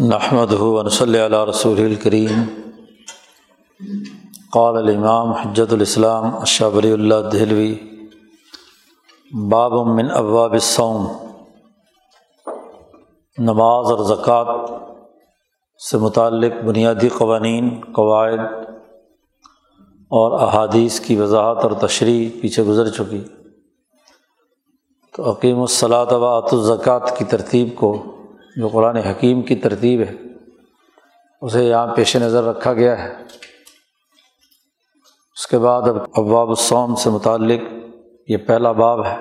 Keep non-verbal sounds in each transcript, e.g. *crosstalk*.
نحمد ون صلی علیہ رسول الکریم قال الامام حجت الاسلام اشہ ولی اللہ دہلوی باب من ابواب الصوم. نماز اور زکوٰۃ سے متعلق بنیادی قوانین، قواعد اور احادیث کی وضاحت اور تشریح پیچھے گزر چکی۔ تو عقیم الصلاۃ و عط الزکوٰۃ کی ترتیب کو جو قرآن حکیم کی ترتیب ہے، اسے یہاں پیش نظر رکھا گیا ہے۔ اس کے بعد اب ابواب الصوم سے متعلق یہ پہلا باب ہے۔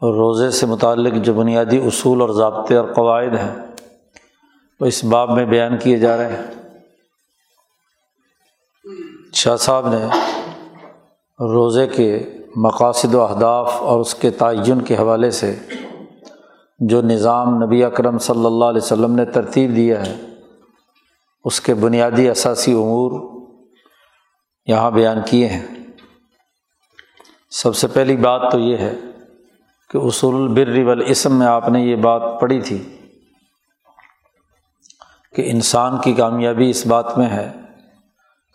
اور روزے سے متعلق جو بنیادی اصول اور ضابطے اور قواعد ہیں، وہ اس باب میں بیان کیے جا رہے ہیں۔ شاہ صاحب نے روزے کے مقاصد و اہداف اور اس کے تعین کے حوالے سے جو نظام نبی اکرم صلی اللہ علیہ وسلم نے ترتیب دیا ہے، اس کے بنیادی اثاثی امور یہاں بیان کیے ہیں۔ سب سے پہلی بات تو یہ ہے کہ اصول البر والاسم میں آپ نے یہ بات پڑھی تھی کہ انسان کی کامیابی اس بات میں ہے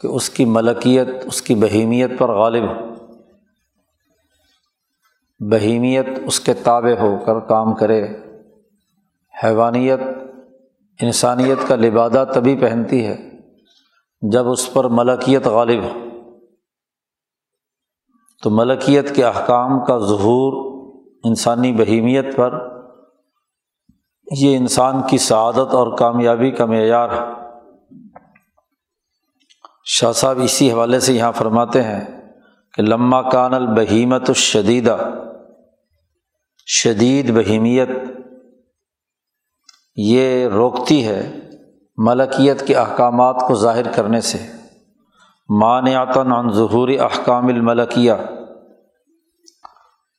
کہ اس کی ملکیت، اس کی بہیمیت پر غالب ہو بہیمیت اس کے تابع ہو کر کام کرے۔ حیوانیت انسانیت کا لبادہ تبھی پہنتی ہے جب اس پر ملکیت غالب ہو۔ تو ملکیت کے احکام کا ظہور انسانی بہیمیت پر یہ انسان کی سعادت اور کامیابی کا معیار ہے۔ شاہ صاحب اسی حوالے سے یہاں فرماتے ہیں کہ لمہ کان البہیمت الشدیدہ شدید بہیمیت یہ روکتی ہے ملکیت کے احکامات کو ظاہر کرنے سے۔ مانعتاً عن ظہور احکام الملکیہ۔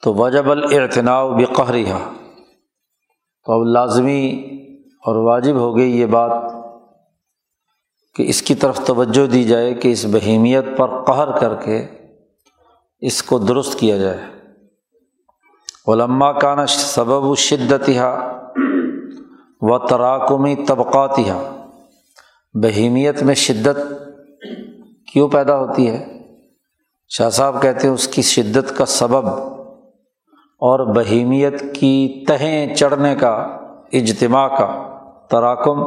تو وجب الاعتناء بقہریہ تو اب لازمی اور واجب ہو گئی یہ بات کہ اس کی طرف توجہ دی جائے کہ اس بہیمیت پر قہر کر کے اس کو درست کیا جائے۔ علماء کا نا سبب و شدتہ و تراکمی طبقاتیہ بہیمیت میں شدت کیوں پیدا ہوتی ہے؟ شاہ صاحب کہتے ہیں اس کی شدت کا سبب اور بہیمیت کی تہیں چڑھنے کا، اجتماع کا تراکم،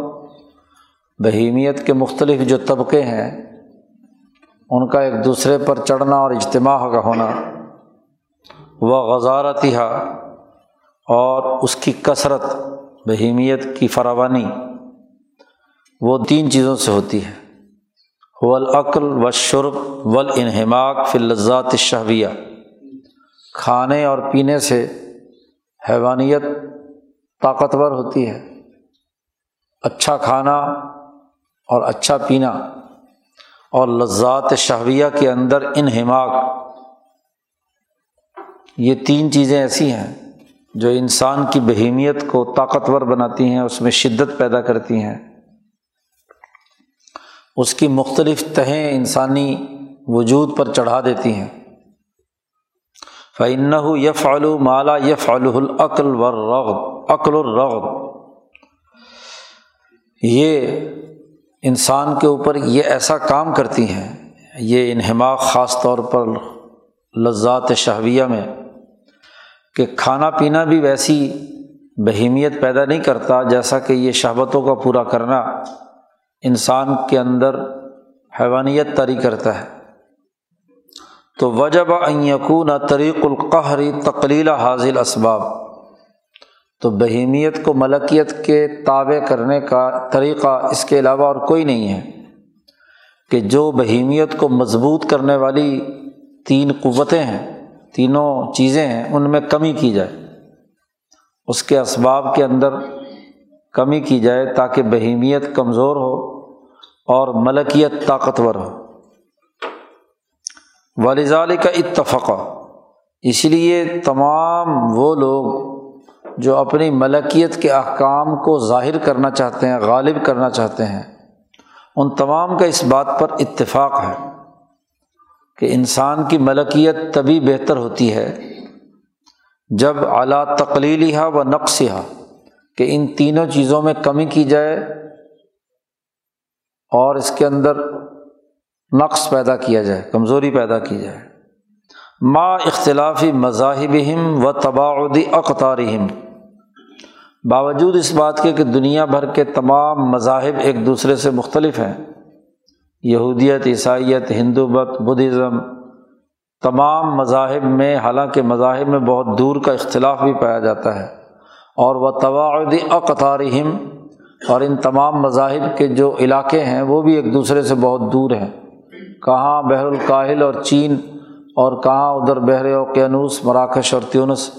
بہیمیت کے مختلف جو طبقے ہیں، ان کا ایک دوسرے پر چڑھنا اور اجتماع کا ہونا وہ غزارتہ اور اس کی کثرت، بہیمیت کی فراوانی، وہ تین چیزوں سے ہوتی ہے۔ ولعقل و شرب ولانحماق فلزات شہویہ کھانے اور پینے سے حیوانیت طاقتور ہوتی ہے۔ اچھا کھانا اور اچھا پینا۔ اور لذات شہویہ کے اندر انہماق یہ تین چیزیں ایسی ہیں جو انسان کی بہیمیت کو طاقتور بناتی ہیں، اس میں شدت پیدا کرتی ہیں۔ اس کی مختلف تہیں انسانی وجود پر چڑھا دیتی ہیں۔ فعن یف علو مالا یف العقل و رغب عقل الرغب یہ انسان کے اوپر یہ ایسا کام کرتی ہیں، یہ انہماق خاص طور پر لذات شہویہ میں کہ کھانا پینا بھی ویسی بہیمیت پیدا نہیں کرتا جیسا کہ یہ شہبتوں کا پورا کرنا انسان کے اندر حیوانیت تری کرتا ہے۔ تو وجب یقون طریق القحری تقلیل حاضل اسباب تو بہیمیت کو ملکیت کے تابع کرنے کا طریقہ اس کے علاوہ اور کوئی نہیں ہے کہ جو بہیمیت کو مضبوط کرنے والی تین قوتیں ہیں۔ تینوں چیزیں ہیں ان میں کمی کی جائے۔ اس کے اسباب کے اندر کمی کی جائے تاکہ بہیمیت کمزور ہو اور ملکیت طاقتور ہو۔ والظال کا اتفقہ اس لیے تمام وہ لوگ جو اپنی ملکیت کے احکام کو ظاہر کرنا چاہتے ہیں، غالب کرنا چاہتے ہیں، ان تمام کا اس بات پر اتفاق ہے۔ کہ انسان کی ملکیت تبھی بہتر ہوتی ہے جب اعلیٰ تقلیلیہ و نقصہ کہ ان تینوں چیزوں میں کمی کی جائے اور اس کے اندر نقص پیدا کیا جائے، کمزوری پیدا کی جائے۔ ما اختلافی مذاہب و تباعدی اقتارہم باوجود اس بات کے کہ دنیا بھر کے تمام مذاہب ایک دوسرے سے مختلف ہیں۔ یہودیت، عیسائیت ہندو بت بدھزم تمام مذاہب میں، حالانکہ مذاہب میں بہت دور کا اختلاف بھی پایا جاتا ہے، اور وہ توعدی اقتارہم اور ان تمام مذاہب کے جو علاقے ہیں، وہ بھی ایک دوسرے سے بہت دور ہیں۔ کہاں بحر الکاہل اور چین، اور کہاں ادھر بحر اوقیانوس، مراکش اور تیونس،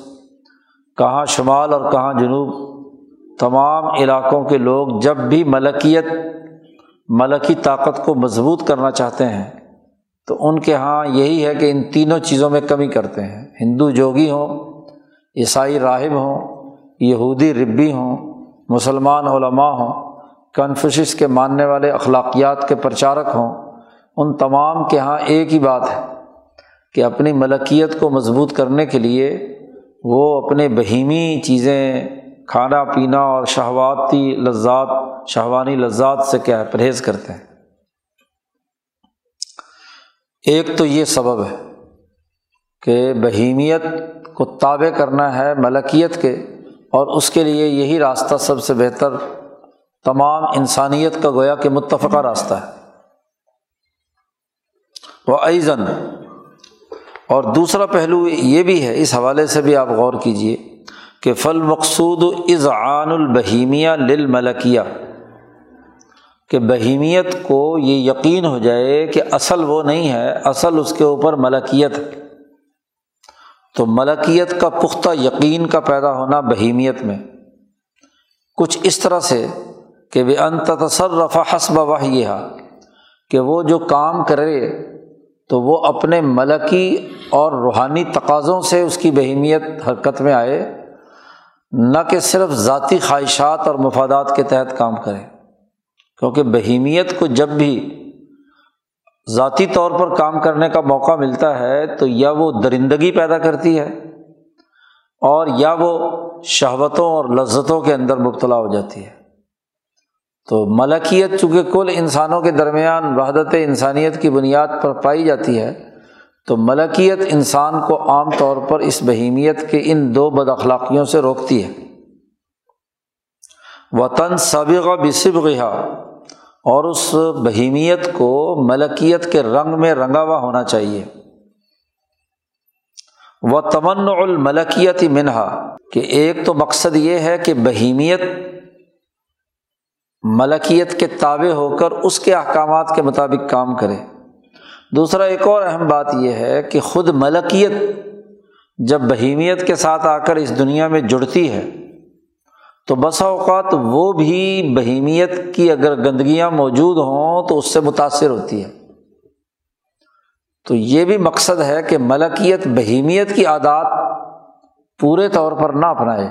کہاں شمال اور کہاں جنوب، تمام علاقوں کے لوگ جب بھی ملکیت ملکی طاقت کو مضبوط کرنا چاہتے ہیں، تو ان کے یہاں یہی ہے کہ ان تینوں چیزوں میں کمی کرتے ہیں۔ ہندو جوگی ہوں، عیسائی راہب ہوں، یہودی ربی ہوں، مسلمان علماء ہوں کنفشس کے ماننے والے اخلاقیات کے پرچارک ہوں، ان تمام کے یہاں ایک ہی بات ہے کہ اپنی ملکیت کو مضبوط کرنے کے لیے وہ اپنے بہیمی چیزیں کھانا پینا اور شہواتی لذات، شہوانی لذات سے کیا ہے؟ پرہیز کرتے ہیں۔ ایک تو یہ سبب ہے کہ بہیمیت کو تابع کرنا ہے ملکیت کے، اور اس کے لیے یہی راستہ سب سے بہتر تمام انسانیت کا گویا کہ متفقہ راستہ ہے۔ وہ ایزن اور دوسرا پہلو یہ بھی ہے، اس حوالے سے بھی آپ غور کیجیے کہ فل مقصود اذعان البہیمیہ للملکیہ، کہ بہیمیت کو یہ یقین ہو جائے کہ اصل وہ نہیں ہے، اصل اس کے اوپر ملکیت ہے۔ تو ملکیت کا پختہ یقین کا پیدا ہونا بہیمیت میں۔ کچھ اس طرح سے کہ وہ انتصر حسب واہ یہ کہ وہ جو کام کرے تو وہ اپنے ملکی اور روحانی تقاضوں سے اس کی بہیمیت حرکت میں آئے۔ نہ کہ صرف ذاتی خواہشات اور مفادات کے تحت کام کرے، کیونکہ بہیمیت کو جب بھی ذاتی طور پر کام کرنے کا موقع ملتا ہے، تو یا وہ درندگی پیدا کرتی ہے اور یا وہ شہوتوں اور لذتوں کے اندر مبتلا ہو جاتی ہے۔ تو ملکیت چونکہ کل انسانوں کے درمیان وحدت انسانیت کی بنیاد پر پائی جاتی ہے تو ملکیت انسان کو عام طور پر اس بہیمیت کے ان دو بد اخلاقیوں سے روکتی ہے۔ وطن سبغ بصب غا اور اس بہیمیت کو ملکیت کے رنگ میں رنگا ہوا ہونا چاہیے۔ وہ تمن الملکیت منہا، کہ ایک تو مقصد یہ ہے کہ بہیمیت ملکیت کے تابع ہو کر اس کے احکامات کے مطابق کام کرے۔ دوسرا ایک اور اہم بات یہ ہے کہ خود ملکیت جب بہیمیت کے ساتھ آ کر اس دنیا میں جڑتی ہے، تو بسا اوقات وہ بھی بہیمیت کی اگر گندگیاں موجود ہوں تو اس سے متاثر ہوتی ہے۔ تو یہ بھی مقصد ہے کہ ملکیت بہیمیت کی عادات پورے طور پر نہ اپنائے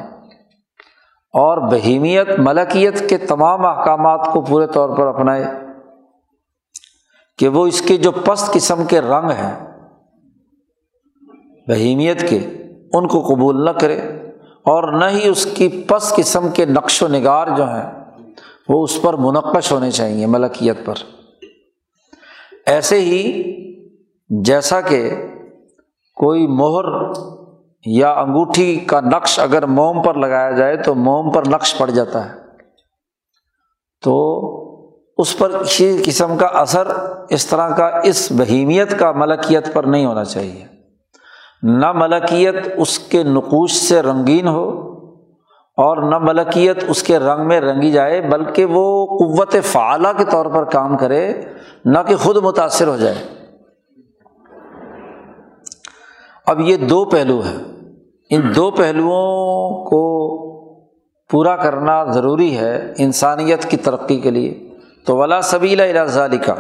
اور بہیمیت ملکیت کے تمام احکامات کو پورے طور پر اپنائے۔ کہ وہ اس کے جو پست قسم کے رنگ ہیں، بہیمیت کے، ان کو قبول نہ کرے اور نہ ہی اس کی پس قسم کے نقش و نگار جو ہیں، وہ اس پر منقش ہونے چاہیے ملکیت پر۔ ایسے ہی جیسا کہ کوئی مہر یا انگوٹھی کا نقش اگر موم پر لگایا جائے تو موم پر نقش پڑ جاتا ہے۔ تو اس پر کسی قسم کا اثر اس طرح کا اس بہیمیت کا ملکیت پر نہیں ہونا چاہیے۔ نہ ملکیت اس کے نقوش سے رنگین ہو اور نہ ملکیت اس کے رنگ میں رنگی جائے، بلکہ وہ قوت فعالہ کے طور پر کام کرے، نہ کہ خود متاثر ہو جائے۔ اب یہ دو پہلو ہیں۔ ان دو پہلوؤں کو پورا کرنا ضروری ہے انسانیت کی ترقی کے لیے۔ تو ولا سبیلا الاظالی کا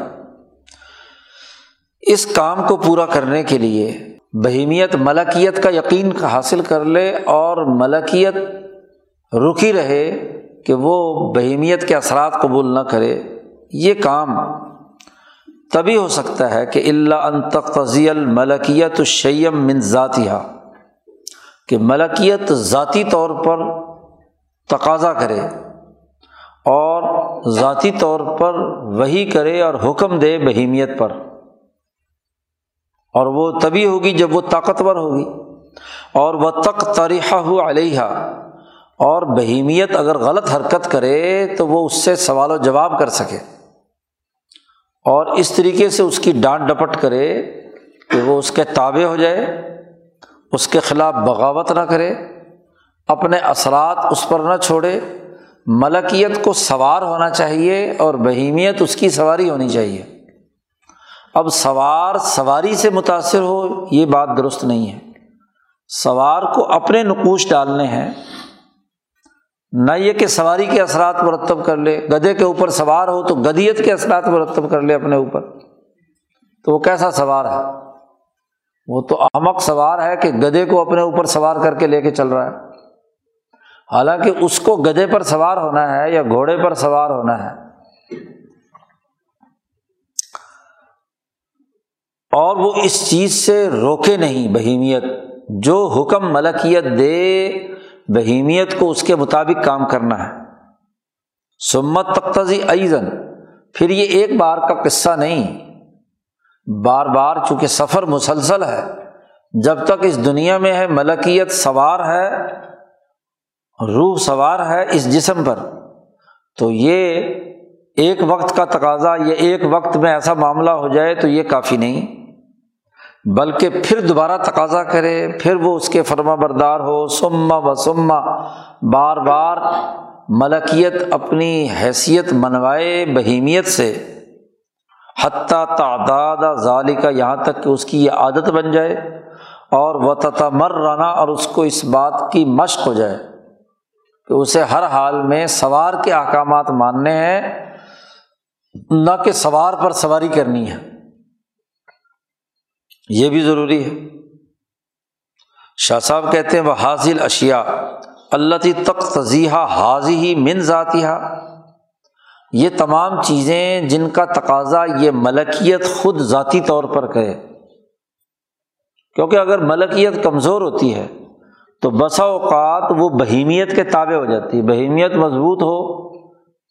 اس کام کو پورا کرنے کے لیے بہیمیت، ملکیت کا یقین حاصل کر لے اور ملکیت رکی رہے کہ وہ بہیمیت کے اثرات قبول نہ کرے۔ یہ کام تبھی ہو سکتا ہے کہ اللہ ان تقضی الملکیت الشیم من ذاتیہ کہ ملکیت ذاتی طور پر تقاضا کرے۔ اور ذاتی طور پر وہی کرے اور حکم دے بہیمیت پر۔ اور وہ تبھی ہوگی جب وہ طاقتور ہوگی۔ اور وہ تک تریحہ ہو علیہ اور بہیمیت اگر غلط حرکت کرے تو وہ اس سے سوال و جواب کر سکے۔ اور اس طریقے سے اس کی ڈانٹ ڈپٹ کرے کہ وہ اس کے تابع ہو جائے، اس کے خلاف بغاوت نہ کرے، اپنے اثرات اس پر نہ چھوڑے۔ ملکیت کو سوار ہونا چاہیے اور بہیمیت اس کی سواری ہونی چاہیے۔ اب سوار سواری سے متاثر ہو، یہ بات درست نہیں ہے۔ سوار کو اپنے نقوش ڈالنے ہیں۔ نہ یہ کہ سواری کے اثرات مرتب کر لے۔ گدے کے اوپر سوار ہو تو گدیت کے اثرات مرتب کر لے اپنے اوپر۔ تو وہ کیسا سوار ہے؟ وہ تو احمق سوار ہے کہ گدے کو اپنے اوپر سوار کر کے لے کے چل رہا ہے۔ حالانکہ اس کو گدے پر سوار ہونا ہے یا گھوڑے پر سوار ہونا ہے۔ اور وہ اس چیز سے روکے نہیں بہیمیت۔ جو حکم ملکیت دے، بہیمیت کو اس کے مطابق کام کرنا ہے۔ سمت تختزی ایزن پھر یہ ایک بار کا قصہ نہیں۔ بار بار چونکہ سفر مسلسل ہے۔ جب تک اس دنیا میں ہے، ملکیت سوار ہے روح سوار ہے اس جسم پر۔ تو یہ ایک وقت کا تقاضا یا ایک وقت میں ایسا معاملہ ہو جائے تو یہ کافی نہیں۔ بلکہ پھر دوبارہ تقاضا کرے، پھر وہ اس کے فرما بردار ہو۔ سما و سما بار بار ملکیت اپنی حیثیت منوائے بہیمیت سے۔ حتیٰ تعداد ظالی کا یہاں تک کہ اس کی یہ عادت بن جائے اور وہ تتمر رنا اور اس کو اس بات کی مشق ہو جائے۔ کہ اسے ہر حال میں سوار کے احکامات ماننے ہیں، نہ کہ سوار پر سواری کرنی ہے۔ یہ بھی ضروری ہے۔ شاہ صاحب کہتے ہیں، وہ حاضل اشیا اللہ تک تضیحہ حاضی ہی من ذاتی یہ تمام چیزیں جن کا تقاضا یہ ملکیت خود ذاتی طور پر کرے۔ کیونکہ اگر ملکیت کمزور ہوتی ہے تو بسا اوقات وہ بہیمیت کے تابع ہو جاتی ہے۔ بہیمیت مضبوط ہو،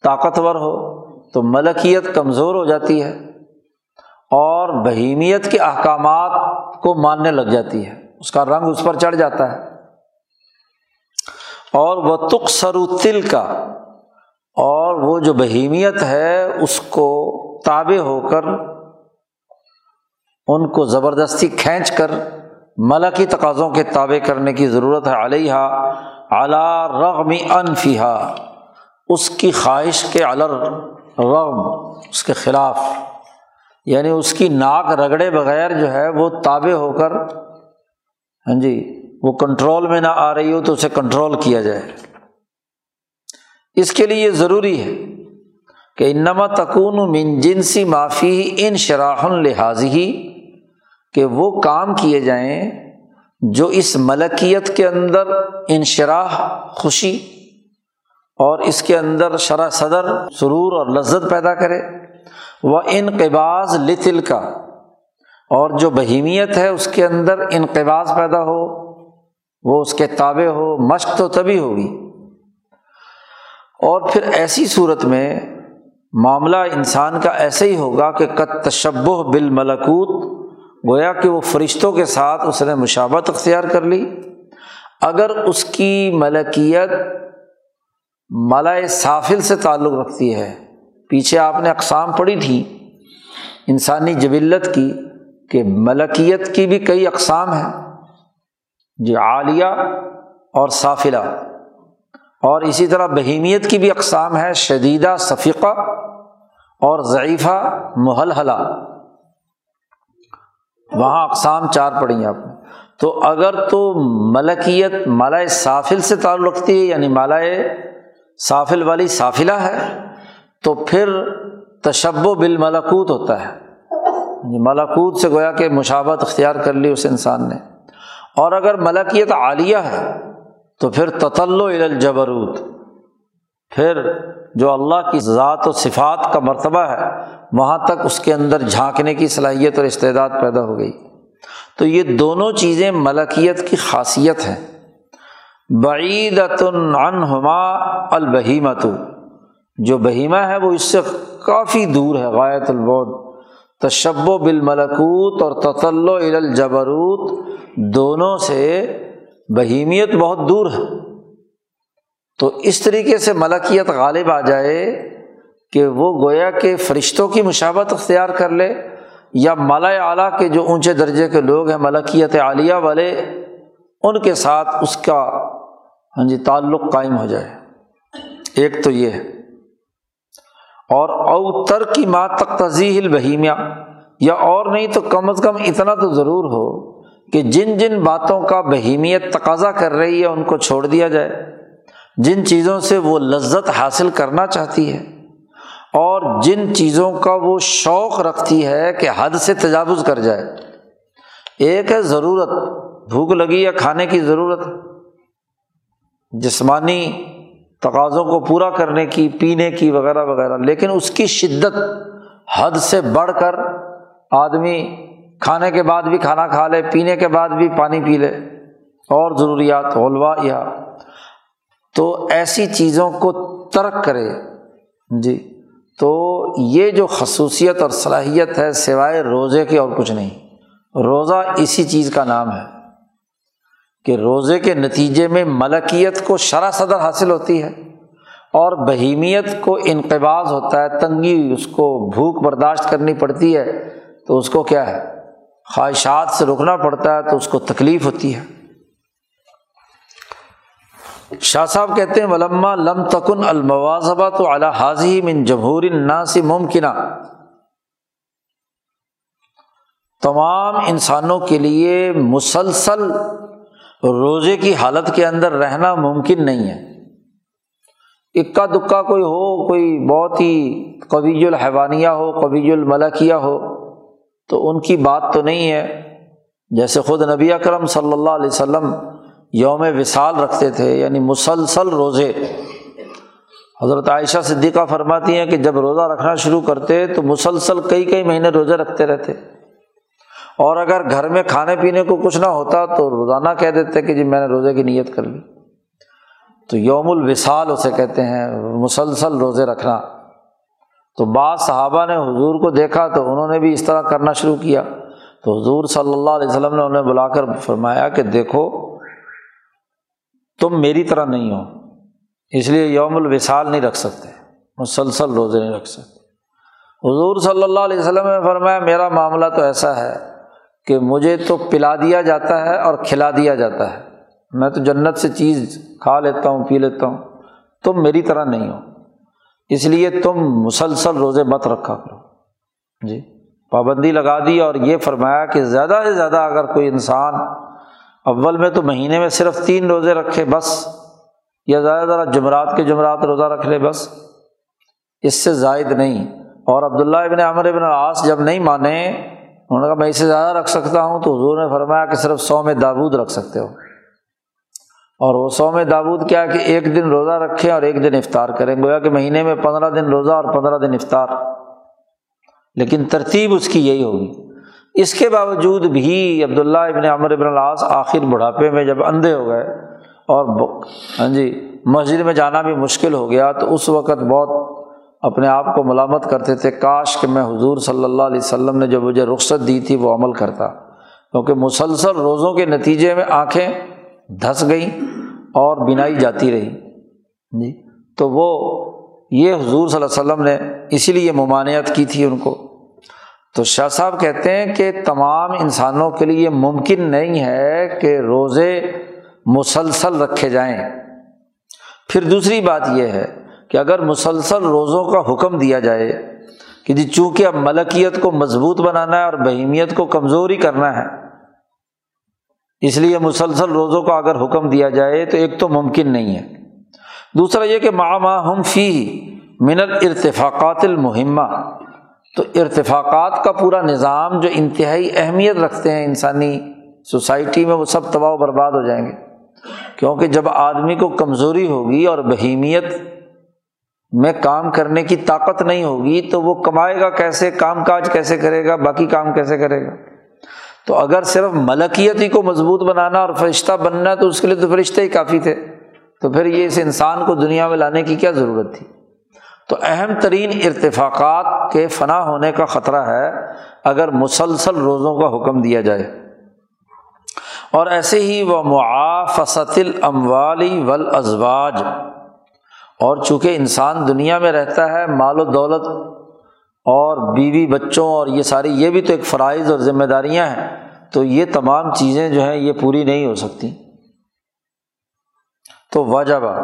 طاقتور ہو، تو ملکیت کمزور ہو جاتی ہے اور بہیمیت کے احکامات کو ماننے لگ جاتی ہے۔ اس کا رنگ اس پر چڑھ جاتا ہے۔ اور وہ تخسرو تل کا اور وہ جو بہیمیت ہے، اس کو تابع ہو کر، ان کو زبردستی کھینچ کر ملکی تقاضوں کے تابع کرنے کی ضرورت ہے علیہ اعلیٰ رغم انفیہ اس کی خواہش کے الر رغم، اس کے خلاف یعنی اس کی ناک رگڑے بغیر جو ہے وہ تابع ہو کر ہاں جی وہ کنٹرول میں نہ آ رہی ہو تو اسے کنٹرول کیا جائے۔ اس کے لیے یہ ضروری ہے کہ انما تکون من جنسی معافی ان شراح لحاظ ہی کہ وہ کام کیے جائیں جو اس ملکیت کے اندر انشراح، خوشی اور اس کے اندر شرح صدر، سرور اور لذت پیدا کرے۔ وہ انقباز لطل کا اور جو بہیمیت ہے اس کے اندر انقباز پیدا ہو، وہ اس کے تابع ہو، مشق تو تبھی ہوگی۔ اور پھر ایسی صورت میں معاملہ انسان کا ایسے ہی ہوگا کہ کت تشبہ بال ملکوت گویا کہ وہ فرشتوں کے ساتھ اس نے مشابت اختیار کر لی۔ اگر اس کی ملکیت ملائے سافل سے تعلق رکھتی ہے، پیچھے آپ نے اقسام پڑھی تھی۔ انسانی جبلت کی کہ ملکیت کی بھی کئی اقسام ہیں، جو عالیہ اور صافلہ اور اسی طرح بہیمیت کی بھی اقسام ہے شدیدہ صفیقہ اور ضعیفہ محلحلہ وہاں اقسام چار پڑھی آپ نے۔ تو اگر تو ملکیت مالائے سافل سے تعلق رکھتی ہے یعنی مالائے سافل والی سافلہ ہے، تو پھر تشب و بالملکوت ہوتا ہے۔ یعنی ملاکوت سے گویا کہ مشابت اختیار کر لی اس انسان نے۔ اور اگر ملکیت عالیہ ہے، تو پھر تطل الجبروت۔ پھر جو اللہ کی ذات و صفات کا مرتبہ ہے وہاں تک اس کے اندر جھانکنے کی صلاحیت اور استعداد پیدا ہو گئی۔ تو یہ دونوں چیزیں ملکیت کی خاصیت ہیں۔ بعیدت عنہما البہیمت جو بہیمہ ہے وہ اس سے کافی دور ہے، غایت البود تشب و بالملکوت اور تطل الجبروت۔ دونوں سے بہیمیت بہت دور ہے۔ تو اس طریقے سے ملکیت غالب آ جائے۔ کہ وہ گویا کہ فرشتوں کی مشابت اختیار کر لے یا مالا اعلیٰ کے جو اونچے درجے کے لوگ ہیں، ملکیت عالیہ والے، ان کے ساتھ اس کا ہاں جی تعلق قائم ہو جائے۔ ایک تو یہ ہے۔ اور اوتر کی ماں تک تزیح بہیمیہ یا اور نہیں تو کم از کم اتنا تو ضرور ہو کہ جن جن باتوں کا بہیمیت تقاضا کر رہی ہے، ان کو چھوڑ دیا جائے۔ جن چیزوں سے وہ لذت حاصل کرنا چاہتی ہے۔ اور جن چیزوں کا وہ شوق رکھتی ہے کہ حد سے تجاوز کر جائے۔ ایک ہے ضرورت، بھوک لگی یا کھانے کی ضرورت۔ جسمانی تقاضوں کو پورا کرنے کی، پینے کی، وغیرہ وغیرہ۔ لیکن اس کی شدت حد سے بڑھ کر آدمی کھانے کے بعد بھی کھانا کھا لے، پینے کے بعد بھی پانی پی لے۔ اور ضروریات، غلوا یا۔ تو ایسی چیزوں کو ترک کرے۔ جی۔ تو یہ جو خصوصیت اور صلاحیت ہے سوائے روزے کی اور کچھ نہیں، روزہ اسی چیز کا نام ہے کہ روزے کے نتیجے میں ملکیت کو شرح صدر حاصل ہوتی ہے اور بہیمیت کو انقباز ہوتا ہے، تنگی اس کو بھوک برداشت کرنی پڑتی ہے تو اس کو کیا ہے؟ خواہشات سے رکنا پڑتا ہے تو اس کو تکلیف ہوتی ہے۔ شاہ صاحب کہتے ہیں، ولما لم تکن المواظبہ تو اعلیٰ حاضی من جمہور سے ممکنہ. تمام انسانوں کے لیے مسلسل روزے کی حالت کے اندر رہنا ممکن نہیں ہے۔ اکا دکا کوئی ہو، کوئی بہت ہی قبیج الحوانیہ ہو قبیج الملکیہ ہو، تو ان کی بات تو نہیں ہے۔ جیسے خود نبی اکرم صلی اللہ علیہ وسلم یوم وصال رکھتے تھے یعنی مسلسل روزے۔ حضرت عائشہ صدیقہ فرماتی ہیں کہ جب روزہ رکھنا شروع کرتے تو مسلسل کئی کئی مہینے روزے رکھتے رہتے۔ اور اگر گھر میں کھانے پینے کو کچھ نہ ہوتا تو روزانہ کہہ دیتے کہ جی میں نے روزے کی نیت کر لی۔ تو یوم الوصال اسے کہتے ہیں، مسلسل روزے رکھنا۔ تو بعض صحابہ نے حضور کو دیکھا تو انہوں نے بھی اس طرح کرنا شروع کیا۔ تو حضور صلی اللہ علیہ وسلم نے انہیں بلا کر فرمایا کہ دیکھو تم میری طرح نہیں ہو۔ اس لیے یوم الوصال نہیں رکھ سکتے، مسلسل روزے نہیں رکھ سکتے۔ حضور صلی اللہ علیہ وسلم نے فرمایا، میرا معاملہ تو ایسا ہے کہ مجھے تو پلا دیا جاتا ہے اور کھلا دیا جاتا ہے۔ میں تو جنت سے چیز کھا لیتا ہوں، پی لیتا ہوں۔ تم میری طرح نہیں ہو۔ اس لیے تم مسلسل روزے مت رکھا کرو۔ جی پابندی لگا دی اور یہ فرمایا کہ زیادہ سے زیادہ اگر کوئی انسان اول میں تو مہینے میں صرف تین روزے رکھے، بس۔ یا زیادہ زیادہ جمعرات کے جمعرات روزہ رکھ لے، بس۔ اس سے زائد نہیں۔ اور عبداللہ ابن عمر ابن آس جب نہیں مانے، انہوں نے کہا، میں اس سے زیادہ رکھ سکتا ہوں۔ تو حضور نے فرمایا کہ صرف سو میں دابود رکھ سکتے ہو۔ اور وہ سو میں دابود کیا کہ ایک دن روزہ رکھیں اور ایک دن افطار کریں۔ گویا کہ مہینے میں پندرہ دن روزہ اور پندرہ دن افطار۔ لیکن ترتیب اس کی یہی ہوگی۔ اس کے باوجود بھی عبداللہ ابن عمر ابن العاص آخر بڑھاپے میں جب اندھے ہو گئے اور ہاں جی مسجد میں جانا بھی مشکل ہو گیا تو اس وقت بہت اپنے آپ کو ملامت کرتے تھے۔ کاش کہ میں حضور صلی اللہ علیہ وسلم نے جو مجھے رخصت دی تھی وہ عمل کرتا۔ کیونکہ مسلسل روزوں کے نتیجے میں آنکھیں دھس گئیں اور بنائی جاتی رہی۔ جی تو وہ یہ حضور صلی اللہ علیہ وسلم نے اسی لیے ممانعت کی تھی ان کو۔ تو شاہ صاحب کہتے ہیں کہ تمام انسانوں کے لیے ممکن نہیں ہے کہ روزے مسلسل رکھے جائیں۔ پھر دوسری بات یہ ہے کہ اگر مسلسل روزوں کا حکم دیا جائے کہ جی چونکہ اب ملکیت کو مضبوط بنانا ہے اور بہیمیت کو کمزوری کرنا ہے، اس لیے مسلسل روزوں کا اگر حکم دیا جائے تو ایک تو ممکن نہیں ہے۔ دوسرا یہ کہ ماہ ہم فی من ارتفاقات المہمہ۔ تو ارتفاقات کا پورا نظام جو انتہائی اہمیت رکھتے ہیں انسانی سوسائٹی میں، وہ سب تباہ و برباد ہو جائیں گے۔ کیونکہ جب آدمی کو کمزوری ہوگی اور بہیمیت میں کام کرنے کی طاقت نہیں ہوگی، تو وہ کمائے گا کیسے، کام کاج کیسے کرے گا، باقی کام کیسے کرے گا؟ تو اگر صرف ملکیت ہی کو مضبوط بنانا اور فرشتہ بننا تو اس کے لیے تو فرشتے ہی کافی تھے۔ تو پھر یہ اس انسان کو دنیا میں لانے کی کیا ضرورت تھی؟ تو اہم ترین ارتفاقات کے فنا ہونے کا خطرہ ہے اگر مسلسل روزوں کا حکم دیا جائے۔ اور ایسے ہی وہ معافست الاموالی ولازواج اور چونکہ انسان دنیا میں رہتا ہے، مال و دولت اور بیوی بچوں اور یہ ساری، یہ بھی تو ایک فرائض اور ذمہ داریاں ہیں۔ تو یہ تمام چیزیں جو ہیں، یہ پوری نہیں ہو سکتی۔ تو وجبہ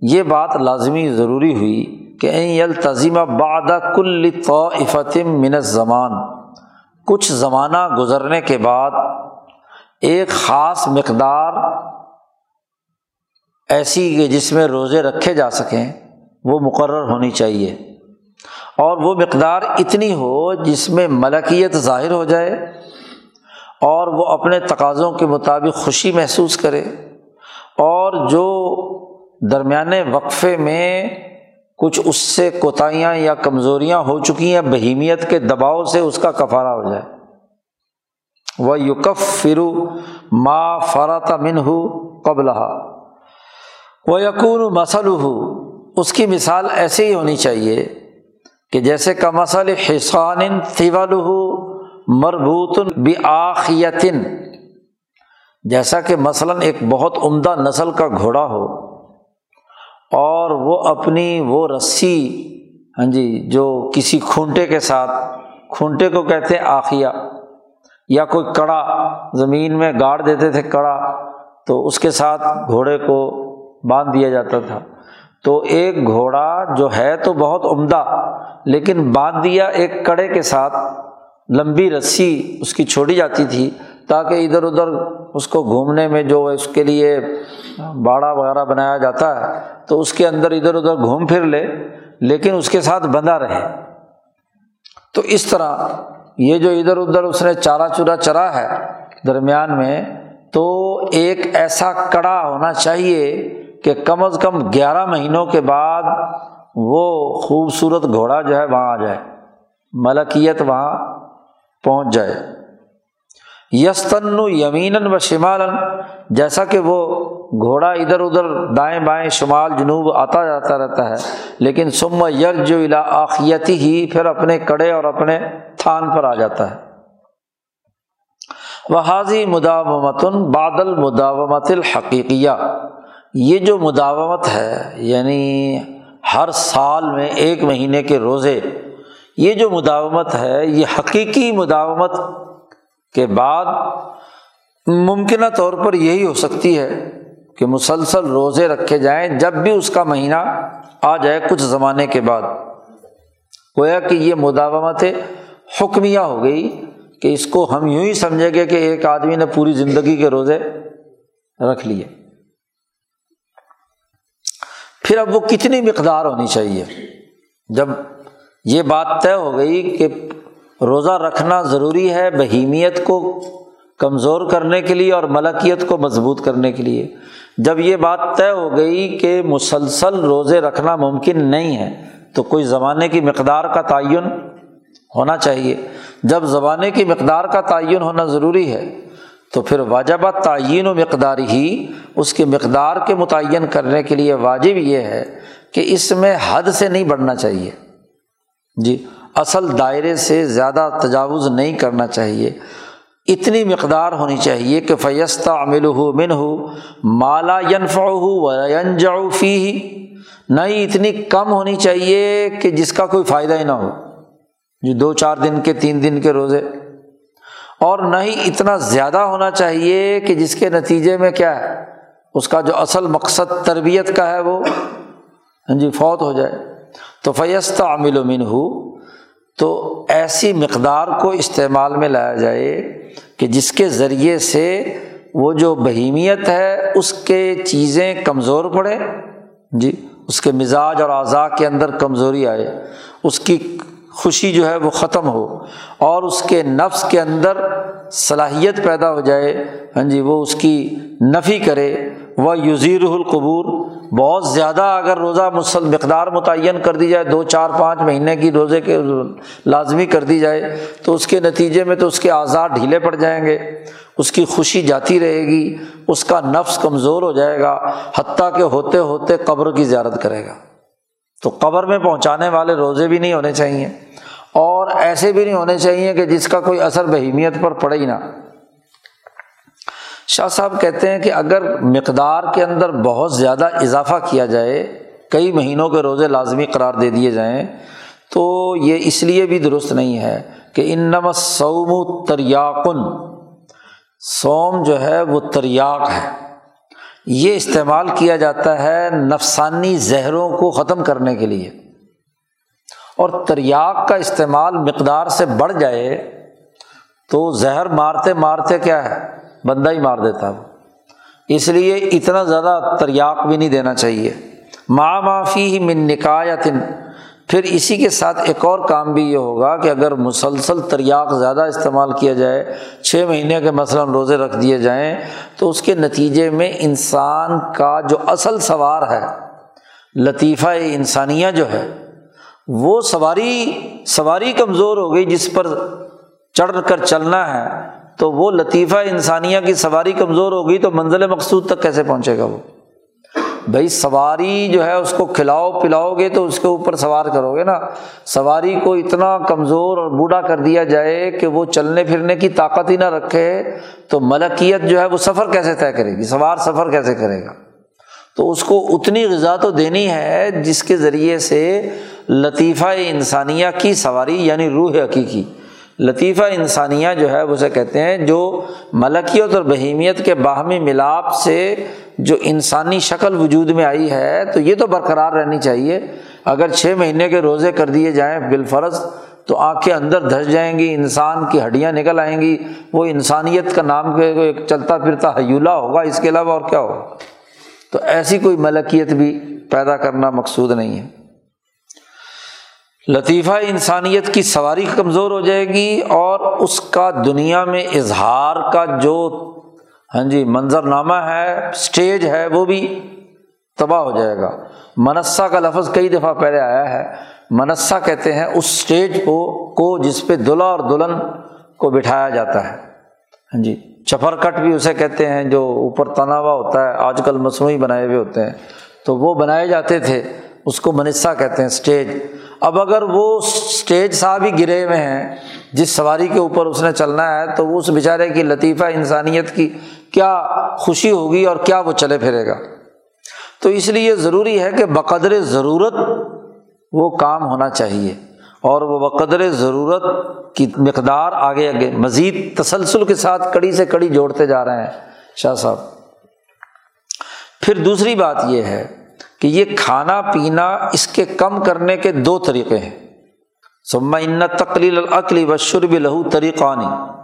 یہ بات لازمی ضروری ہوئی۔ کہ التظیمہ باد کل طفتم من زمان کچھ زمانہ گزرنے کے بعد ایک خاص مقدار ایسی کہ جس میں روزے رکھے جا سکیں، وہ مقرر ہونی چاہیے۔ اور وہ مقدار اتنی ہو جس میں ملکیت ظاہر ہو جائے اور وہ اپنے تقاضوں کے مطابق خوشی محسوس کرے اور جو درمیانے وقفے میں کچھ اس سے کوتاہیاں یا کمزوریاں ہو چکی ہیں، بہیمیت کے دباؤ سے اس کا کفارہ ہو جائے۔ وہ یوکف فرو ما فرات من ہو قبل وہ یقون مسل ہو اس کی مثال ایسے ہی ہونی چاہیے کہ جیسے کا مسل حسان طول مربوط بآخیتن جیسا کہ مثلاً ایک بہت عمدہ نسل کا گھوڑا ہو اور وہ اپنی وہ رسی ہاں جی جو کسی کھونٹے کے ساتھ، کھونٹے کو کہتے ہیں آخیا، یا کوئی کڑا زمین میں گاڑ دیتے تھے کڑا، تو اس کے ساتھ گھوڑے کو باندھ دیا جاتا تھا۔ تو ایک گھوڑا جو ہے تو بہت عمدہ، لیکن باندھ دیا ایک کڑے کے ساتھ، لمبی رسی اس کی چھوڑی جاتی تھی۔ تاکہ ادھر ادھر اس کو گھومنے میں جو اس کے لیے باڑا وغیرہ بنایا جاتا ہے، تو اس کے اندر ادھر ادھر گھوم پھر لے، لیکن اس کے ساتھ بندھا رہے۔ تو اس طرح یہ جو ادھر ادھر اس نے چارا چورا چرا ہے درمیان میں، تو ایک ایسا کڑا ہونا چاہیے کہ کم از کم گیارہ مہینوں کے بعد وہ خوبصورت گھوڑا جو ہے وہاں آ جائے، ملکیت وہاں پہنچ جائے۔ یستن یمین و شمال جیسا کہ وہ گھوڑا ادھر ادھر دائیں بائیں شمال جنوب آتا جاتا رہتا ہے، لیکن سم یج جو آخیتی ہی پھر اپنے کڑے اور اپنے تھان پر آ جاتا ہے۔ وہ حاضی مداومت بادل مداومت الحقیقیہ، یہ جو مداوت ہے یعنی ہر سال میں ایک مہینے کے روزے، یہ جو مداومت ہے، یہ حقیقی مداومت کے بعد ممکنہ طور پر یہی ہو سکتی ہے کہ مسلسل روزے رکھے جائیں، جب بھی اس کا مہینہ آ جائے کچھ زمانے کے بعد۔ گویا کہ یہ مداومت حکمیہ ہو گئی کہ اس کو ہم یوں ہی سمجھیں گے کہ ایک آدمی نے پوری زندگی کے روزے رکھ لیے۔ پھر اب وہ کتنی مقدار ہونی چاہیے؟ جب یہ بات طے ہو گئی کہ روزہ رکھنا ضروری ہے بہیمیت کو کمزور کرنے کے لیے اور ملکیت کو مضبوط کرنے کے لیے۔ جب یہ بات طے ہو گئی کہ مسلسل روزے رکھنا ممکن نہیں ہے، تو کوئی زمانے کی مقدار کا تعین ہونا چاہیے۔ جب زمانے کی مقدار کا تعین ہونا ضروری ہے، تو پھر واجبہ تعین و مقدار ہی اس کے مقدار کے متعین کرنے کے لیے واجب یہ ہے کہ اس میں حد سے نہیں بڑھنا چاہیے۔ جی اصل دائرے سے زیادہ تجاوز نہیں کرنا چاہیے۔ اتنی مقدار ہونی چاہیے کہ فیستہ امل ہو من ہو مالا ینف ہو فی ہی نہ ہی اتنی کم ہونی چاہیے کہ جس کا کوئی فائدہ ہی نہ ہو۔ جی دو چار دن کے، تین دن کے روزے۔ اور نہ ہی اتنا زیادہ ہونا چاہیے کہ جس کے نتیجے میں کیا ہے، اس کا جو اصل مقصد تربیت کا ہے وہ ہاں جی فوت ہو جائے۔ تو فیست عامل و من ہو تو ایسی مقدار کو استعمال میں لایا جائے کہ جس کے ذریعے سے وہ جو بہیمیت ہے، اس کے چیزیں کمزور پڑے۔ جی اس کے مزاج اور اعضاء کے اندر کمزوری آئے، اس کی خوشی جو ہے وہ ختم ہو، اور اس کے نفس کے اندر صلاحیت پیدا ہو جائے۔ ہاں جی وہ اس کی نفی کرے۔ وہ یوزیر القبور۔ بہت زیادہ اگر روزہ مسل مقدار متعین کر دی جائے، دو چار پانچ مہینے کی روزے کے لازمی کر دی جائے، تو اس کے نتیجے میں تو اس کے آزاد ڈھیلے پڑ جائیں گے، اس کی خوشی جاتی رہے گی، اس کا نفس کمزور ہو جائے گا، حتیٰ کہ ہوتے ہوتے قبر کی زیارت کرے گا۔ تو قبر میں پہنچانے والے روزے بھی نہیں ہونے چاہیے، اور ایسے بھی نہیں ہونے چاہیے کہ جس کا کوئی اثر بہیمیت پر پڑے ہی نہ۔ شاہ صاحب کہتے ہیں کہ اگر مقدار کے اندر بہت زیادہ اضافہ کیا جائے، کئی مہینوں کے روزے لازمی قرار دے دیے جائیں، تو یہ اس لیے بھی درست نہیں ہے کہ انم سوم تریاکن سوم جو ہے وہ تریاق ہے۔ یہ استعمال کیا جاتا ہے نفسانی زہروں کو ختم کرنے کے لیے۔ اور تریاق کا استعمال مقدار سے بڑھ جائے تو زہر مارتے مارتے کیا ہے؟ بندہ ہی مار دیتا وہ۔ اس لیے اتنا زیادہ تریاق بھی نہیں دینا چاہیے۔ ماں معافی ہی من نکایتن پھر اسی کے ساتھ ایک اور کام بھی یہ ہوگا کہ اگر مسلسل تریاق زیادہ استعمال کیا جائے، چھ مہینے کے مثلاً روزے رکھ دیے جائیں، تو اس کے نتیجے میں انسان کا جو اصل سوار ہے، لطیفہ انسانیہ جو ہے، وہ سواری سواری کمزور ہو گئی جس پر چڑھ کر چلنا ہے۔ تو وہ لطیفہ انسانیہ کی سواری کمزور ہوگی تو منزل مقصود تک کیسے پہنچے گا وہ؟ بھائی سواری جو ہے اس کو کھلاؤ پلاؤ گے تو اس کے اوپر سوار کرو گے نا۔ سواری کو اتنا کمزور اور بوڑھا کر دیا جائے کہ وہ چلنے پھرنے کی طاقت ہی نہ رکھے تو ملکیت جو ہے وہ سفر کیسے طے کرے گی؟ سوار سفر کیسے کرے گا؟ تو اس کو اتنی غذا تو دینی ہے جس کے ذریعے سے لطیفہ انسانیہ کی سواری یعنی روح حقیقی لطیفہ انسانیہ جو ہے اسے کہتے ہیں، جو ملکیت اور بہیمیت کے باہمی ملاپ سے جو انسانی شکل وجود میں آئی ہے، تو یہ تو برقرار رہنی چاہیے۔ اگر چھ مہینے کے روزے کر دیے جائیں بالفرض، تو آنکھیں اندر دھس جائیں گی، انسان کی ہڈیاں نکل آئیں گی۔ وہ انسانیت کا نام کے ایک چلتا پھرتا حیولہ ہوگا، اس کے علاوہ اور کیا ہوگا؟ تو ایسی کوئی ملکیت بھی پیدا کرنا مقصود نہیں ہے۔ لطیفہ انسانیت کی سواری کمزور ہو جائے گی اور اس کا دنیا میں اظہار کا جو ہاں جی منظر نامہ ہے اسٹیج ہے، وہ بھی تباہ ہو جائے گا۔ منسا کا لفظ کئی دفعہ پہلے آیا ہے۔ منسا کہتے ہیں اس اسٹیج کو کو جس پہ دلہا اور دلہن کو بٹھایا جاتا ہے۔ ہاں جی چپر کٹ بھی اسے کہتے ہیں جو اوپر تنا ہوا ہوتا ہے، آج کل مصنوعی بنائے ہوئے ہوتے ہیں۔ تو وہ بنائے جاتے تھے، اس کو منسا کہتے ہیں اسٹیج اب اگر وہ اسٹیج صاحب ہی گرے ہوئے ہیں، جس سواری کے اوپر اس نے چلنا ہے، تو وہ اس بیچارے کی لطیفہ انسانیت کی کیا خوشی ہوگی اور کیا وہ چلے پھرے گا؟ تو اس لیے ضروری ہے کہ بقدر ضرورت وہ کام ہونا چاہیے اور وہ بقدر ضرورت کی مقدار آگے آگے، مزید تسلسل کے ساتھ کڑی سے کڑی جوڑتے جا رہے ہیں شاہ صاحب۔ پھر دوسری بات یہ ہے کہ یہ کھانا پینا اس کے کم کرنے کے دو طریقے ہیں۔ سما ان تقلیل العقلی و شرب لہو طریقہ نہیں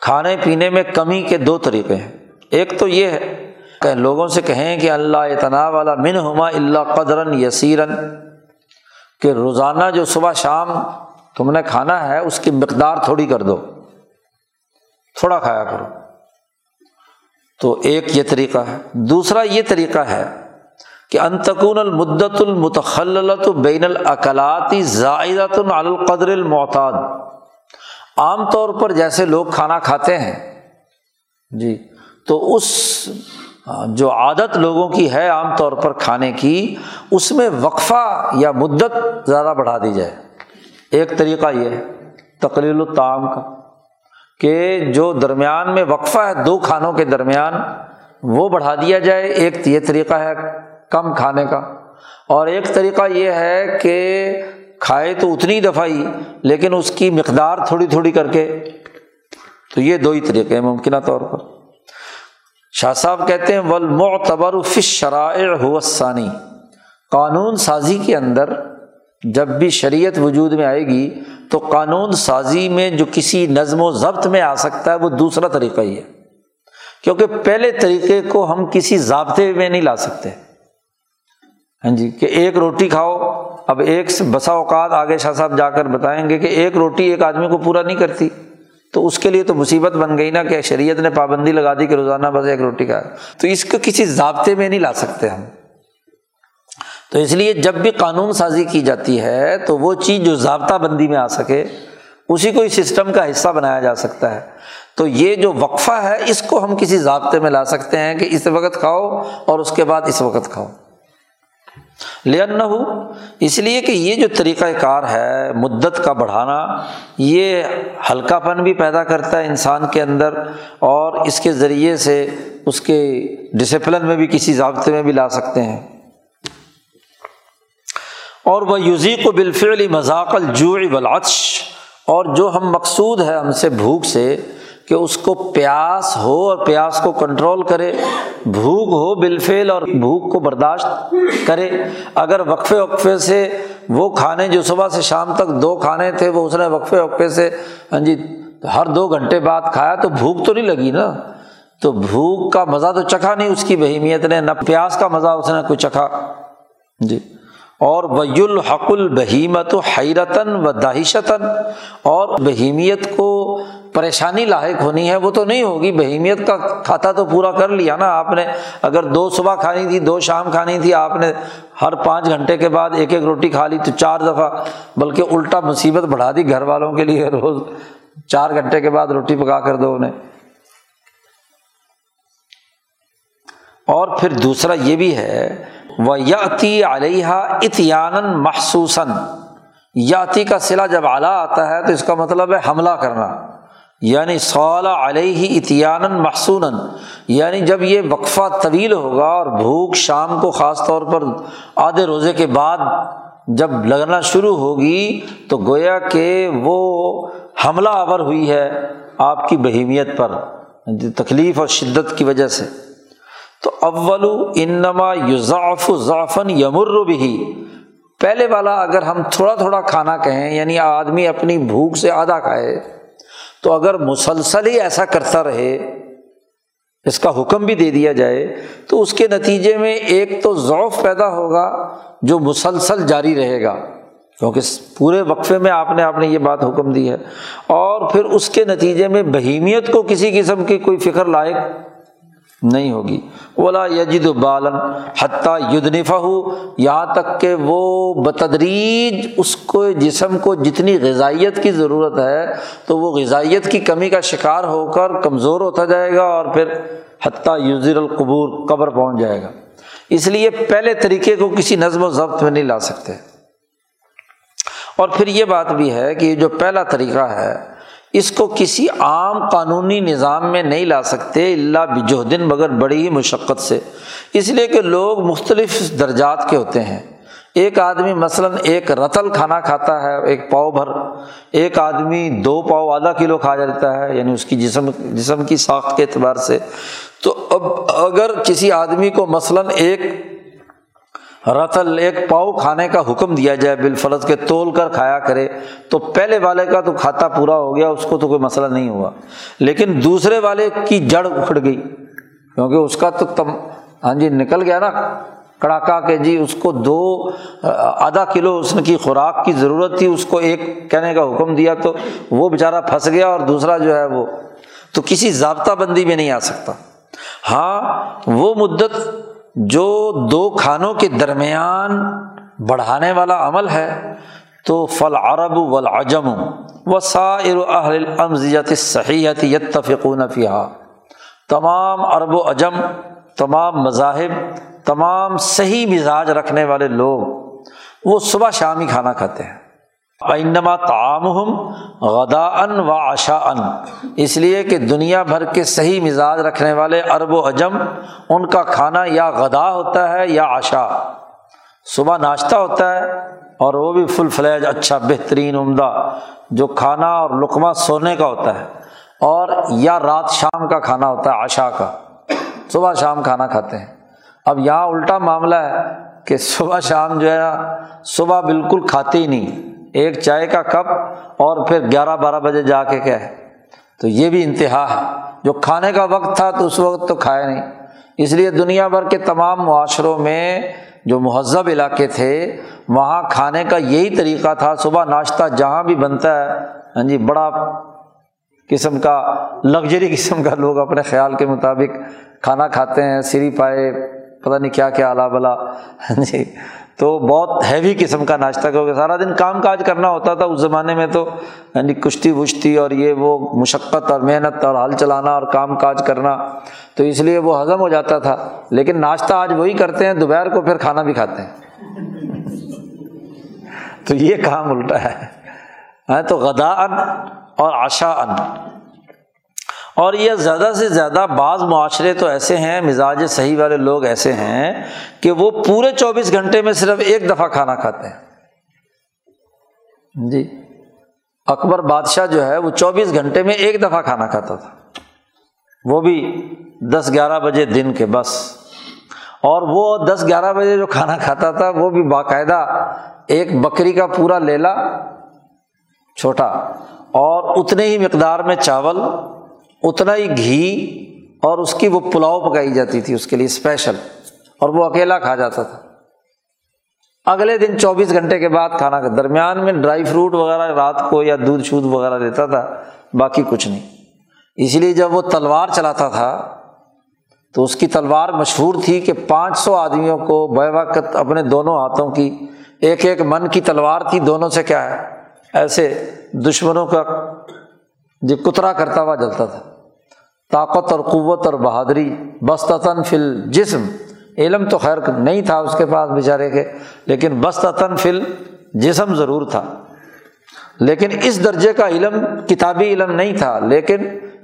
کھانے پینے میں کمی کے دو طریقے ہیں۔ ایک تو یہ ہے کہ لوگوں سے کہیں کہ اللہ تناء والا من ہما اللہ قدرن یسیرن کہ روزانہ جو صبح شام تم نے کھانا ہے اس کی مقدار تھوڑی کر دو۔ تھوڑا کھایا کرو۔ تو ایک یہ طریقہ ہے۔ دوسرا یہ طریقہ ہے کہ انتقون المدت المتخلت بین الاقلاتی زائدۃ القدر المعتاد۔ عام طور پر جیسے لوگ کھانا کھاتے ہیں جی تو اس جو عادت لوگوں کی ہے عام طور پر کھانے کی، اس میں وقفہ یا مدت زیادہ بڑھا دی جائے۔ ایک طریقہ یہ ہے تقلیل الطعام کا، کہ جو درمیان میں وقفہ ہے دو کھانوں کے درمیان، وہ بڑھا دیا جائے۔ ایک یہ طریقہ ہے کم کھانے کا۔ اور ایک طریقہ یہ ہے کہ کھائے تو اتنی دفعہ ہی، لیکن اس کی مقدار تھوڑی تھوڑی کر کے۔ تو یہ دو ہی طریقے ہیں ممکنہ طور پر۔ شاہ صاحب کہتے ہیں ولمعتبر فش شرائع حوثانی قانون سازی کے اندر جب بھی شریعت وجود میں آئے گی، تو قانون سازی میں جو کسی نظم و ضبط میں آ سکتا ہے، وہ دوسرا طریقہ ہی ہے۔ کیونکہ پہلے طریقے کو ہم کسی ضابطے میں نہیں لا سکتے۔ ہاں جی کہ ایک روٹی کھاؤ، اب ایک بسا اوقات آگے شاہ صاحب جا کر بتائیں گے کہ ایک روٹی ایک آدمی کو پورا نہیں کرتی۔ تو اس کے لیے تو مصیبت بن گئی نا کہ شریعت نے پابندی لگا دی کہ روزانہ بس ایک روٹی کھائے۔ تو اس کو کسی ضابطے میں نہیں لا سکتے ہم۔ تو اس لیے جب بھی قانون سازی کی جاتی ہے، تو وہ چیز جو ضابطہ بندی میں آ سکے، اسی کو اس سسٹم کا حصہ بنایا جا سکتا ہے۔ تو یہ جو وقفہ ہے، اس کو ہم کسی ضابطے میں لا سکتے ہیں کہ اس وقت کھاؤ اور اس کے بعد اس وقت کھاؤ۔ لین نہ ہو اس لیے کہ یہ جو طریقۂ کار ہے مدت کا بڑھانا، یہ ہلکا پن بھی پیدا کرتا ہے انسان کے اندر، اور اس کے ذریعے سے اس کے ڈسپلن میں بھی کسی ضابطے میں بھی لا سکتے ہیں۔ اور وہ یوزیق و بالفعلی مذاق الجوع بلاچ اور جو ہم مقصود ہے ہم سے بھوک سے کہ اس کو پیاس ہو اور پیاس کو کنٹرول کرے، بھوک ہو بالفعل اور بھوک کو برداشت کرے۔ اگر وقفے وقفے سے وہ کھانے جو صبح سے شام تک دو کھانے تھے، وہ اس نے وقفے وقفے سے ہاں جی ہر دو گھنٹے بعد کھایا تو بھوک تو نہیں لگی نا۔ تو بھوک کا مزہ تو چکھا نہیں اس کی بہیمیت نے، نہ پیاس کا مزہ اس نے کوئی چکھا۔ جی۔ اور وی الحق البہیمت و حیرتاً و داہشتاً اور بہیمیت کو پریشانی لاحق ہونی ہے، وہ تو نہیں ہوگی۔ بہیمیت کا کھاتا تو پورا کر لیا نا آپ نے۔ اگر دو صبح کھانی تھی، دو شام کھانی تھی، آپ نے ہر پانچ گھنٹے کے بعد ایک ایک روٹی کھا لی تو چار دفعہ، بلکہ الٹا مصیبت بڑھا دی گھر والوں کے لیے روز۔ چار گھنٹے کے بعد روٹی پکا کر دو انہیں۔ اور پھر دوسرا یہ بھی ہے وہ یاتی علیہ اتیان محسوسن یاتی کا سلا جب اعلیٰ آتا ہے تو اس کا مطلب ہے حملہ کرنا۔ یعنی صلاح علیہ اتیان محسون یعنی جب یہ وقفہ طویل ہوگا اور بھوک شام کو خاص طور پر آدھے روزے کے بعد جب لگنا شروع ہوگی تو گویا کہ وہ حملہ آور ہوئی ہے آپ کی بہیمیت پر یعنی تکلیف اور شدت کی وجہ سے۔ تو اول انما یوزاف ضعفن یمر بھی پہلے والا اگر ہم تھوڑا تھوڑا کھانا کہیں یعنی آدمی اپنی بھوک سے آدھا کھائے، تو اگر مسلسل ہی ایسا کرتا رہے، اس کا حکم بھی دے دیا جائے، تو اس کے نتیجے میں ایک تو ذوف پیدا ہوگا جو مسلسل جاری رہے گا۔ کیونکہ پورے وقفے میں آپ نے آپ نے یہ بات حکم دی ہے۔ اور پھر اس کے نتیجے میں بہیمیت کو کسی قسم کی کوئی فکر لائق نہیں ہوگی۔ اولا یجد بالن حتیٰ یدنفا ہو یہاں تک کہ وہ بتدریج اس کو، جسم کو جتنی غذائیت کی ضرورت ہے، تو وہ غذائیت کی کمی کا شکار ہو کر کمزور ہوتا جائے گا اور پھر حتیٰ یوزر القبور، قبر پہنچ جائے گا۔ اس لیے پہلے طریقے کو کسی نظم و ضبط میں نہیں لا سکتے۔ اور پھر یہ بات بھی ہے کہ جو پہلا طریقہ ہے اس کو کسی عام قانونی نظام میں نہیں لا سکتے اللہ بجہدن مگر بڑی ہی مشقت سے۔ اس لیے کہ لوگ مختلف درجات کے ہوتے ہیں۔ ایک آدمی مثلاً ایک رتل کھانا کھاتا ہے، ایک پاؤ بھر۔ ایک آدمی دو پاؤ آدھا کلو کھا جاتا ہے یعنی اس کی جسم جسم کی ساخت کے اعتبار سے۔ تو اب اگر کسی آدمی کو مثلاً ایک رتل ایک پاؤ کھانے کا حکم دیا جائے بالفرض کے تول کر کھایا کرے، تو پہلے والے کا تو کھاتا پورا ہو گیا، اس کو تو کوئی مسئلہ نہیں ہوا۔ لیکن دوسرے والے کی جڑ اکھڑ گئی، کیونکہ اس کا تو تم ہاں جی نکل گیا نا کڑاکا کہ جی اس کو دو، آدھا کلو اس کی خوراک کی ضرورت تھی، اس کو ایک کہنے کا حکم دیا تو وہ بےچارا پھنس گیا اور دوسرا جو ہے وہ تو کسی ضابطہ بندی میں نہیں آ سکتا۔ ہاں وہ مدت جو دو کھانوں کے درمیان بڑھانے والا عمل ہے، تو فل عرب و العجم و سائر امزیت صحیحت یتفقون فیحا تمام عرب و عجم، تمام مذاہب، تمام صحیح مزاج رکھنے والے لوگ وہ صبح شام ہی کھانا کھاتے ہیں۔ اینما تعام غدا ان و آشا ان اس لیے کہ دنیا بھر کے صحیح مزاج رکھنے والے ارب و حجم ان کا کھانا یا غدا ہوتا ہے یا آشا صبح ناشتہ ہوتا ہے اور وہ بھی فل فلیج اچھا بہترین، عمدہ، جو کھانا اور لقمہ سونے کا ہوتا ہے۔ اور یا رات شام کا کھانا ہوتا ہے آشا کا۔ صبح شام کھانا کھاتے ہیں۔ اب یہاں الٹا معاملہ ہے کہ صبح شام جو ہے نا، صبح بالکل کھاتے ہی نہیں۔ ایک چائے کا کپ اور پھر گیارہ بارہ بجے جا کے کیا ہے تو یہ بھی انتہا ہے۔ جو کھانے کا وقت تھا تو اس وقت تو کھایا نہیں۔ اس لیے دنیا بھر کے تمام معاشروں میں جو مہذب علاقے تھے، وہاں کھانے کا یہی طریقہ تھا۔ صبح ناشتہ جہاں بھی بنتا ہے ہاں جی بڑا قسم کا، لگژری قسم کا لوگ اپنے خیال کے مطابق کھانا کھاتے ہیں۔ سری پائے، پتہ نہیں کیا کیا الا بلا ہاں جی تو بہت ہیوی قسم کا ناشتہ کیونکہ سارا دن کام کاج کرنا ہوتا تھا اس زمانے میں تو یعنی کشتی وشتی اور یہ وہ مشقت اور محنت اور ہل چلانا اور کام کاج کرنا، تو اس لیے وہ ہضم ہو جاتا تھا۔ لیکن ناشتہ آج وہی کرتے ہیں، دوپہر کو پھر کھانا بھی کھاتے ہیں۔ تو یہ کام الٹا ہے۔ ہاں، تو غدا ان اور آشا ان اور یہ زیادہ سے زیادہ بعض معاشرے تو ایسے ہیں، مزاج صحیح والے لوگ ایسے ہیں کہ وہ پورے چوبیس گھنٹے میں صرف ایک دفعہ کھانا کھاتے ہیں۔ جی۔ اکبر بادشاہ جو ہے، وہ چوبیس گھنٹے میں ایک دفعہ کھانا کھاتا تھا۔ وہ بھی دس گیارہ بجے دن کے بس۔ اور وہ دس گیارہ بجے جو کھانا کھاتا تھا، وہ بھی باقاعدہ ایک بکری کا پورا لیلا چھوٹا اور اتنے ہی مقدار میں چاول اتنا ہی گھی اور اس کی وہ پلاؤ پکائی جاتی تھی اس کے لیے اسپیشل اور وہ اکیلا کھا جاتا تھا۔ اگلے دن چوبیس گھنٹے کے بعد کھانا درمیان میں ڈرائی فروٹ وغیرہ رات کو یا دودھ شودھ وغیرہ دیتا تھا، باقی کچھ نہیں۔ اس لیے جب وہ تلوار چلاتا تھا تو اس کی تلوار مشہور تھی کہ پانچ سو آدمیوں کو بے وقت اپنے دونوں ہاتھوں کی ایک ایک من کی تلوار تھی۔ دونوں سے کیا ہے؟ ایسے دشمنوں کا جو کترا کرتا ہوا جلتا تھا۔ طاقت اور قوت اور بہادری بستاً فل جسم علم تو خیر نہیں تھا اس کے پاس بیچارے کے، لیکن بستاً فل جسم ضرور تھا۔ لیکن اس درجے کا علم، کتابی علم نہیں تھا، لیکن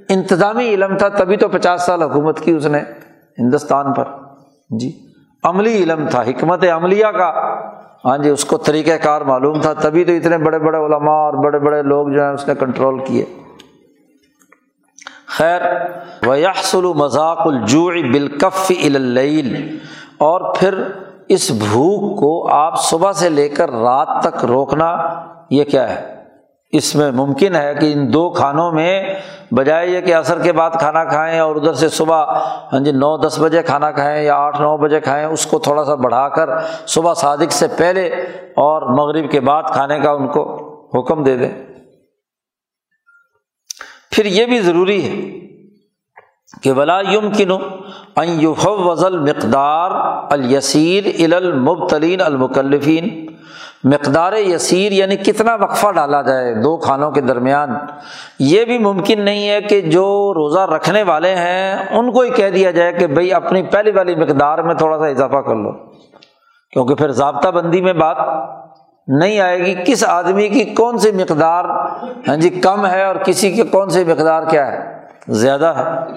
انتظامی علم تھا۔ تبھی تو پچاس سال حکومت کی اس نے ہندوستان پر۔ جی عملی علم تھا، حکمت عملیہ کا۔ ہاں جی اس کو طریقۂ کار معلوم تھا۔ تبھی تو اتنے بڑے بڑے علماء اور بڑے بڑے لوگ جو ہیں اس نے کنٹرول کیے۔ خیر ویحسل مذاق الجوع بالکف اللیل اور پھر اس بھوک کو آپ صبح سے لے کر رات تک روکنا، یہ کیا ہے؟ اس میں ممکن ہے کہ ان دو کھانوں میں، بجائے یہ کہ عصر کے بعد کھانا کھائیں اور ادھر سے صبح ہاں جی نو دس بجے کھانا کھائیں یا آٹھ نو بجے کھائیں، اس کو تھوڑا سا بڑھا کر صبح صادق سے پہلے اور مغرب کے بعد کھانے کا ان کو حکم دے دیں۔ پھر یہ بھی ضروری ہے کہ ولا یم کنو وزل مقدار الیسیر المبتلین المکلفین مقدار یسیر یعنی کتنا وقفہ ڈالا جائے دو کھانوں کے درمیان یہ بھی ممکن نہیں ہے کہ جو روزہ رکھنے والے ہیں ان کو ہی کہہ دیا جائے کہ بھائی اپنی پہلی والی مقدار میں تھوڑا سا اضافہ کر لو کیونکہ پھر ضابطہ بندی میں بات نہیں آئے گی، کس آدمی کی کون سی مقدار ہاں جی کم ہے اور کسی کی کون سی مقدار کیا ہے؟ زیادہ ہے۔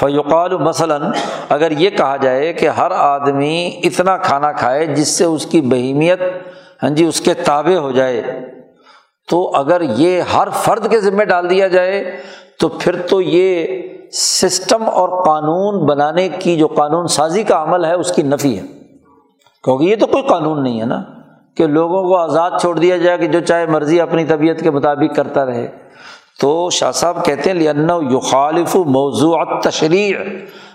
فیوقال مثلاً، اگر یہ کہا جائے کہ ہر آدمی اتنا کھانا کھائے جس سے اس کی بہیمیت ہاں جی اس کے تابع ہو جائے، تو اگر یہ ہر فرد کے ذمے ڈال دیا جائے، تو پھر تو یہ سسٹم اور قانون بنانے کی جو قانون سازی کا عمل ہے، اس کی نفی ہے۔ کیونکہ یہ تو کوئی قانون نہیں ہے نا۔ کہ لوگوں کو آزاد چھوڑ دیا جائے کہ جو چاہے مرضی اپنی طبیعت کے مطابق کرتا رہے۔ تو شاہ صاحب کہتے ہیں یو خالف موضوع تشریح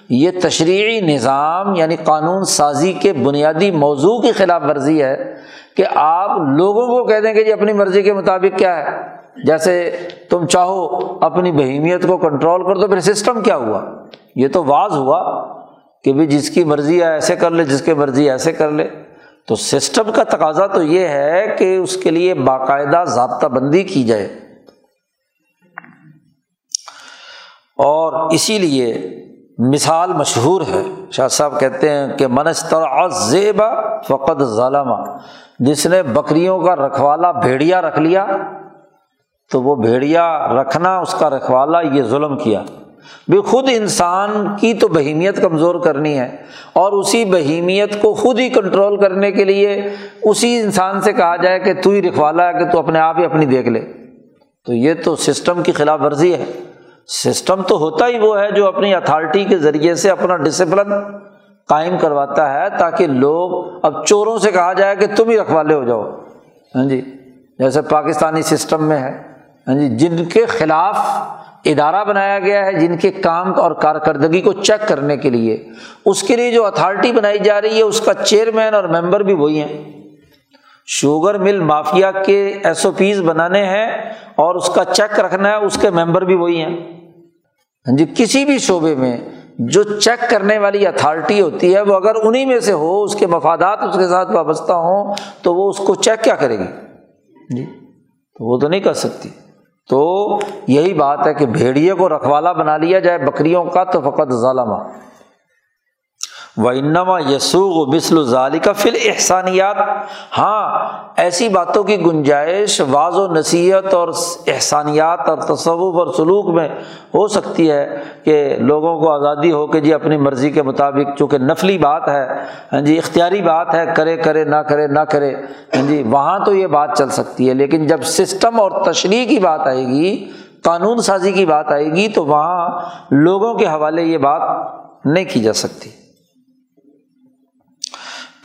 یہ تشریحی نظام یعنی قانون سازی کے بنیادی موضوع کی خلاف ورزی ہے کہ آپ لوگوں کو کہہ دیں کہ جی اپنی مرضی کے مطابق کیا ہے۔ جیسے تم چاہو اپنی بہیمیت کو کنٹرول کر دو، پھر سسٹم کیا ہوا؟ یہ تو واضح ہوا کہ بھائی جس کی مرضی ہے ایسے کر لے، جس کی مرضی ایسے کر لے۔ تو سسٹم کا تقاضا تو یہ ہے کہ اس کے لیے باقاعدہ ضابطہ بندی کی جائے۔ اور اسی لیے مثال مشہور ہے۔ شاہ صاحب کہتے ہیں کہ منستر زیبا فقط ظالمہ جس نے بکریوں کا رکھوالا بھیڑیا رکھ لیا تو وہ بھیڑیا رکھنا، اس کا رکھوالا یہ ظلم کیا۔ بھی خود انسان کی تو بہیمیت کمزور کرنی ہے اور اسی بہیمیت کو خود ہی کنٹرول کرنے کے لیے اسی انسان سے کہا جائے کہ تو ہی رکھوالا ہے کہ تو اپنے آپ ہی اپنی دیکھ لے۔ تو یہ تو سسٹم کی خلاف ورزی ہے۔ سسٹم تو ہوتا ہی وہ ہے جو اپنی اتھارٹی کے ذریعے سے اپنا ڈسپلن قائم کرواتا ہے تاکہ لوگ اب چوروں سے کہا جائے کہ تم ہی رکھوالے ہو جاؤ۔ ہاں جی جیسے پاکستانی سسٹم میں ہے۔ ہاں جی جن کے خلاف ادارہ بنایا گیا ہے جن کے کام اور کارکردگی کو چیک کرنے کے لیے۔ اس کے لیے جو اتھارٹی بنائی جا رہی ہے، اس کا چیئرمین اور ممبر بھی وہی ہیں۔ شوگر مل مافیا کے ایس او پیز بنانے ہیں اور اس کا چیک رکھنا ہے، اس کے ممبر بھی وہی ہیں۔ ہاں جی کسی بھی شعبے میں جو چیک کرنے والی اتھارٹی ہوتی ہے، وہ اگر انہیں میں سے ہو، اس کے مفادات اس کے ساتھ وابستہ ہوں، تو وہ اس کو چیک کیا کرے گی؟ جی تو وہ تو نہیں کر سکتی۔ تو یہی بات ہے کہ بھیڑیے کو رکھوالا بنا لیا جائے، بکریوں کا تو فقط ظالمہ و انما یسوغ و بسل ظالی کا فل احسانیات ہاں ایسی باتوں کی گنجائش، واض و نصیحت اور احسانیات اور تصوف اور سلوک میں ہو سکتی ہے کہ لوگوں کو آزادی ہو کہ جی اپنی مرضی کے مطابق، چونکہ نفلی بات ہے ہاں جی اختیاری بات ہے، کرے کرے، نہ کرے نہ کرے ہاں جی وہاں تو یہ بات چل سکتی ہے۔ لیکن جب سسٹم اور تشریح کی بات آئے گی، قانون سازی کی بات آئے گی، تو وہاں لوگوں کے حوالے یہ بات نہیں کی جا سکتی۔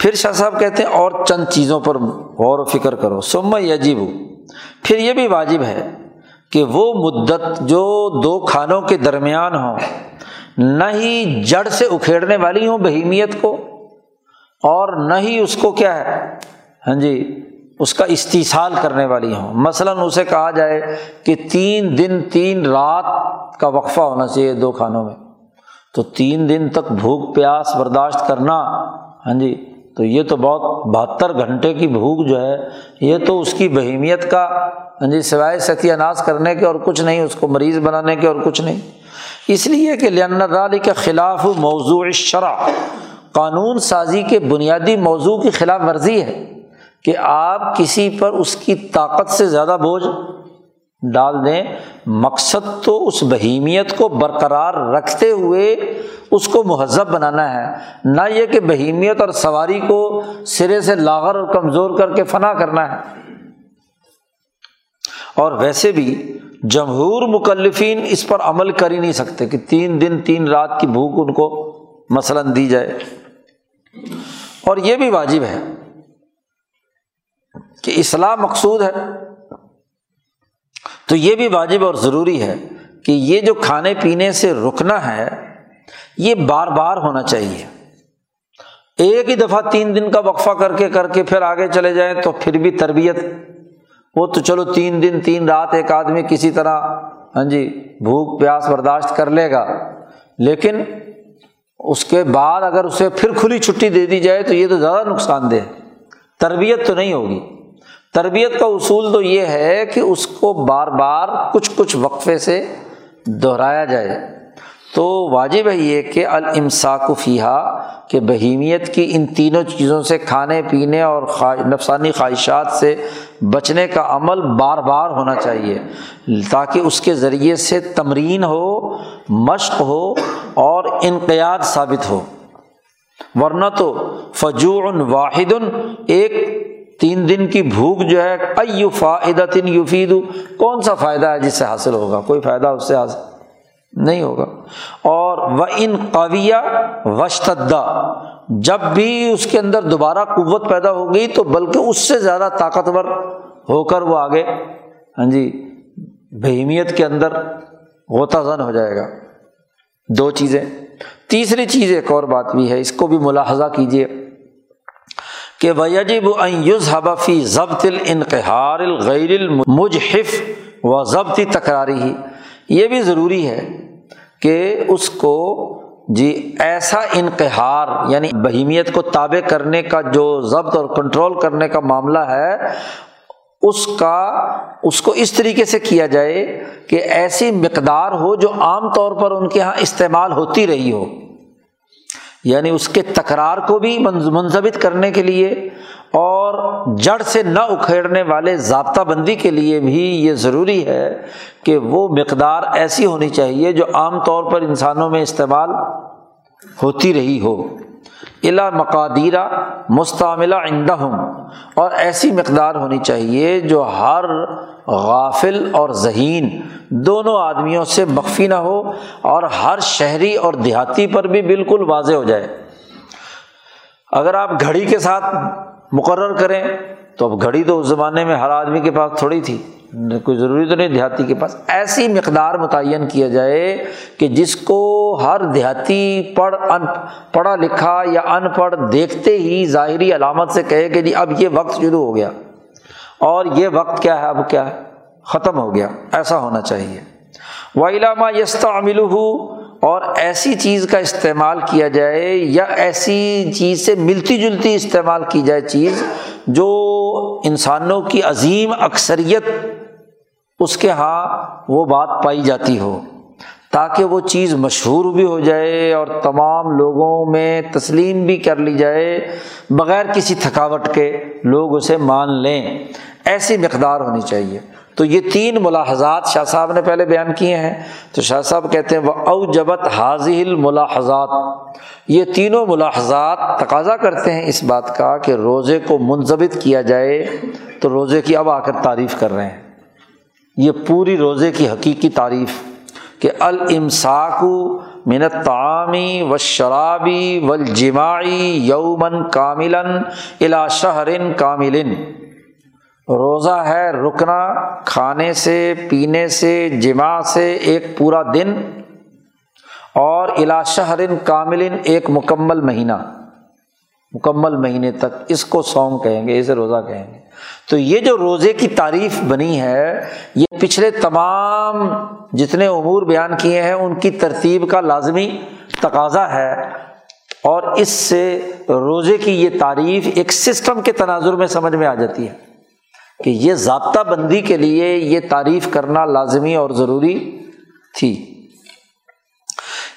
پھر شاہ صاحب کہتے ہیں اور چند چیزوں پر غور و فکر کرو۔ سم یجیب پھر یہ بھی واجب ہے کہ وہ مدت جو دو کھانوں کے درمیان ہوں، نہ ہی جڑ سے اکھیڑنے والی ہوں بہیمیت کو، اور نہ ہی اس کو کیا ہے؟ ہاں جی اس کا استحصال کرنے والی ہوں۔ مثلاً اسے کہا جائے کہ تین دن تین رات کا وقفہ ہونا چاہیے دو کھانوں میں۔ تو تین دن تک بھوک پیاس برداشت کرنا ہاں جی تو یہ تو بہت بہتر گھنٹے کی بھوک جو ہے، یہ تو اس کی بہیمیت کا ہاں جی سوائے ستی اناج کرنے کے اور کچھ نہیں، اس کو مریض بنانے کے اور کچھ نہیں۔ اس لیے کہ علی کے خلاف موضوع شرح قانون سازی کے بنیادی موضوع کی خلاف ورزی ہے کہ آپ کسی پر اس کی طاقت سے زیادہ بوجھ ڈال دیں۔ مقصد تو اس بہیمیت کو برقرار رکھتے ہوئے اس کو مہذب بنانا ہے۔ نہ یہ کہ بہیمیت اور سواری کو سرے سے لاغر اور کمزور کر کے فنا کرنا ہے۔ اور ویسے بھی جمہور مکلفین اس پر عمل کر ہی نہیں سکتے کہ تین دن، تین رات کی بھوک ان کو مثلاً دی جائے۔ اور یہ بھی واجب ہے کہ اصلاح مقصود ہے۔ تو یہ بھی واجب اور ضروری ہے کہ یہ جو کھانے پینے سے رکنا ہے، یہ بار بار ہونا چاہیے۔ ایک ہی دفعہ تین دن کا وقفہ کر کے کر کے پھر آگے چلے جائیں تو پھر بھی تربیت۔ وہ تو چلو تین دن، تین رات ایک آدمی کسی طرح ہاں جی بھوک، پیاس برداشت کر لے گا۔ لیکن اس کے بعد اگر اسے پھر کھلی چھٹی دے دی جائے تو یہ تو زیادہ نقصان دہ تربیت تو نہیں ہوگی۔ تربیت کا اصول تو یہ ہے کہ اس کو بار بار کچھ کچھ وقفے سے دہرایا جائے۔ تو واجب ہے یہ کہ المساک فیحا کہ بہیمیت کی ان تینوں چیزوں سے کھانے پینے اور نفسانی خواہشات سے بچنے کا عمل بار بار ہونا چاہیے، تاکہ اس کے ذریعے سے تمرین ہو، مشق ہو اور انقیات ثابت ہو۔ ورنہ تو فجوع واحد، ایک تین دن کی بھوک جو ہے، ایو فائدہ تن کون سا فائدہ ہے جس سے حاصل ہوگا؟ کوئی فائدہ اس سے حاصل نہیں ہوگا۔ اور وہ ان قویہ وشتدا جب بھی اس کے اندر دوبارہ قوت پیدا ہو گئی تو بلکہ اس سے زیادہ طاقتور ہو کر وہ آگے ہاں جی بہیمیت کے اندر غوطہ زن ہو جائے گا۔ دو چیزیں۔ تیسری چیز ایک اور بات بھی ہے، اس کو بھی ملاحظہ کیجیے کہ وجب یوز حبفی ضبط الانقہار الغیر المجحف و ضبطی تکراری ہی یہ بھی ضروری ہے کہ اس کو جی ایسا انقہار یعنی بہیمیت کو تابع کرنے کا جو ضبط اور کنٹرول کرنے کا معاملہ ہے، اس کا، اس کو اس طریقے سے کیا جائے کہ ایسی مقدار ہو جو عام طور پر ان کے یہاں استعمال ہوتی رہی ہو۔ یعنی اس کے تکرار کو بھی منظمت کرنے کے لیے اور جڑ سے نہ اکھیڑنے والے ضابطہ بندی کے لیے بھی یہ ضروری ہے کہ وہ مقدار ایسی ہونی چاہیے جو عام طور پر انسانوں میں استعمال ہوتی رہی ہو۔ الا مقادیرہ مستعملہ عندہ ہوں اور ایسی مقدار ہونی چاہیے جو ہر غافل اور ذہین دونوں آدمیوں سے مخفی نہ ہو اور ہر شہری اور دیہاتی پر بھی بالکل واضح ہو جائے۔ اگر آپ گھڑی کے ساتھ مقرر کریں تو اب گھڑی تو اس زمانے میں ہر آدمی کے پاس تھوڑی تھی۔ کوئی ضروری تو نہیں دیہاتی کے پاس۔ ایسی مقدار متعین کیا جائے کہ جس کو ہر دیہاتی پڑھ، ان، پڑھا لکھا یا ان پڑھ دیکھتے ہی ظاہری علامت سے کہے کہ جی اب یہ وقت شروع ہو گیا۔ اور یہ وقت کیا ہے؟ اب کیا ہے؟ ختم ہو گیا۔ ایسا ہونا چاہیے۔ و علامہ یستعمل اور ایسی چیز کا استعمال کیا جائے یا ایسی چیز سے ملتی جلتی استعمال کی جائے چیز جو انسانوں کی عظیم اکثریت اس کے یہاں وہ بات پائی جاتی ہو، تاکہ وہ چیز مشہور بھی ہو جائے اور تمام لوگوں میں تسلیم بھی کر لی جائے، بغیر کسی تھکاوٹ کے لوگ اسے مان لیں۔ ایسی مقدار ہونی چاہیے۔ تو یہ تین ملاحظات شاہ صاحب نے پہلے بیان کیے ہیں۔ تو شاہ صاحب کہتے ہیں وہ او جبت حاضل ملاحظات یہ تینوں ملاحظات تقاضا کرتے ہیں اس بات کا کہ روزے کو منظمت کیا جائے۔ تو روزے کی اب آ کر تعریف کر رہے ہیں۔ یہ پوری روزے کی حقیقی تعریف کہ المساک منت تعامی و شرابی و جماعی یومن کاملن الا شہرن کاملن روزہ ہے رکنا، کھانے سے، پینے سے جمع سے ایک پورا دن اور الا شہرن کاملن ایک مکمل مہینہ۔ مکمل مہینے تک اس کو سونگ کہیں گے اسے روزہ کہیں گے۔ تو یہ جو روزے کی تعریف بنی ہے، یہ پچھلے تمام جتنے امور بیان کیے ہیں، ان کی ترتیب کا لازمی تقاضا ہے۔ اور اس سے روزے کی یہ تعریف ایک سسٹم کے تناظر میں سمجھ میں آ جاتی ہے کہ یہ ضابطہ بندی کے لیے یہ تعریف کرنا لازمی اور ضروری تھی۔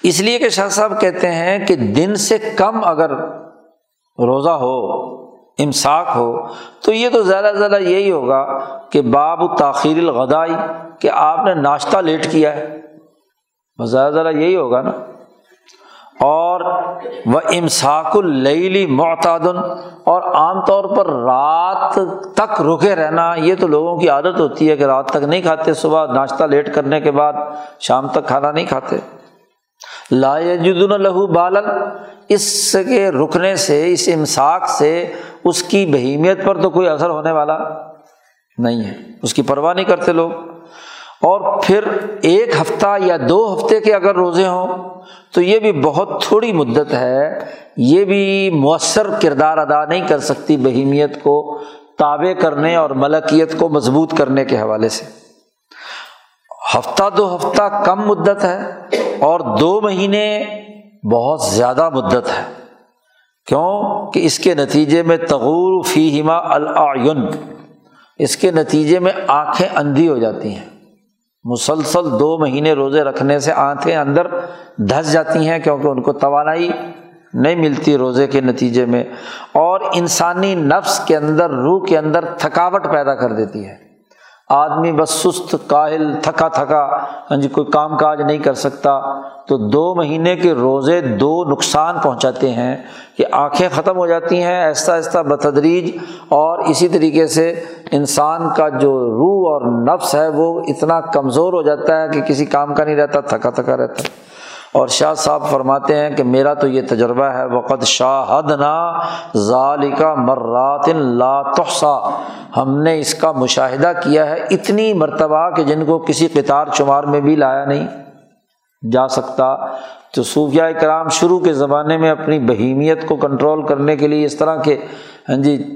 اس لیے کہ شاہ صاحب کہتے ہیں کہ دن سے کم اگر روزہ ہو، امساک ہو، تو یہ تو زیادہ سے زیادہ یہی ہوگا کہ باب تاخیر الغدائی کہ آپ نے ناشتہ لیٹ کیا ہے۔ بس زیادہ زیادہ یہی ہوگا نا۔ اور وہ امساک اللی معتادن اور عام طور پر رات تک رکے رہنا، یہ تو لوگوں کی عادت ہوتی ہے کہ رات تک نہیں کھاتے، صبح ناشتہ لیٹ کرنے کے بعد شام تک کھانا نہیں کھاتے۔ لا جدن لہو بالن، اس کے رکنے سے، اس امساک سے اس کی بہیمیت پر تو کوئی اثر ہونے والا نہیں ہے۔ اس کی پرواہ نہیں کرتے لوگ۔ اور پھر ایک ہفتہ یا دو ہفتے کے اگر روزے ہوں، تو یہ بھی بہت تھوڑی مدت ہے۔ یہ بھی مؤثر کردار ادا نہیں کر سکتی بہیمیت کو تابع کرنے اور ملکیت کو مضبوط کرنے کے حوالے سے۔ ہفتہ دو ہفتہ کم مدت ہے اور دو مہینے بہت زیادہ مدت ہے۔ کیوں؟ کہ اس کے نتیجے میں تغور فی ہما العین اس کے نتیجے میں آنکھیں اندھی ہو جاتی ہیں۔ مسلسل دو مہینے روزے رکھنے سے آنکھیں اندر دھس جاتی ہیں کیونکہ ان کو توانائی نہیں ملتی روزے کے نتیجے میں، اور انسانی نفس کے اندر، روح کے اندر تھکاوٹ پیدا کر دیتی ہے۔ آدمی بس سست، کاہل، تھکا تھکا ہاں جی کوئی کام کاج نہیں کر سکتا، تو دو مہینے کے روزے دو نقصان پہنچاتے ہیں کہ آنکھیں ختم ہو جاتی ہیں ایسا ایسا بتدریج، اور اسی طریقے سے انسان کا جو روح اور نفس ہے وہ اتنا کمزور ہو جاتا ہے کہ کسی کام کا نہیں رہتا، تھکا تھکا رہتا ہے۔ اور شاہ صاحب فرماتے ہیں کہ میرا تو یہ تجربہ ہے وقت شاہد نا ظالقہ مرات لا تحسا ہم نے اس کا مشاہدہ کیا ہے اتنی مرتبہ کہ جن کو کسی قطار شمار میں بھی لایا نہیں جا سکتا۔ تو صوفیہ کرام شروع کے زمانے میں اپنی بہیمیت کو کنٹرول کرنے کے لیے اس طرح کے ہاں جی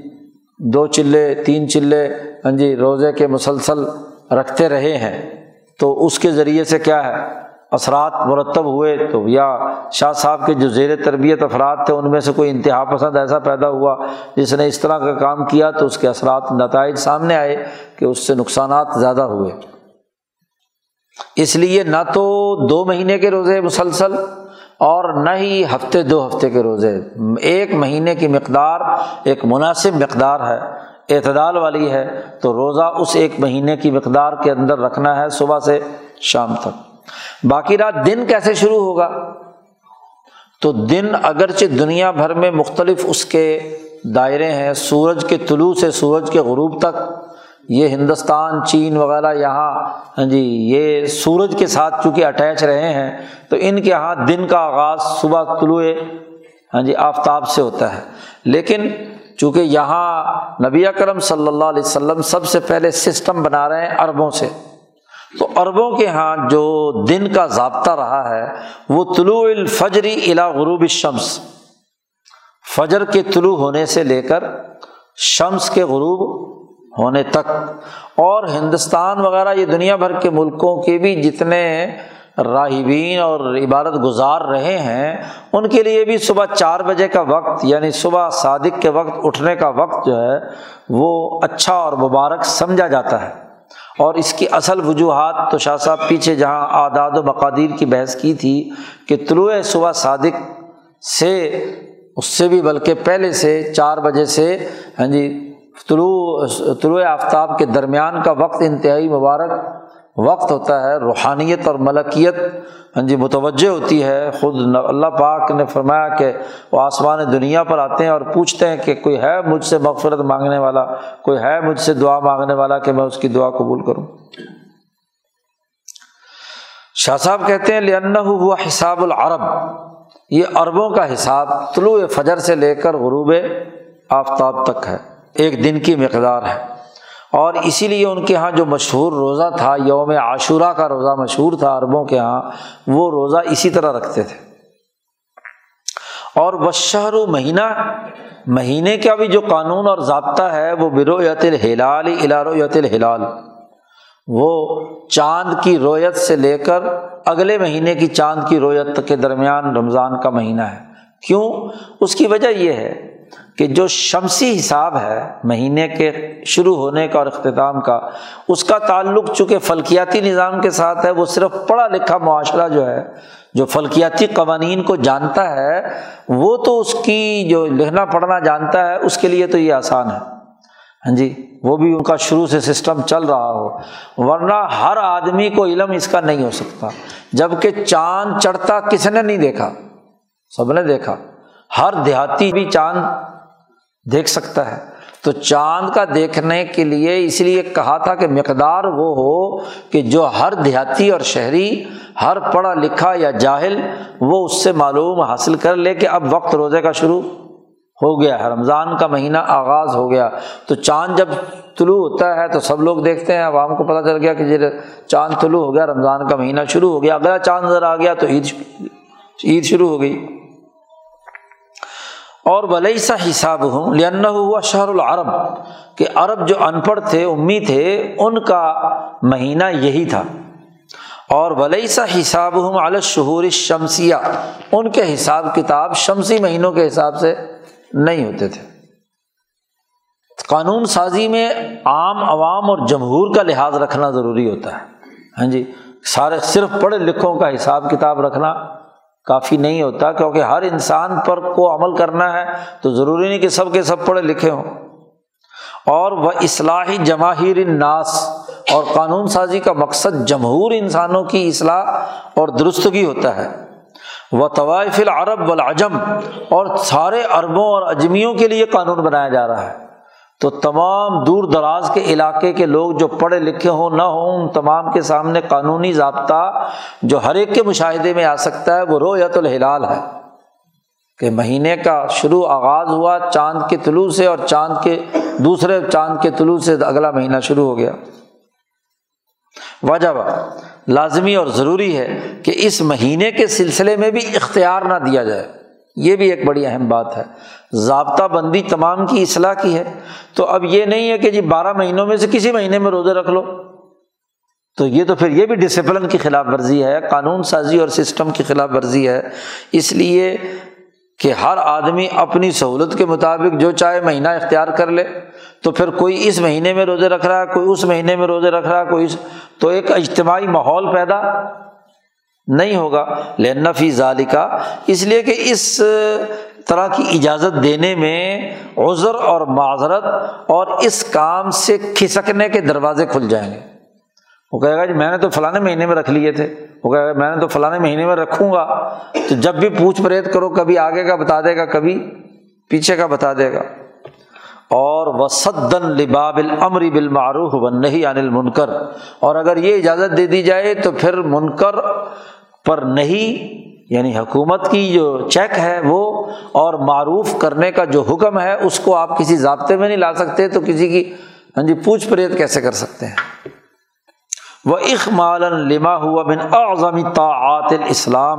دو چلے، تین چلے ہاں جی روزے کے مسلسل رکھتے رہے ہیں۔ تو اس کے ذریعے سے کیا ہے؟ اثرات مرتب ہوئے تو یا شاہ صاحب کے جو زیر تربیت افراد تھے، ان میں سے کوئی انتہا پسند ایسا پیدا ہوا جس نے اس طرح کا کام کیا تو اس کے اثرات نتائج سامنے آئے کہ اس سے نقصانات زیادہ ہوئے۔ اس لیے نہ تو دو مہینے کے روزے مسلسل اور نہ ہی ہفتے، دو ہفتے کے روزے۔ ایک مہینے کی مقدار، ایک مناسب مقدار ہے، اعتدال والی ہے۔ تو روزہ اس ایک مہینے کی مقدار کے اندر رکھنا ہے صبح سے شام تک۔ باقی رات دن کیسے شروع ہوگا؟ تو دن اگرچہ دنیا بھر میں مختلف اس کے دائرے ہیں، سورج کے طلوع سے سورج کے غروب تک، یہ ہندوستان، چین وغیرہ یہاں ہاں جی یہ سورج کے ساتھ چونکہ اٹیچ رہے ہیں، تو ان کے یہاں دن کا آغاز صبح طلوع ہاں جی آفتاب سے ہوتا ہے۔ لیکن چونکہ یہاں نبی کرم صلی اللہ علیہ وسلم سب سے پہلے سسٹم بنا رہے ہیں اربوں سے تو اربوں کے یہاں جو دن کا ضابطہ رہا ہے، وہ طلوع الفجری الا غروب شمس فجر کے طلوع ہونے سے لے کر شمس کے غروب ہونے تک۔ اور ہندوستان وغیرہ، یہ دنیا بھر کے ملکوں کے بھی جتنے راہبین اور عبادت گزار رہے ہیں، ان کے لیے بھی صبح چار بجے کا وقت یعنی صبح صادق کے وقت اٹھنے کا وقت جو ہے، وہ اچھا اور مبارک سمجھا جاتا ہے۔ اور اس کی اصل وجوہات تو شاہ صاحب پیچھے جہاں آداد و مقادیر کی بحث کی تھی کہ طلوع صبح صادق سے، اس سے بھی بلکہ پہلے سے چار بجے سے ہاں جی طلوع طلوع آفتاب کے درمیان کا وقت انتہائی مبارک وقت ہوتا ہے، روحانیت اور ملکیت ہاں جی متوجہ ہوتی ہے۔ خود اللہ پاک نے فرمایا کہ وہ آسمان دنیا پر آتے ہیں اور پوچھتے ہیں کہ کوئی ہے مجھ سے مغفرت مانگنے والا، کوئی ہے مجھ سے دعا مانگنے والا کہ میں اس کی دعا قبول کروں۔ شاہ صاحب کہتے ہیں لن ہوا حساب العرب۔ یہ عربوں کا حساب طلوع فجر سے لے کر غروب آفتاب تک ہے۔ ایک دن کی مقدار ہے۔ اور اسی لیے ان کے یہاں جو مشہور روزہ تھا، یوم عاشورہ کا روزہ مشہور تھا عربوں کے یہاں وہ روزہ اسی طرح رکھتے تھے۔ اور بشہر و مہینہ، مہینے کا بھی جو قانون اور ضابطہ ہے، وہ برویت الحلال الارویت الحلال وہ چاند کی رویت سے لے کر اگلے مہینے کی چاند کی رویت کے درمیان رمضان کا مہینہ ہے۔ کیوں؟ اس کی وجہ یہ ہے کہ جو شمسی حساب ہے، مہینے کے شروع ہونے کا اور اختتام کا، اس کا تعلق چونکہ فلکیاتی نظام کے ساتھ ہے، وہ صرف پڑھا لکھا معاشرہ جو ہے، جو فلکیاتی قوانین کو جانتا ہے، وہ تو اس کی جو لکھنا پڑھنا جانتا ہے، اس کے لیے تو یہ آسان ہے۔ ہاں جی وہ بھی ان کا شروع سے سسٹم چل رہا ہو۔ ورنہ ہر آدمی کو علم اس کا نہیں ہو سکتا۔ جبکہ چاند چڑھتا کس نے نہیں دیکھا؟ سب نے دیکھا۔ ہر دیہاتی بھی چاند دیکھ سکتا ہے۔ تو چاند کا دیکھنے کے لیے اس لیے کہا تھا کہ مقدار وہ ہو کہ جو ہر دیہاتی اور شہری، ہر پڑھا لکھا یا جاہل، وہ اس سے معلوم حاصل کر لے کہ اب وقت روزے کا شروع ہو گیا ہے، رمضان کا مہینہ آغاز ہو گیا۔ تو چاند جب طلوع ہوتا ہے تو سب لوگ دیکھتے ہیں، عوام کو پتہ چل گیا کہ چاند طلوع ہو گیا، رمضان کا مہینہ شروع ہو گیا۔ اگلا چاند نظر آ گیا تو عید عید شروع ہو گئی۔ اور ولی سا حساب ہوں لن ہوا شہر العرب، کہ عرب جو ان پڑھ تھے امی تھے ان کا مہینہ یہی تھا۔ اور ولی سا حساب ہوں الشہور شمسیہ ان کے حساب کتاب شمسی مہینوں کے حساب سے نہیں ہوتے تھے۔ قانون سازی میں عام عوام اور جمہور کا لحاظ رکھنا ضروری ہوتا ہے۔ ہاں جی سارے صرف پڑھے لکھوں کا حساب کتاب رکھنا کافی نہیں ہوتا کیونکہ ہر انسان پر کو عمل کرنا ہے تو ضروری نہیں کہ سب کے سب پڑھے لکھے ہوں۔ اور وہ اصلاحی جماہیر الناس، اور قانون سازی کا مقصد جمہور انسانوں کی اصلاح اور درستگی ہوتا ہے۔ وہ طوائف العرب والعجم، اور سارے عربوں اور اجمیوں کے لیے قانون بنایا جا رہا ہے۔ تو تمام دور دراز کے علاقے کے لوگ جو پڑھے لکھے ہوں نہ ہوں، ان تمام کے سامنے قانونی ضابطہ جو ہر ایک کے مشاہدے میں آ سکتا ہے، وہ رویت الحلال ہے۔ کہ مہینے کا شروع آغاز ہوا، چاند کے طلوع سے اور چاند کے دوسرے چاند کے طلوع سے اگلا مہینہ شروع ہو گیا۔ وجہ لازمی اور ضروری ہے کہ اس مہینے کے سلسلے میں بھی اختیار نہ دیا جائے۔ یہ بھی ایک بڑی اہم بات ہے۔ ضابطہ بندی تمام کی اصلاح کی ہے۔ تو اب یہ نہیں ہے کہ جی بارہ مہینوں میں سے کسی مہینے میں روزے رکھ لو۔ تو یہ تو پھر یہ بھی ڈسپلن کی خلاف ورزی ہے، قانون سازی اور سسٹم کی خلاف ورزی ہے۔ اس لیے کہ ہر آدمی اپنی سہولت کے مطابق جو چاہے مہینہ اختیار کر لے۔ تو پھر کوئی اس مہینے میں روزے رکھ رہا ہے، کوئی اس مہینے میں روزے رکھ رہا ہے، کوئی تو ایک اجتماعی ماحول پیدا نہیں ہوگا۔ لنفی ظالقہ اس لیے کہ اس طرح کی اجازت دینے میں عذر اور معذرت اور اس کام سے کھسکنے کے دروازے کھل جائیں گے۔ وہ کہے گا جی میں نے تو فلاں مہینے میں رکھ لیے تھے۔ وہ کہے گا میں نے تو فلاں مہینے میں رکھوں گا۔ تو جب بھی پوچھ پریت کرو، کبھی آگے کا بتا دے گا، کبھی پیچھے کا بتا دے گا۔ اور وسدن لباب العمری بالمعروف بن نہیں انل منکر اور اگر یہ اجازت دے دی جائے تو پھر منکر پر نہیں یعنی حکومت کی جو چیک ہے وہ اور معروف کرنے کا جو حکم ہے، اس کو آپ کسی ضابطے میں نہیں لا سکتے، تو کسی کی ہاں جی پوچھ پریت کیسے کر سکتے ہیں۔ وہ اخمال لما ہوا بن اعظم طاعات الاسلام۔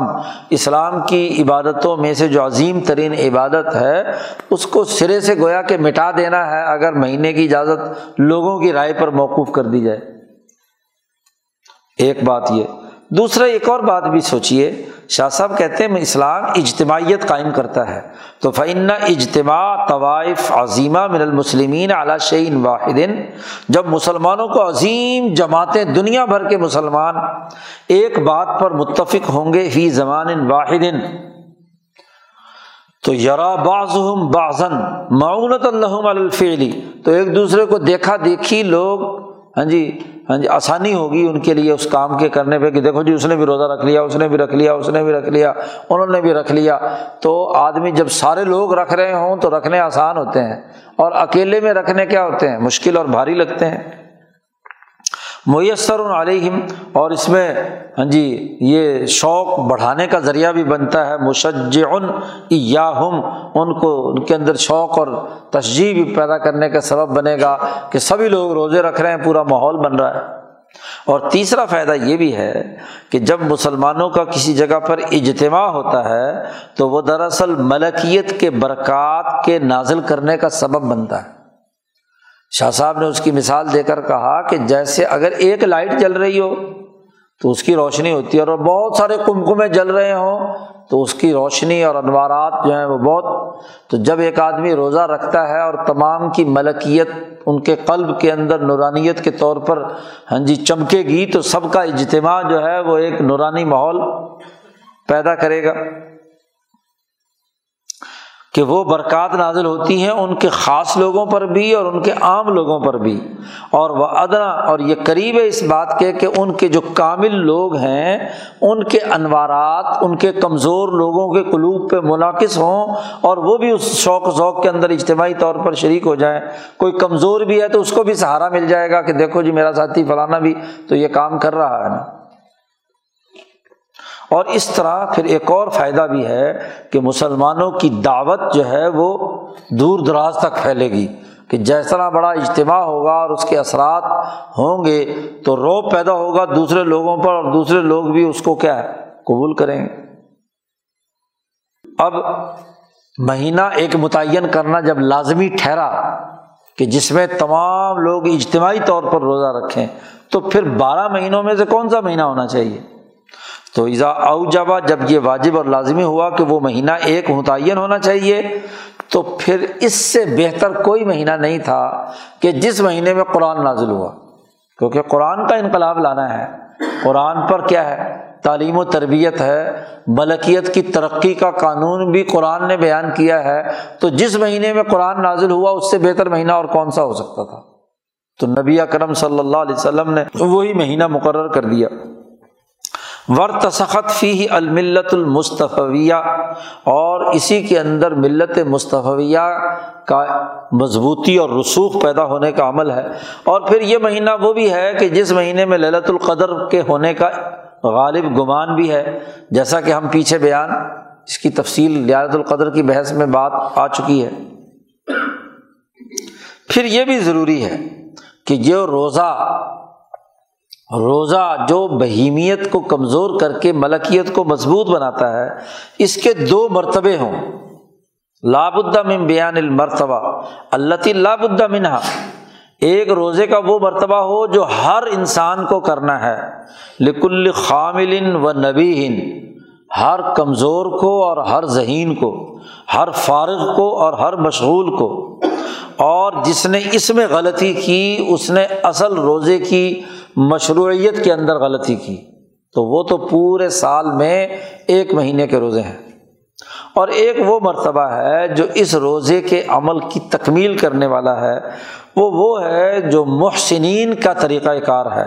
اسلام کی عبادتوں میں سے جو عظیم ترین عبادت ہے، اس کو سرے سے گویا کہ مٹا دینا ہے اگر مہینے کی اجازت لوگوں کی رائے پر موقوف کر دی جائے۔ ایک بات یہ دوسرا، ایک اور بات بھی سوچیے شاہ صاحب کہتے ہیں اسلام اجتماعیت قائم کرتا ہے۔ تو فن اجتماع طوائف عظیمہ من المسلمین اعلیٰ شعین واحد۔ جب مسلمانوں کو عظیم جماعتیں دنیا بھر کے مسلمان ایک بات پر متفق ہوں گے فی زمان واحد۔ تو یرا باز بازن معاونت اللہ الفیلی تو ایک دوسرے کو دیکھا دیکھی لوگ ہاں جی ہاں جی آسانی ہوگی ان کے لیے اس کام کے کرنے پہ کہ دیکھو جی اس نے بھی روزہ رکھ لیا، اس نے بھی رکھ لیا، اس نے بھی رکھ لیا، انہوں نے بھی رکھ لیا۔ تو آدمی جب سارے لوگ رکھ رہے ہوں تو رکھنے آسان ہوتے ہیں۔ اور اکیلے میں رکھنے کیا ہوتے ہیں؟ مشکل اور بھاری لگتے ہیں۔ میسر علیہم، اور اس میں ہاں جی یہ شوق بڑھانے کا ذریعہ بھی بنتا ہے مشج یا ہم ان کو، ان کے اندر شوق اور تشجیح بھی پیدا کرنے کا سبب بنے گا کہ سبھی لوگ روزے رکھ رہے ہیں، پورا ماحول بن رہا ہے۔ اور تیسرا فائدہ یہ بھی ہے کہ جب مسلمانوں کا کسی جگہ پر اجتماع ہوتا ہے، تو وہ دراصل ملکیت کے برکات کے نازل کرنے کا سبب بنتا ہے۔ شاہ صاحب نے اس کی مثال دے کر کہا کہ جیسے اگر ایک لائٹ جل رہی ہو تو اس کی روشنی ہوتی ہے اور بہت سارے کمکمے جل رہے ہوں تو اس کی روشنی اور انوارات جو ہیں وہ بہت تو جب ایک آدمی روزہ رکھتا ہے اور تمام کی ملکیت ان کے قلب کے اندر نورانیت کے طور پر ہاں جی چمکے گی تو سب کا اجتماع جو ہے وہ ایک نورانی ماحول پیدا کرے گا۔ کہ وہ برکات نازل ہوتی ہیں ان کے خاص لوگوں پر بھی اور ان کے عام لوگوں پر بھی۔ اور وہ ادنا اور یہ قریب ہے اس بات کے کہ ان کے جو کامل لوگ ہیں، ان کے انوارات، ان کے کمزور لوگوں کے قلوب پہ منعقد ہوں اور وہ بھی اس شوق ذوق کے اندر اجتماعی طور پر شریک ہو جائیں۔ کوئی کمزور بھی ہے تو اس کو بھی سہارا مل جائے گا کہ دیکھو جی میرا ساتھی فلانا بھی تو یہ کام کر رہا ہے۔ نا اور اس طرح پھر ایک اور فائدہ بھی ہے کہ مسلمانوں کی دعوت جو ہے وہ دور دراز تک پھیلے گی کہ جیسا بڑا اجتماع ہوگا اور اس کے اثرات ہوں گے تو روب پیدا ہوگا دوسرے لوگوں پر اور دوسرے لوگ بھی اس کو کیا ہے؟ قبول کریں گے۔ اب مہینہ ایک متعین کرنا جب لازمی ٹھہرا کہ جس میں تمام لوگ اجتماعی طور پر روزہ رکھیں تو پھر بارہ مہینوں میں سے کون سا مہینہ ہونا چاہیے؟ تو ایزا او جبا جب یہ واجب اور لازمی ہوا کہ وہ مہینہ ایک متعین ہونا چاہیے، تو پھر اس سے بہتر کوئی مہینہ نہیں تھا کہ جس مہینے میں قرآن نازل ہوا۔ کیونکہ قرآن کا انقلاب لانا ہے، قرآن پر کیا ہے؟ تعلیم و تربیت ہے، ملکیت کی ترقی کا قانون بھی قرآن نے بیان کیا ہے۔ تو جس مہینے میں قرآن نازل ہوا، اس سے بہتر مہینہ اور کون سا ہو سکتا تھا؟ تو نبی کرم صلی اللہ علیہ وسلم نے وہی مہینہ مقرر کر دیا۔ ورتسخت فی الملت المصطفیہ اور اسی کے اندر ملت مصطفیہ کا مضبوطی اور رسوخ پیدا ہونے کا عمل ہے۔ اور پھر یہ مہینہ وہ بھی ہے کہ جس مہینے میں للت القدر کے ہونے کا غالب گمان بھی ہے، جیسا کہ ہم پیچھے بیان اس کی تفصیل لیالت القدر کی بحث میں بات آ چکی ہے۔ پھر یہ بھی ضروری ہے کہ یہ روزہ روزہ جو بہیمیت کو کمزور کر کے ملکیت کو مضبوط بناتا ہے، اس کے دو مرتبے ہوں۔ لاب من بیان المرتبہ اللہ لاب منہا۔ ایک روزے کا وہ مرتبہ ہو جو ہر انسان کو کرنا ہے۔ لکل خامل و نبی ہر کمزور کو اور ہر ذہین کو، ہر فارغ کو اور ہر مشغول کو۔ اور جس نے اس میں غلطی کی، اس نے اصل روزے کی مشروعیت کے اندر غلطی کی، تو وہ تو پورے سال میں ایک مہینے کے روزے ہیں۔ اور ایک وہ مرتبہ ہے جو اس روزے کے عمل کی تکمیل کرنے والا ہے، وہ وہ ہے جو محسنین کا طریقۂ کار ہے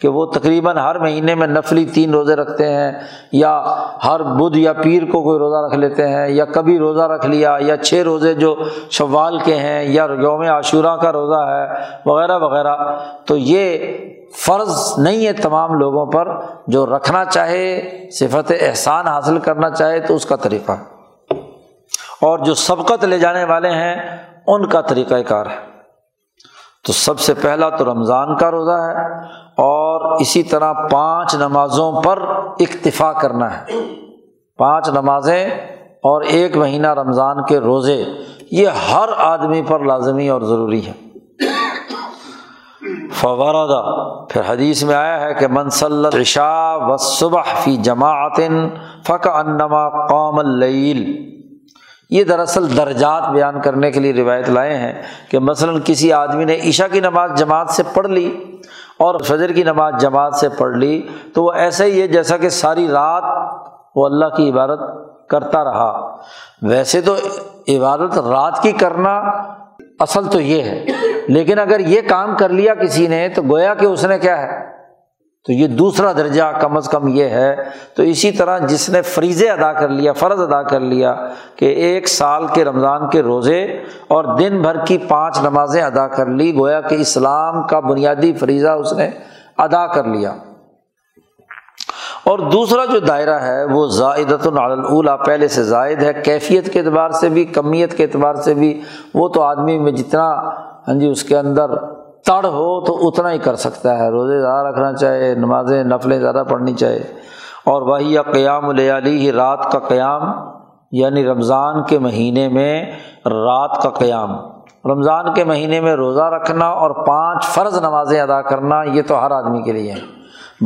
کہ وہ تقریباً ہر مہینے میں نفلی تین روزے رکھتے ہیں، یا ہر بدھ یا پیر کو کوئی روزہ رکھ لیتے ہیں، یا کبھی روزہ رکھ لیا، یا چھ روزے جو شوال کے ہیں، یا یوم عاشورہ کا روزہ ہے، وغیرہ وغیرہ۔ تو یہ فرض نہیں ہے تمام لوگوں پر جو رکھنا چاہے، صفت احسان حاصل کرنا چاہے تو اس کا طریقہ۔ اور جو سبقت لے جانے والے ہیں، ان کا طریقۂ کار ہے۔ تو سب سے پہلا تو رمضان کا روزہ ہے، اور اسی طرح پانچ نمازوں پر اکتفا کرنا ہے۔ پانچ نمازیں اور ایک مہینہ رمضان کے روزے، یہ ہر آدمی پر لازمی اور ضروری ہے فوردہ پھر حدیث میں آیا ہے کہ منسل عشا و صبح فی جماعت فق انما قوم اللیل. یہ دراصل درجات بیان کرنے کے لیے روایت لائے ہیں کہ مثلاً کسی آدمی نے عشا کی نماز جماعت سے پڑھ لی اور فجر کی نماز جماعت سے پڑھ لی تو وہ ایسا ہی ہے جیسا کہ ساری رات وہ اللہ کی عبادت کرتا رہا. ویسے تو عبادت رات کی کرنا اصل تو یہ ہے لیکن اگر یہ کام کر لیا کسی نے تو گویا کہ اس نے کیا ہے؟ تو یہ دوسرا درجہ کم از کم یہ ہے۔ تو اسی طرح جس نے فریضے ادا کر لیا، فرض ادا کر لیا کہ ایک سال کے رمضان کے روزے اور دن بھر کی پانچ نمازیں ادا کر لی، گویا کہ اسلام کا بنیادی فریضہ اس نے ادا کر لیا۔ اور دوسرا جو دائرہ ہے وہ زائدت الاولا پہلے سے زائد ہے، کیفیت کے اعتبار سے بھی، کمیت کے اعتبار سے بھی۔ وہ تو آدمی میں جتنا ہاں جی اس کے اندر تڑ ہو تو اتنا ہی کر سکتا ہے۔ روزے زیادہ رکھنا چاہے، نمازیں، نفلیں زیادہ پڑھنی چاہے۔ اور وہی یا قیام الیالی ہی رات کا قیام یعنی رمضان کے مہینے میں رات کا قیام۔ رمضان کے مہینے میں روزہ رکھنا اور پانچ فرض نمازیں ادا کرنا، یہ تو ہر آدمی کے لیے ہے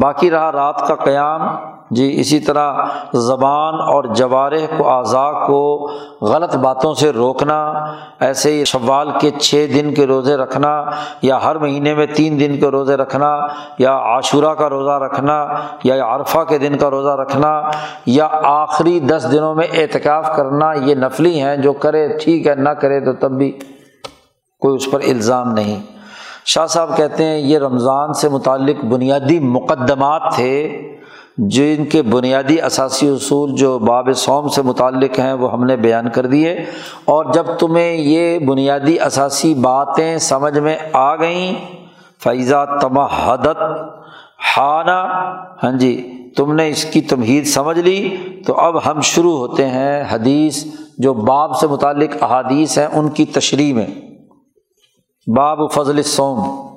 باقی رہا رات کا قیام جی اسی طرح زبان اور جوارح کو اعضاء کو غلط باتوں سے روکنا، ایسے ہی شوال کے چھ دن کے روزے رکھنا یا ہر مہینے میں تین دن کے روزے رکھنا یا عاشورہ کا روزہ رکھنا یا عرفہ کے دن کا روزہ رکھنا یا آخری دس دنوں میں اعتکاف کرنا، یہ نفلی ہیں، جو کرے ٹھیک ہے، نہ کرے تو تب بھی کوئی اس پر الزام نہیں۔ شاہ صاحب کہتے ہیں یہ رمضان سے متعلق بنیادی مقدمات تھے۔ جو ان کے بنیادی اثاثی اصول جو باب سوم سے متعلق ہیں وہ ہم نے بیان کر دیے اور جب تمہیں یہ بنیادی اثاثی باتیں سمجھ میں آ گئیں فیضا تمہدت ہانہ ہاں جی تم نے اس کی تمہید سمجھ لی، تو اب ہم شروع ہوتے ہیں حدیث جو باب سے متعلق احادیث ہیں، ان کی تشریح میں۔ باب فضل سوم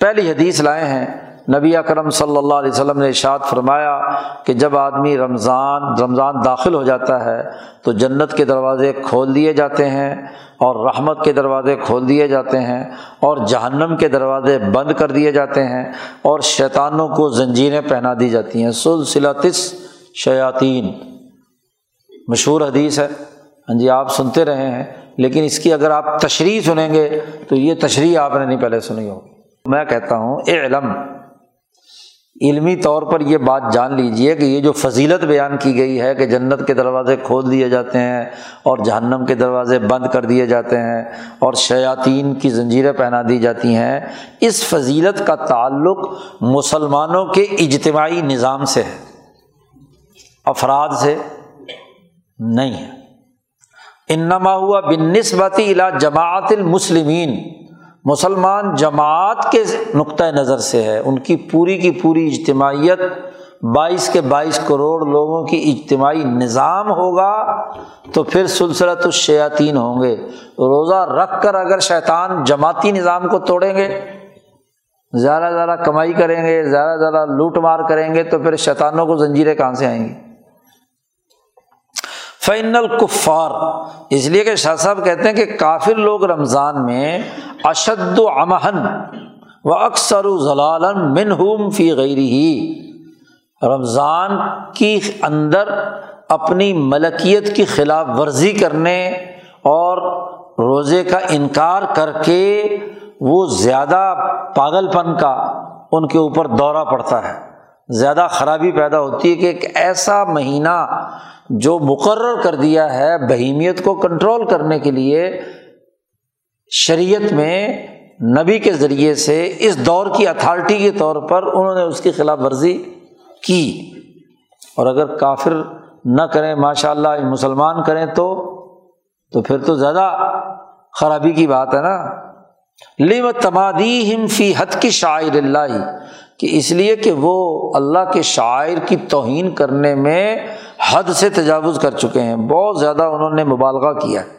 پہلی حدیث لائے ہیں نبی اکرم صلی اللہ علیہ وسلم نے ارشاد فرمایا کہ جب آدمی رمضان رمضان داخل ہو جاتا ہے تو جنت کے دروازے کھول دیے جاتے ہیں اور رحمت کے دروازے کھول دیے جاتے ہیں اور جہنم کے دروازے بند کر دیے جاتے ہیں اور شیطانوں کو زنجیریں پہنا دی جاتی ہیں۔ سلسلاتس شیاطین مشہور حدیث ہے۔ ہاں جی آپ سنتے رہے ہیں، لیکن اس کی اگر آپ تشریح سنیں گے تو یہ تشریح آپ نے نہیں پہلے سنی ہوگی۔ میں کہتا ہوں اے علم علمی طور پر یہ بات جان لیجیے کہ یہ جو فضیلت بیان کی گئی ہے کہ جنت کے دروازے کھول دیے جاتے ہیں اور جہنم کے دروازے بند کر دیے جاتے ہیں اور شیاطین کی زنجیریں پہنا دی جاتی ہیں، اس فضیلت کا تعلق مسلمانوں کے اجتماعی نظام سے ہے، افراد سے نہیں ہے۔ انما ہوا بن نسبتی الا جماعت المسلمین مسلمان جماعت کے نقطۂ نظر سے ہے۔ ان کی پوری کی پوری اجتماعیت بائیس کے بائیس کروڑ لوگوں کی اجتماعی نظام ہوگا تو پھر سلسلت الشیاطین ہوں گے۔ روزہ رکھ کر اگر شیطان جماعتی نظام کو توڑیں گے، زیادہ زیادہ کمائی کریں گے، زیادہ زیادہ لوٹ مار کریں گے تو پھر شیطانوں کو زنجیریں کہاں سے آئیں گی؟ فین الکفار اس لیے کہ شاہ صاحب کہتے ہیں کہ کافر لوگ رمضان میں اشد و امہن و اکثر و فی غیر ہی رمضان کی اندر اپنی ملکیت کی خلاف ورزی کرنے اور روزے کا انکار کر کے وہ زیادہ پاگل پن کا ان کے اوپر دورہ پڑتا ہے۔ زیادہ خرابی پیدا ہوتی ہے کہ ایک ایسا مہینہ جو مقرر کر دیا ہے بہیمیت کو کنٹرول کرنے کے لیے شریعت میں نبی کے ذریعے سے اس دور کی اتھارٹی کے طور پر انہوں نے اس کی خلاف ورزی کی۔ اور اگر کافر نہ کریں ماشاء اللہ مسلمان کریں تو تو پھر تو زیادہ خرابی کی بات ہے نا۔ لم تمادی ہم فی حد کی شاعر اللہ کہ اس لیے کہ وہ اللہ کے شاعر کی توہین کرنے میں حد سے تجاوز کر چکے ہیں۔ بہت زیادہ انہوں نے مبالغہ کیا۔ ہے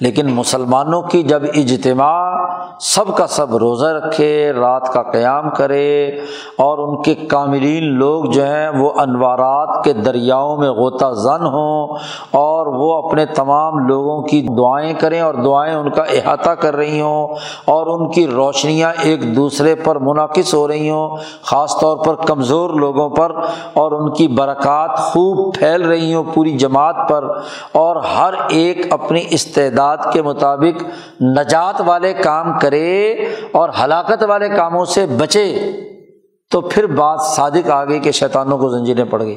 لیکن مسلمانوں کی جب اجتماع سب کا سب روزہ رکھے، رات کا قیام کرے اور ان کے کاملین لوگ جو ہیں وہ انوارات کے دریاؤں میں غوطہ زن ہوں اور وہ اپنے تمام لوگوں کی دعائیں کریں اور دعائیں ان کا احاطہ کر رہی ہوں اور ان کی روشنیاں ایک دوسرے پر منعقد ہو رہی ہوں، خاص طور پر کمزور لوگوں پر اور ان کی برکات خوب پھیل رہی ہوں پوری جماعت پر اور ہر ایک اپنی استعداد کے مطابق نجات والے کام کرے اور ہلاکت والے کاموں سے بچے تو پھر بات صادق آ گئی کہ شیطانوں کو زنجیریں پڑ گئی۔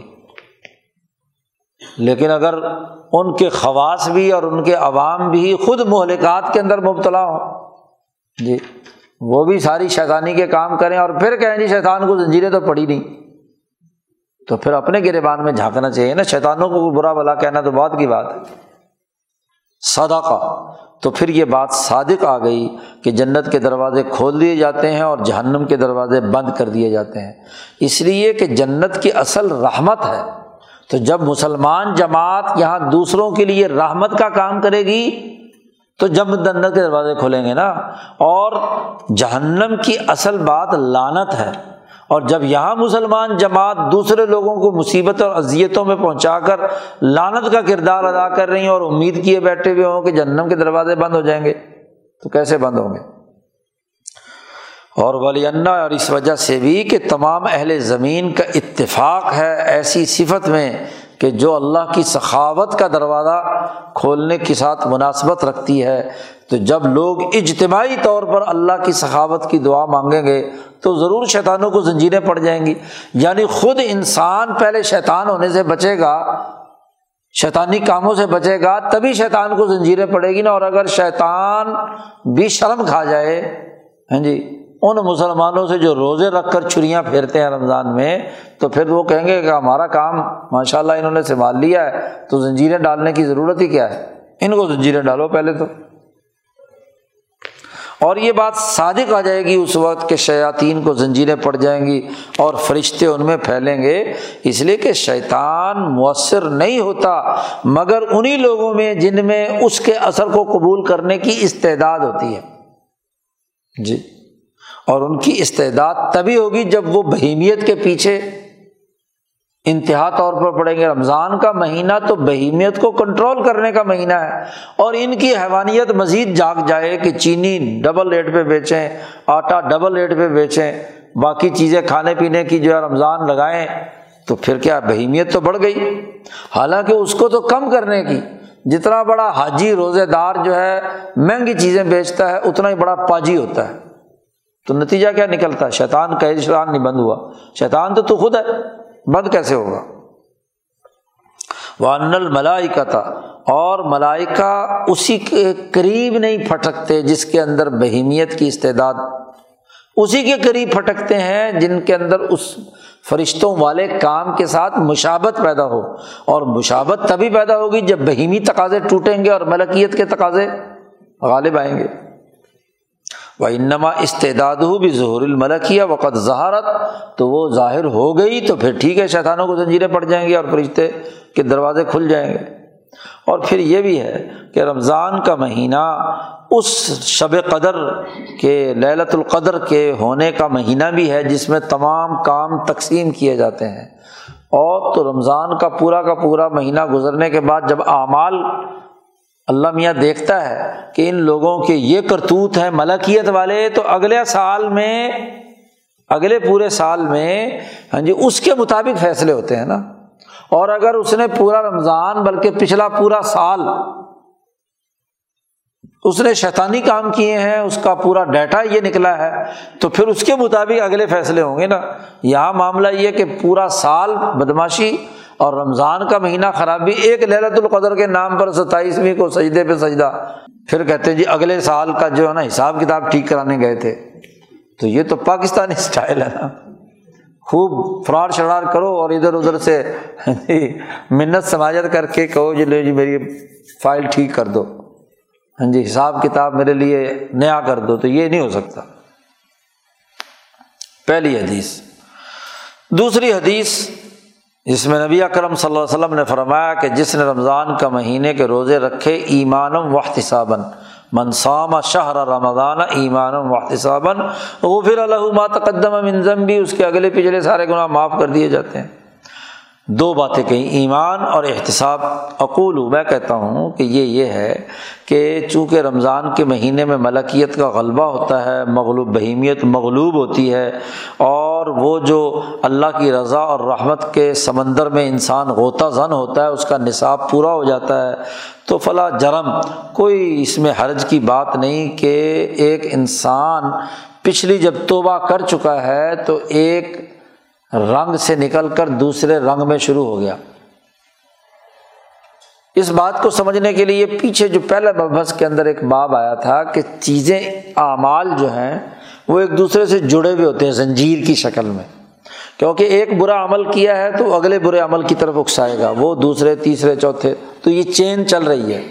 لیکن اگر ان کے خواص بھی اور ان کے عوام بھی خود مہلکات کے اندر مبتلا ہوں جی وہ بھی ساری شیطانی کے کام کریں اور پھر کہیں جی شیطان کو زنجیریں تو پڑی نہیں، تو پھر اپنے گربان میں جھانکنا چاہیے نا، شیطانوں کو برا بلا کہنا تو بہت کی بات ہے۔ صدقہ تو پھر یہ بات صادق آ گئی کہ جنت کے دروازے کھول دیے جاتے ہیں اور جہنم کے دروازے بند کر دیے جاتے ہیں۔ اس لیے کہ جنت کی اصل رحمت ہے۔ تو جب مسلمان جماعت یہاں دوسروں کے لیے رحمت کا کام کرے گی، تو جب جنت کے دروازے کھولیں گے نا۔ اور جہنم کی اصل بات لانت ہے۔ اور جب یہاں مسلمان جماعت دوسرے لوگوں کو مصیبت اور اذیتوں میں پہنچا کر لانت کا کردار ادا کر رہی ہیں اور امید کیے بیٹھے ہوئے ہوں کہ جہنم کے دروازے بند ہو جائیں گے، تو کیسے بند ہوں گے؟ اور ولی اور اس وجہ سے بھی کہ تمام اہل زمین کا اتفاق ہے ایسی صفت میں کہ جو اللہ کی سخاوت کا دروازہ کھولنے کے ساتھ مناسبت رکھتی ہے، تو جب لوگ اجتماعی طور پر اللہ کی سخاوت کی دعا مانگیں گے تو ضرور شیطانوں کو زنجیریں پڑ جائیں گی۔ یعنی خود انسان پہلے شیطان ہونے سے بچے گا، شیطانی کاموں سے بچے گا، تبھی شیطان کو زنجیریں پڑے گی نا۔ اور اگر شیطان بھی شرم کھا جائے ہاں جی ان مسلمانوں سے جو روزے رکھ کر چھریاں پھیرتے ہیں رمضان میں، تو پھر وہ کہیں گے کہ ہمارا کام ماشاء اللہ انہوں نے سنبھال لیا ہے، تو زنجیریں ڈالنے کی ضرورت ہی کیا ہے؟ ان کو زنجیریں ڈالو پہلے تو۔ اور یہ بات صادق آ جائے گی اس وقت کہ شیاطین کو زنجیریں پڑ جائیں گی اور فرشتے ان میں پھیلیں گے، اس لیے کہ شیطان مؤثر نہیں ہوتا، مگر انہیں لوگوں میں جن میں اس کے اثر کو قبول کرنے کی استعداد ہوتی ہے۔ جی اور ان کی استعداد تبھی ہوگی جب وہ بہیمیت کے پیچھے انتہا طور پر پڑیں گے رمضان کا مہینہ تو بہیمیت کو کنٹرول کرنے کا مہینہ ہے، اور ان کی حیوانیت مزید جاگ جائے کہ چینی ڈبل ریٹ پہ بیچیں، آٹا ڈبل ریٹ پہ بیچیں، باقی چیزیں کھانے پینے کی جو ہے رمضان لگائیں، تو پھر کیا بہیمیت تو بڑھ گئی؟ حالانکہ اس کو تو کم کرنے کی، جتنا بڑا حاجی روزے دار جو ہے مہنگی چیزیں بیچتا ہے، اتنا ہی بڑا پاجی ہوتا ہے۔ تو نتیجہ کیا نکلتا ہے؟ شیطان کا شیطان نہیں بند ہوا۔ شیطان تو تو خود ہے۔ بند کیسے ہوگا؟ وان الملائی کا تھا اور ملائکہ اسی کے قریب نہیں پھٹکتے جس کے اندر بہیمیت کی استعداد، اسی کے قریب پھٹکتے ہیں جن کے اندر اس فرشتوں والے کام کے ساتھ مشابت پیدا ہو، اور مشابت تبھی پیدا ہوگی جب بہیمی تقاضے ٹوٹیں گے اور ملکیت کے تقاضے غالب آئیں گے۔ وہ انما استعداد ہو بھی ظہور الملکیہ وقت ظہارت تو وہ ظاہر ہو گئی تو پھر ٹھیک ہے، شیطانوں کو زنجیریں پڑ جائیں گی اور فرشتے کے دروازے کھل جائیں گے۔ اور پھر یہ بھی ہے کہ رمضان کا مہینہ اس شب قدر کے للت القدر کے ہونے کا مہینہ بھی ہے جس میں تمام کام تقسیم کیے جاتے ہیں۔ اور تو رمضان کا پورا کا پورا مہینہ گزرنے کے بعد جب اعمال اللہ میاں دیکھتا ہے کہ ان لوگوں کے یہ کرتوت ہیں ملکیت والے، تو اگلے سال میں، اگلے پورے سال میں ہاں جی اس کے مطابق فیصلے ہوتے ہیں نا۔ اور اگر اس نے پورا رمضان، بلکہ پچھلا پورا سال اس نے شیطانی کام کیے ہیں، اس کا پورا ڈیٹا یہ نکلا ہے، تو پھر اس کے مطابق اگلے فیصلے ہوں گے نا۔ یہاں معاملہ یہ کہ پورا سال بدماشی اور رمضان کا مہینہ خرابی ایک لہلت القدر کے نام پر ستائیسویں کو سجدے پہ سجدہ۔ پھر کہتے جی اگلے سال کا جو ہے نا حساب کتاب ٹھیک کرانے گئے تھے۔ تو یہ تو پاکستانی *laughs* اسٹائل ہے نا۔ خوب فراڈ شرار کرو اور ادھر ادھر سے *laughs* منت سماجت کر کے کہو جی لے جی میری فائل ٹھیک کر دو۔ ہاں جی حساب کتاب میرے لیے نیا کر دو تو یہ نہیں ہو سکتا۔ پہلی حدیث۔ دوسری حدیث۔ جس میں نبی اکرم صلی اللہ علیہ وسلم نے فرمایا کہ جس نے رمضان کا مہینے کے روزے رکھے ایمانم صابن منصامہ شہر رمضان ایمانم وحتصابً وہ پھر الحما تقدم منظم بھی اس کے اگلے پچھلے سارے گناہ معاف کر دیے جاتے ہیں۔ دو باتیں کہیں، ایمان اور احتساب۔ اقول میں کہتا ہوں کہ یہ یہ ہے کہ چونکہ رمضان کے مہینے میں ملکیت کا غلبہ ہوتا ہے، مغلوب بہیمیت مغلوب ہوتی ہے، اور وہ جو اللہ کی رضا اور رحمت کے سمندر میں انسان غوطہ زن ہوتا ہے، اس کا نصاب پورا ہو جاتا ہے، تو فلاں جرم، کوئی اس میں حرج کی بات نہیں کہ ایک انسان پچھلی جب توبہ کر چکا ہے تو ایک رنگ سے نکل کر دوسرے رنگ میں شروع ہو گیا۔ اس بات کو سمجھنے کے لیے پیچھے جو پہلے مبحث کے اندر ایک باب آیا تھا کہ چیزیں، اعمال جو ہیں، وہ ایک دوسرے سے جڑے ہوئے ہوتے ہیں زنجیر کی شکل میں۔ کیونکہ ایک برا عمل کیا ہے تو اگلے برے عمل کی طرف اکسائے گا، وہ دوسرے، تیسرے، چوتھے، تو یہ چین چل رہی ہے۔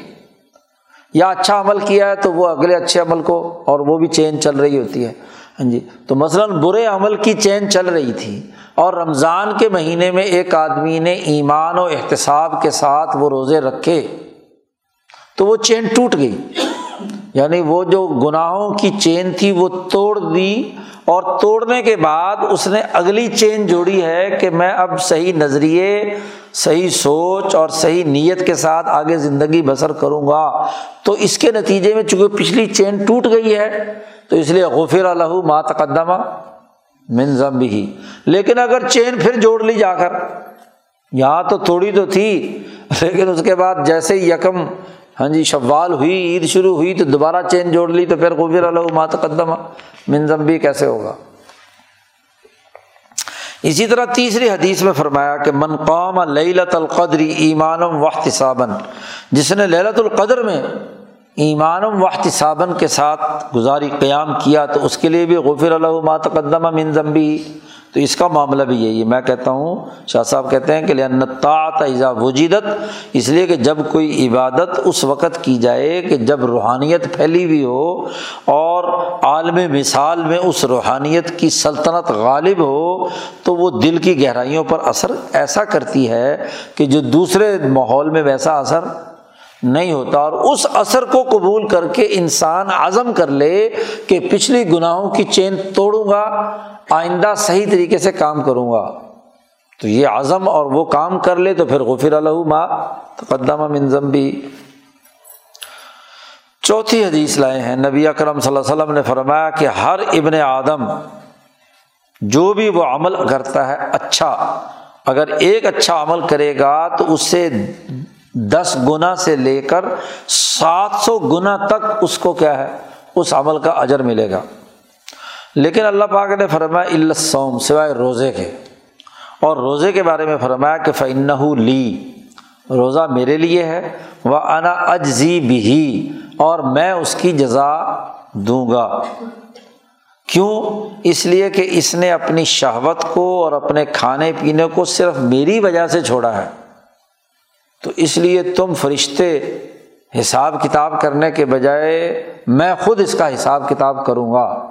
یا اچھا عمل کیا ہے تو وہ اگلے اچھے عمل کو، اور وہ بھی چین چل رہی ہوتی ہے۔ ہاں جی تو مثلاً برے عمل کی چین چل رہی تھی اور رمضان کے مہینے میں ایک آدمی نے ایمان و احتساب کے ساتھ وہ روزے رکھے، تو وہ چین ٹوٹ گئی۔ یعنی وہ جو گناہوں کی چین تھی وہ توڑ دی اور توڑنے کے بعد اس نے اگلی چین جوڑی ہے کہ میں اب صحیح نظریے صحیح سوچ اور صحیح نیت کے ساتھ آگے زندگی بسر کروں گا۔ تو اس کے نتیجے میں چونکہ پچھلی چین ٹوٹ گئی ہے، تو اس لیے غفر الح ما تقدمہ منظم بھی لیکن اگر چین پھر جوڑ لی جا کر، یہاں تو تھوڑی تو تھی، لیکن اس کے بعد جیسے یکم ہاں جی شوال ہوئی، عید شروع ہوئی، تو دوبارہ چین جوڑ لی، تو پھر غفر الح ما تقدمہ منظم بھی کیسے ہوگا؟ اسی طرح تیسری حدیث میں فرمایا کہ من قام للت القدری ایمان و صابن جس نے للت القدر میں ایمان وحت صابن کے ساتھ گزاری قیام کیا تو اس کے لیے بھی غفر اللہ قدمہ منظم بھی تو اس کا معاملہ بھی یہی ہے۔ میں کہتا ہوں، شاہ صاحب کہتے ہیں کہ ایزا وجیدت اس لیے کہ جب کوئی عبادت اس وقت کی جائے کہ جب روحانیت پھیلی ہوئی ہو اور عالم مثال میں اس روحانیت کی سلطنت غالب ہو، تو وہ دل کی گہرائیوں پر اثر ایسا کرتی ہے کہ جو دوسرے ماحول میں ویسا اثر نہیں ہوتا اور اس اثر کو قبول کر کے انسان عزم کر لے کہ پچھلی گناہوں کی چین توڑوں گا، آئندہ صحیح طریقے سے کام کروں گا۔ تو یہ عزم اور وہ کام کر لے تو پھر غفر الما تقدمہ منظم بھی چوتھی حدیث لائے ہیں۔ نبی اکرم صلی اللہ علیہ وسلم نے فرمایا کہ ہر ابن آدم جو بھی وہ عمل کرتا ہے اچھا اگر ایک اچھا عمل کرے گا تو اس سے دس گنا سے لے کر سات سو گنا تک اس کو کیا ہے، اس عمل کا اجر ملے گا۔ لیکن اللہ پاک نے فرمایا السوم سوائے روزے کے۔ اور روزے کے بارے میں فرمایا کہ فن لی روزہ میرے لیے ہے وہ انا اجزی بھی اور میں اس کی جزا دوں گا۔ کیوں؟ اس لیے کہ اس نے اپنی شہوت کو اور اپنے کھانے پینے کو صرف میری وجہ سے چھوڑا ہے۔ تو اس لیے تم فرشتے حساب کتاب کرنے کے بجائے میں خود اس کا حساب کتاب کروں گا۔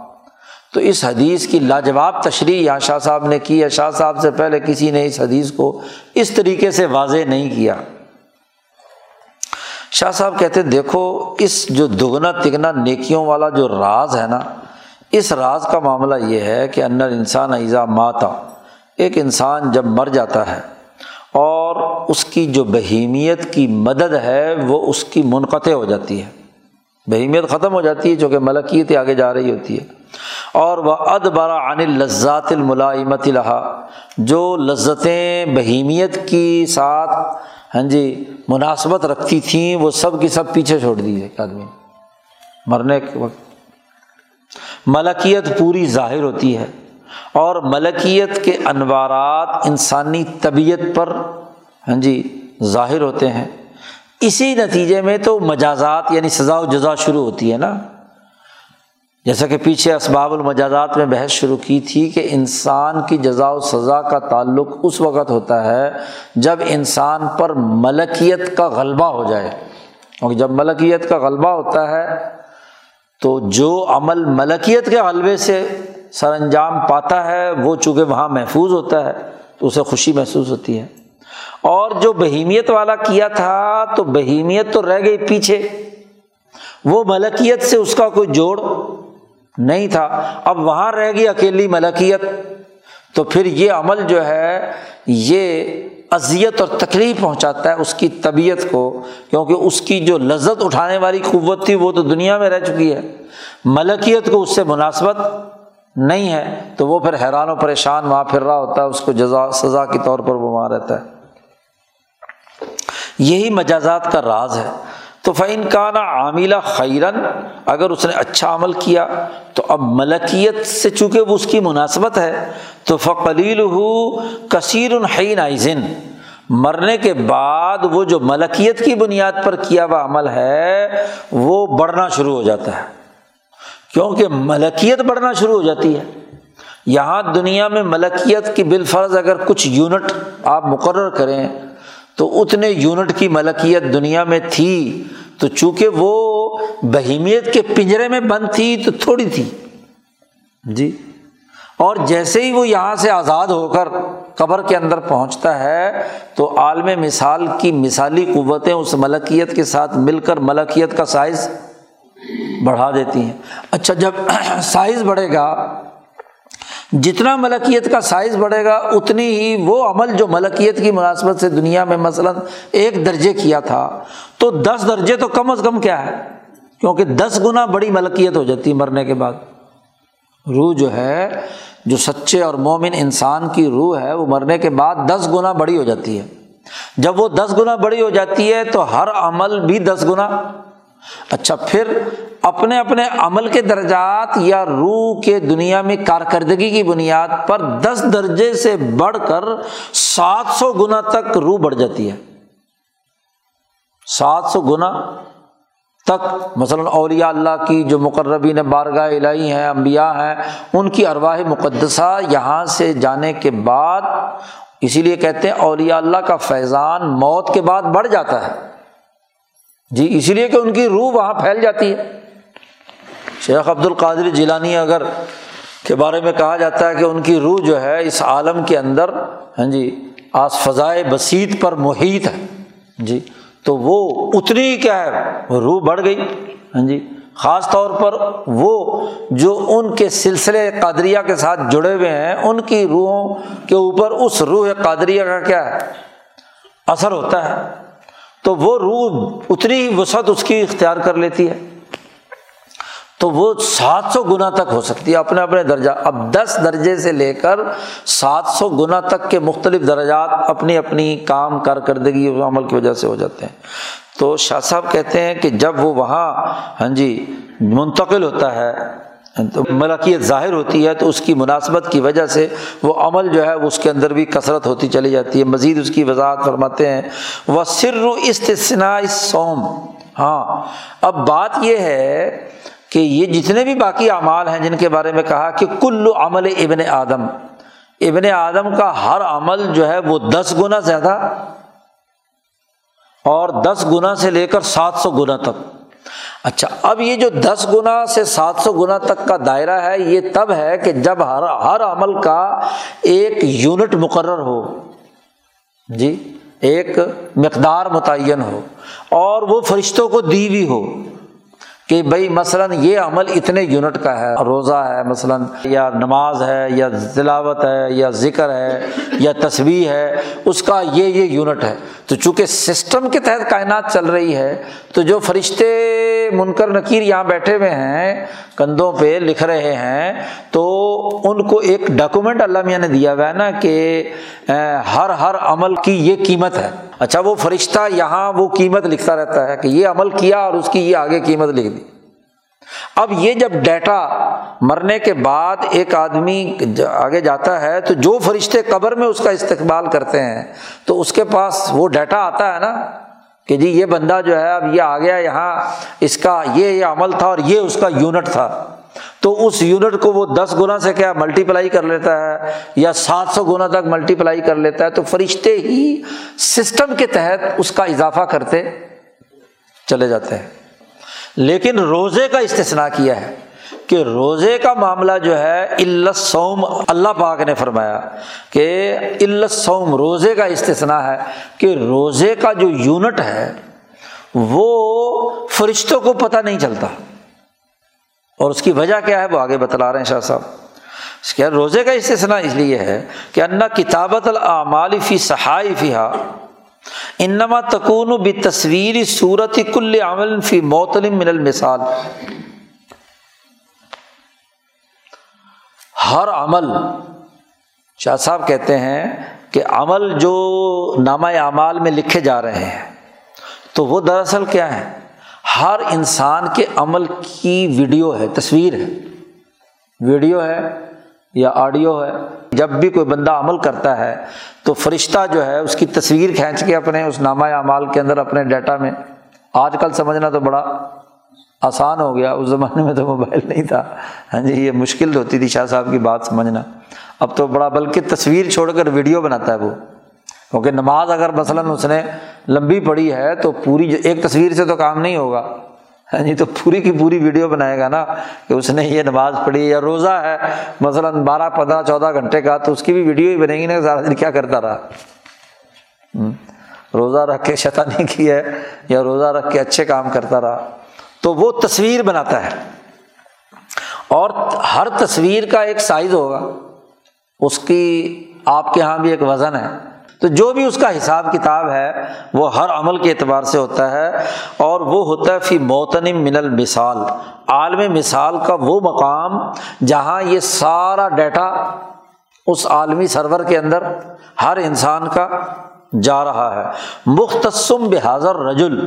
تو اس حدیث کی لاجواب تشریح یہاں شاہ صاحب نے کی ہے۔ شاہ صاحب سے پہلے کسی نے اس حدیث کو اس طریقے سے واضح نہیں کیا۔ شاہ صاحب کہتے دیکھو، اس جو دگنا تگنا نیکیوں والا جو راز ہے نا، اس راز کا معاملہ یہ ہے کہ انر انسان ایزا ماتا، ایک انسان جب مر جاتا ہے اور اس کی جو بہیمیت کی مدد ہے وہ اس کی منقطع ہو جاتی ہے۔ بہیمیت ختم ہو جاتی ہے جو کہ ملکیت آگے جا رہی ہوتی ہے۔ اور وہ اد برا عن لذات الملائمت لہا، جو لذتیں بہیمیت کی ساتھ ہاں جی مناسبت رکھتی تھیں، وہ سب کی سب پیچھے چھوڑ دی ایک آدمی۔ مرنے کے وقت۔ ملکیت پوری ظاہر ہوتی ہے۔ اور ملکیت کے انوارات انسانی طبیعت پر ہاں جی ظاہر ہوتے ہیں۔ اسی نتیجے میں تو مجازات یعنی سزا و جزا شروع ہوتی ہے نا۔ جیسا کہ پیچھے اسباب المجازات میں بحث شروع کی تھی کہ انسان کی جزا و سزا کا تعلق اس وقت ہوتا ہے جب انسان پر ملکیت کا غلبہ ہو جائے۔ کیونکہ جب ملکیت کا غلبہ ہوتا ہے تو جو عمل ملکیت کے غلبے سے سر انجام پاتا ہے، وہ چونکہ وہاں محفوظ ہوتا ہے، تو اسے خوشی محسوس ہوتی ہے۔ اور جو بہیمیت والا کیا تھا، تو بہیمیت تو رہ گئی پیچھے۔ وہ ملکیت سے اس کا کوئی جوڑ نہیں تھا۔ اب وہاں رہ گئی اکیلی ملکیت۔ تو پھر یہ عمل جو ہے، یہ اذیت اور تکلیف پہنچاتا ہے اس کی طبیعت کو، کیونکہ اس کی جو لذت اٹھانے والی قوت تھی، وہ تو دنیا میں رہ چکی ہے۔ ملکیت کو اس سے مناسبت نہیں ہے، تو وہ پھر حیران و پریشان وہاں پھر رہا ہوتا ہے، اس کو جزا، سزا کے طور پر وہ وہاں رہتا ہے۔ یہی مجازات کا راز ہے۔ تو فعین کا نا عاملہ خیرن اگر اس نے اچھا عمل کیا، تو اب ملکیت سے چونکہ وہ اس کی مناسبت ہے، تو فقلیل ہو کثیر الحین آئزن مرنے کے بعد وہ جو ملکیت کی بنیاد پر کیا ہوا عمل ہے، وہ بڑھنا شروع ہو جاتا ہے۔ کیونکہ ملکیت بڑھنا شروع ہو جاتی ہے۔ یہاں دنیا میں ملکیت کی بالفرض اگر کچھ یونٹ آپ مقرر کریں تو اتنے یونٹ کی ملکیت دنیا میں تھی۔ تو چونکہ وہ بہیمیت کے پنجرے میں بند تھی تو تھوڑی تھی۔ جی۔ اور جیسے ہی وہ یہاں سے آزاد ہو کر قبر کے اندر پہنچتا ہے تو عالم مثال کی مثالی قوتیں اس ملکیت کے ساتھ مل کر ملکیت کا سائز بڑھا دیتی ہیں۔ اچھا جب *clears throat* سائز بڑھے گا، جتنا ملکیت کا سائز بڑھے گا، اتنی ہی وہ عمل جو ملکیت کی مناسبت سے دنیا میں مثلاً ایک درجے کیا تھا، تو دس درجے تو کم از کم کیا ہے؟ کیونکہ دس گنا بڑی ملکیت ہو جاتی ہے مرنے کے بعد۔ روح جو ہے، جو سچے اور مومن انسان کی روح ہے، وہ مرنے کے بعد دس گنا بڑی ہو جاتی ہے۔ جب وہ دس گنا بڑی ہو جاتی ہے، تو ہر عمل بھی دس گنا۔ اچھا پھر اپنے اپنے عمل کے درجات یا روح کے دنیا میں کارکردگی کی بنیاد پر دس درجے سے بڑھ کر سات سو گنا تک روح بڑھ جاتی ہے۔ سات سو گنا تک، مثلاً اولیاء اللہ کی جو مقربین بارگاہ الہی ہیں امبیا ہیں، ان کی ارواہ مقدسہ یہاں سے جانے کے بعد، اسی لیے کہتے ہیں اولیاء اللہ کا فیضان موت کے بعد بڑھ جاتا ہے۔ جی اسی لیے کہ ان کی روح وہاں پھیل جاتی ہے۔ شیخ عبد القادر جیلانی اگر کے بارے میں کہا جاتا ہے کہ ان کی روح جو ہے اس عالم کے اندر ہاں جی آس فضائے بسیط پر محیط ہے۔ جی تو وہ اتنی کیا ہے روح بڑھ گئی۔ ہاں جی خاص طور پر وہ جو ان کے سلسلے قادریہ کے ساتھ جڑے ہوئے ہیں، ان کی روحوں کے اوپر اس روح قادریہ کا کیا ہے، اثر ہوتا ہے۔ تو وہ روح اتنی ہی وسعت اس کی اختیار کر لیتی ہے۔ تو وہ سات سو گنا تک ہو سکتی ہے، اپنے اپنے درجہ۔ اب دس درجے سے لے کر سات سو گنا تک کے مختلف درجات اپنی اپنی کام، کارکردگی عمل کی وجہ سے ہو جاتے ہیں۔ تو شاہ صاحب کہتے ہیں کہ جب وہ وہاں ہاں جی منتقل ہوتا ہے تو ملکیت ظاہر ہوتی ہے تو اس کی مناسبت کی وجہ سے وہ عمل جو ہے اس کے اندر بھی کثرت ہوتی چلی جاتی ہے۔ مزید اس کی وضاحت فرماتے ہیں۔ وہ سر استثنا سوم ہاں اب بات یہ ہے کہ یہ جتنے بھی باقی اعمال ہیں جن کے بارے میں کہا کہ کل عمل ابن آدم۔ ابن آدم کا ہر عمل جو ہے وہ دس گنا زیادہ اور دس گنا سے لے کر سات سو گنا تک۔ اچھا اب یہ جو دس گنا سے سات سو گنا تک کا دائرہ ہے، یہ تب ہے کہ جب ہر ہر عمل کا ایک یونٹ مقرر ہو۔ جی ایک مقدار متعین ہو اور وہ فرشتوں کو دی بھی ہو۔ کہ بھائی مثلاً یہ عمل اتنے یونٹ کا ہے، روزہ ہے مثلاً، یا نماز ہے، یا تلاوت ہے، یا ذکر ہے، یا تصویر ہے، اس کا یہ یہ یونٹ ہے۔ تو چونکہ سسٹم کے تحت کائنات چل رہی ہے، تو جو فرشتے منکر نکیر یہاں بیٹھے ہوئے ہیں، کندھوں پہ لکھ رہے ہیں، تو ان کو ایک ڈاکومنٹ اللہ میاں نے دیا ہوا ہے نا کہ ہر ہر عمل کی یہ قیمت ہے۔ اچھا وہ فرشتہ یہاں وہ قیمت لکھتا رہتا ہے کہ یہ عمل کیا اور اس کی یہ آگے قیمت لکھ اب یہ جب ڈیٹا مرنے کے بعد ایک آدمی آگے جاتا ہے تو جو فرشتے قبر میں اس کا استقبال کرتے ہیں، تو اس کے پاس وہ ڈیٹا آتا ہے نا کہ جی یہ بندہ جو ہے اب یہ آ گیا یہاں، اس کا یہ یہ عمل تھا اور یہ اس کا یونٹ تھا۔ تو اس یونٹ کو وہ دس گنا سے کیا ملٹی پلائی کر لیتا ہے یا سات سو گنا تک ملٹی پلائی کر لیتا ہے، تو فرشتے ہی سسٹم کے تحت اس کا اضافہ کرتے چلے جاتے ہیں۔ لیکن روزے کا استثنا کیا ہے کہ روزے کا معاملہ جو ہے سوم اللہ پاک نے فرمایا کہ سوم روزے کا استثنا ہے کہ روزے کا جو یونٹ ہے وہ فرشتوں کو پتہ نہیں چلتا۔ اور اس کی وجہ کیا ہے؟ وہ آگے بتلا رہے ہیں شاہ صاحب۔ کیا روزے کا استثنا اس لیے ہے کہ انا کتابت العمال فی صحائی انما تکون بھی تصویر صورت کل عمل فی معطلم من المثال۔ ہر عمل، شاہ صاحب کہتے ہیں کہ عمل جو نامہ اعمال میں لکھے جا رہے ہیں، تو وہ دراصل کیا ہے؟ ہر انسان کے عمل کی ویڈیو ہے، تصویر ہے۔ ویڈیو ہے یا آڈیو ہے جب بھی کوئی بندہ عمل کرتا ہے تو فرشتہ جو ہے اس کی تصویر کھینچ کے اپنے اس نامہ اعمال کے اندر اپنے ڈیٹا میں، آج کل سمجھنا تو بڑا آسان ہو گیا، اس زمانے میں تو موبائل نہیں تھا۔ ہاں جی یہ مشکل ہوتی تھی شاہ صاحب کی بات سمجھنا۔ اب تو بڑا، بلکہ تصویر چھوڑ کر ویڈیو بناتا ہے وہ۔ کیونکہ نماز اگر مثلاً اس نے لمبی پڑی ہے تو پوری ایک تصویر سے تو کام نہیں ہوگا۔ ہاں جی تو پوری کی پوری ویڈیو بنائے گا نا کہ اس نے یہ نماز پڑھی یا روزہ ہے۔ مثلاً بارہ، پندرہ، چودہ گھنٹے کا تو اس کی بھی ویڈیو ہی بنے گی نا سارا دن کیا کرتا رہا۔ روزہ رکھ کے شیطانی کی ہے یا روزہ رکھ کے اچھے کام کرتا رہا۔ تو وہ تصویر بناتا ہے۔ اور ہر تصویر کا ایک سائز ہوگا۔ اس کی آپ کے یہاں بھی ایک وزن ہے۔ تو جو بھی اس کا حساب کتاب ہے، وہ ہر عمل کے اعتبار سے ہوتا ہے، اور وہ ہوتا ہے فی موتن من المثال۔ عالم مثال کا وہ مقام جہاں یہ سارا ڈیٹا اس عالمی سرور کے اندر ہر انسان کا جا رہا ہے۔ مختصم بحاظر رجل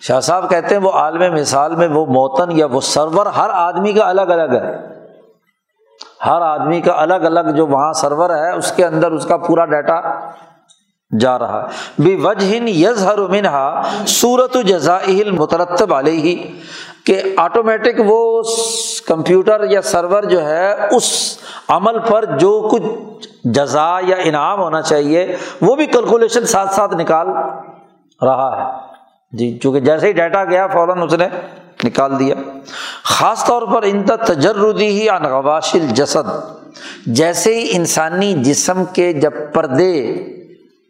شاہ صاحب کہتے ہیں وہ عالم مثال میں وہ موتن یا وہ سرور ہر آدمی کا الگ الگ ہے۔ ہر آدمی کا الگ الگ جو وہاں سرور ہے، اس کے اندر اس کا پورا ڈیٹا جا رہا۔ بھی وجہ یز ہر منہا صورت جزا مترتب علیہ، کہ آٹومیٹک وہ کمپیوٹر یا سرور جو ہے، اس عمل پر جو کچھ جزا یا انعام ہونا چاہیے، وہ بھی کیلکولیشن ساتھ ساتھ نکال رہا ہے۔ جی چونکہ جیسے ہی ڈیٹا گیا فوراً اس نے نکال دیا۔ خاص طور پر انتا تجردی ہی انغواشل جسد جیسے ہی انسانی جسم کے جب پردے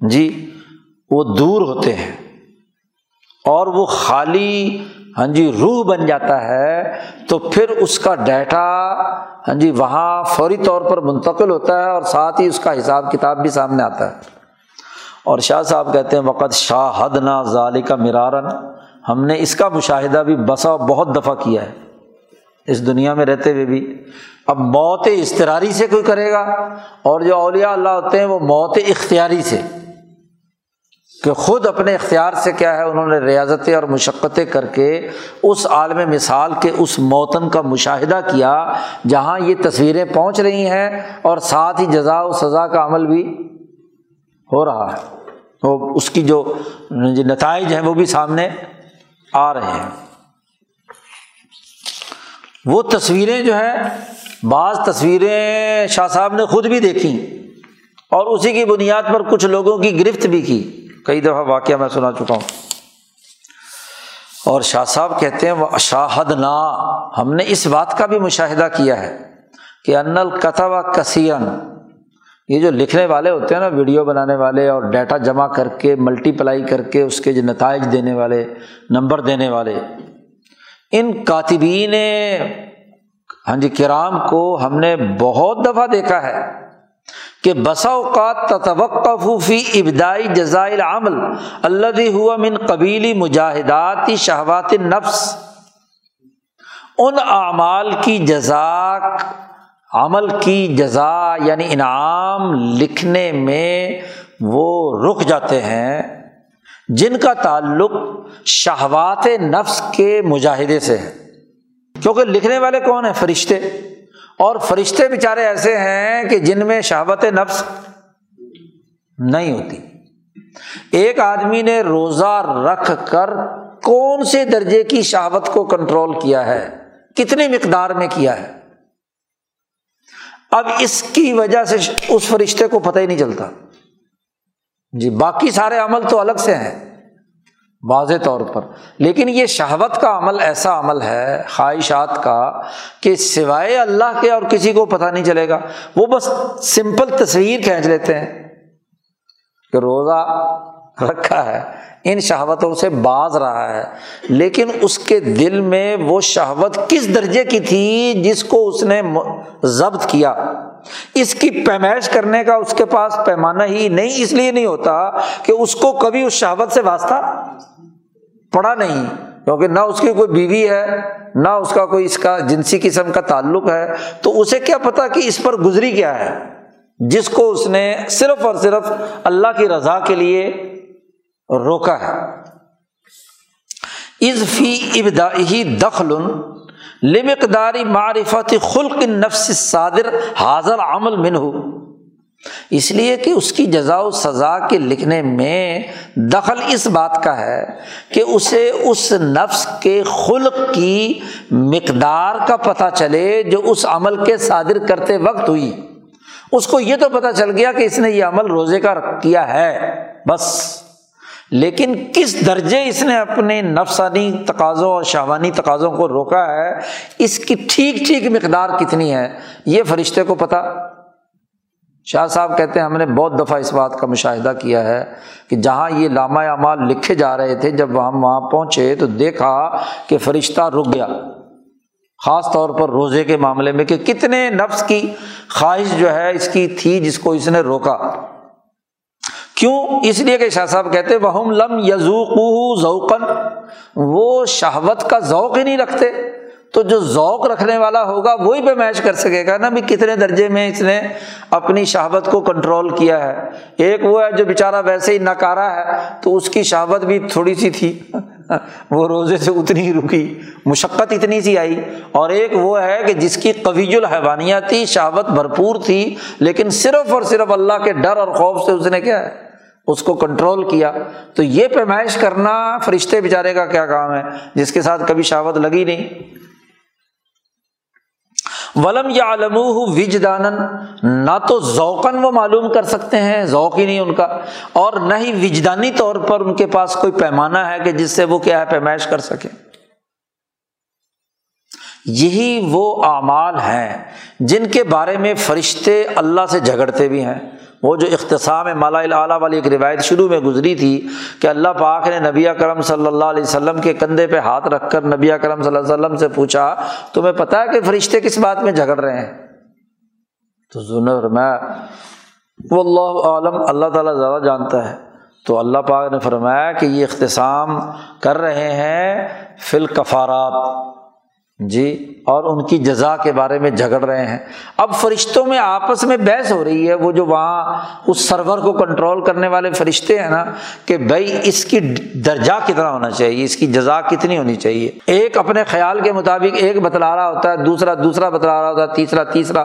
جی وہ دور ہوتے ہیں اور وہ خالی ہاں جی روح بن جاتا ہے، تو پھر اس کا ڈیٹا ہاں جی وہاں فوری طور پر منتقل ہوتا ہے اور ساتھ ہی اس کا حساب کتاب بھی سامنے آتا ہے۔ اور شاہ صاحب کہتے ہیں وقت شاہ حد نا ظالی کا مرارن۔ ہم نے اس کا مشاہدہ بھی بسا بہت دفعہ کیا ہے۔ اس دنیا میں رہتے ہوئے بھی اب موت استراری سے کوئی کرے گا؟ اور جو اولیاء اللہ ہوتے ہیں وہ موت اختیاری سے۔ کہ خود اپنے اختیار سے کیا ہے؟ انہوں نے ریاضتیں اور مشقتیں کر کے اس عالم مثال کے اس موتن کا مشاہدہ کیا جہاں یہ تصویریں پہنچ رہی ہیں اور ساتھ ہی جزا و سزا کا عمل بھی ہو رہا ہے۔ وہ اس کی جو نتائج ہیں وہ بھی سامنے آ رہے ہیں۔ وہ تصویریں جو ہے بعض تصویریں شاہ صاحب نے خود بھی دیکھی اور اسی کی بنیاد پر کچھ لوگوں کی گرفت بھی کی۔ کئی دفعہ واقعہ میں سنا چکا ہوں۔ اور شاہ صاحب کہتے ہیں وہ اشاہد نا ہم نے اس بات کا بھی مشاہدہ کیا ہے کہ ان القتب کثیر یہ جو لکھنے والے ہوتے ہیں نا، ویڈیو بنانے والے اور ڈیٹا جمع کر کے ملٹی پلائی کر کے اس کے جو نتائج دینے والے، نمبر دینے والے، ان کاتبین ہاں جی کرام کو ہم نے بہت دفعہ دیکھا ہے کہ بسا اوقات فی ابدائی جزائل عمل اللہ ہوا من قبیلی مجاہداتی شہوات نفس ان اعمال کی جزاک عمل کی جزا یعنی انعام لکھنے میں وہ رک جاتے ہیں جن کا تعلق شہوات نفس کے مجاہدے سے ہے۔ کیونکہ لکھنے والے کون ہیں؟ فرشتے۔ اور فرشتے بےچارے ایسے ہیں کہ جن میں شہوت نفس نہیں ہوتی۔ ایک آدمی نے روزہ رکھ کر کون سے درجے کی شہوت کو کنٹرول کیا ہے؟ کتنی مقدار میں کیا ہے؟ اب اس کی وجہ سے اس فرشتے کو پتہ ہی نہیں چلتا۔ جی باقی سارے عمل تو الگ سے ہیں، واضح طور پر۔ لیکن یہ شہوت کا عمل، ایسا عمل ہے، خواہشات کا، کہ سوائے اللہ کے اور کسی کو پتہ نہیں چلے گا۔ وہ بس سمپل تصویر کھینچ لیتے ہیں کہ روزہ رکھا ہے۔ ان شہوتوں سے باز رہا ہے۔ لیکن اس کے دل میں وہ شہوت کس درجے کی تھی جس کو اس نے ضبط کیا؟ اس کی پیمائش کرنے کا اس کے پاس پیمانہ ہی نہیں، اس لیے نہیں ہوتا کہ اس کو کبھی اس شہوت سے واسطہ پڑا نہیں۔ کیونکہ نہ اس کی کوئی بیوی ہے، نہ اس کا کوئی اس کا جنسی قسم کا تعلق ہے۔ تو اسے کیا پتا کہ اس پر گزری کیا ہے؟ جس کو اس نے صرف اور صرف اللہ کی رضا کے لیے روکا ہے۔ از فی ابدا ہی دخل لمقداری معرفت خلق نفس صادر حاضر عمل من ہو اس لیے کہ اس کی جزا و سزا کے لکھنے میں دخل اس بات کا ہے کہ اسے اس نفس کے خلق کی مقدار کا پتہ چلے جو اس عمل کے صادر کرتے وقت ہوئی۔ اس کو یہ تو پتہ چل گیا کہ اس نے یہ عمل روزے کا کیا ہے، بس۔ لیکن کس درجے اس نے اپنے نفسانی تقاضوں اور شہوانی تقاضوں کو روکا ہے؟ اس کی ٹھیک ٹھیک مقدار کتنی ہے؟ یہ فرشتے کو پتا۔ شاہ صاحب کہتے ہیں، ہم نے بہت دفعہ اس بات کا مشاہدہ کیا ہے کہ جہاں یہ لامہ اعمال لکھے جا رہے تھے، جب ہم وہاں پہنچے تو دیکھا کہ فرشتہ رک گیا۔ خاص طور پر روزے کے معاملے میں کہ کتنے نفس کی خواہش جو ہے، اس کی تھی جس کو اس نے روکا۔ کیوں؟ اس لیے کہ شاہ صاحب کہتے وہ لم یزوق ذوقن وہ شہوت کا ذوق ہی نہیں رکھتے۔ تو جو ذوق رکھنے والا ہوگا، وہی پہ میچ کر سکے گا نا، بھی کتنے درجے میں اس نے اپنی شہوت کو کنٹرول کیا ہے۔ ایک وہ ہے جو بےچارا ویسے ہی نکارا ہے، تو اس کی شہوت بھی تھوڑی سی تھی۔ *laughs* وہ روزے سے اتنی ہی رکی، مشقت اتنی سی آئی۔ اور ایک وہ ہے کہ جس کی قویج الحوانیہ تھی شہوت بھرپور تھی، لیکن صرف اور صرف اللہ کے ڈر اور خوف سے اس نے کیا ہے؟ اس کو کنٹرول کیا، تو یہ پیمائش کرنا فرشتے بیچارے کا کیا کام ہے؟ جس کے ساتھ کبھی شہوت لگی نہیں۔ ولم یا علم وجدان نہ تو ذوقن وہ معلوم کر سکتے ہیں، ذوق ہی نہیں ان کا، اور نہ ہی وجدانی طور پر ان کے پاس کوئی پیمانہ ہے کہ جس سے وہ کیا ہے، پیمائش کر سکے یہی وہ اعمال ہیں جن کے بارے میں فرشتے اللہ سے جھگڑتے بھی ہیں۔ وہ جو اختصام مالا اعلیٰ والی ایک روایت شروع میں گزری تھی کہ اللہ پاک نے نبی کرم صلی اللہ علیہ وسلم کے کندھے پہ ہاتھ رکھ کر نبی کرم صلی اللہ علیہ وسلم سے پوچھا، تمہیں پتا ہے کہ فرشتے کس بات میں جھگڑ رہے ہیں؟ تو میں وہ اللہ عالم اللہ تعالیٰ زیادہ جانتا ہے۔ تو اللہ پاک نے فرمایا کہ یہ اختصام کر رہے ہیں فل کفارات جی اور ان کی جزا کے بارے میں جھگڑ رہے ہیں۔ اب فرشتوں میں آپس میں بحث ہو رہی ہے، وہ جو وہاں اس سرور کو کنٹرول کرنے والے فرشتے ہیں نا، کہ بھائی اس کی درجہ کتنا ہونا چاہیے، اس کی جزا کتنی ہونی چاہیے۔ ایک اپنے خیال کے مطابق ایک بتلا رہا ہوتا ہے، دوسرا دوسرا بتلا رہا ہوتا ہے، تیسرا تیسرا۔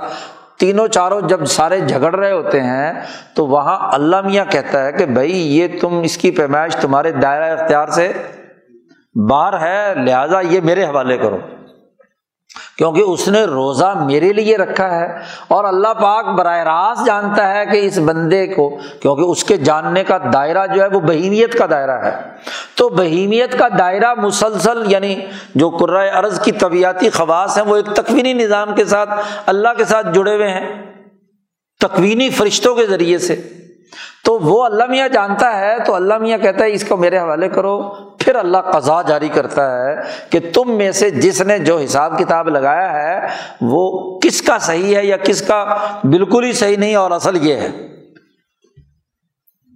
تینوں چاروں جب سارے جھگڑ رہے ہوتے ہیں، تو وہاں اللہ میاں کہتا ہے کہ بھائی یہ تم اس کی پیمائش تمہارے دائرہ اختیار سے باہر ہے، لہٰذا یہ میرے حوالے کرو۔ کیونکہ اس نے روزہ میرے لیے رکھا ہے اور اللہ پاک براہ راست جانتا ہے کہ اس بندے کو، کیونکہ اس کے جاننے کا دائرہ جو ہے وہ بہیمیت کا دائرہ ہے۔ تو بہیمیت کا دائرہ مسلسل یعنی جو قرۂۂ ارض کی طبیعتی خواص ہیں، وہ ایک تکوینی نظام کے ساتھ اللہ کے ساتھ جڑے ہوئے ہیں، تکوینی فرشتوں کے ذریعے سے۔ تو وہ اللہ میاں جانتا ہے، تو اللہ میاں کہتا ہے، اس کو میرے حوالے کرو۔ پھر اللہ قضا جاری کرتا ہے کہ تم میں سے جس نے جو حساب کتاب لگایا ہے وہ کس کا صحیح ہے یا کس کا بالکل ہی صحیح نہیں اور اصل یہ ہے۔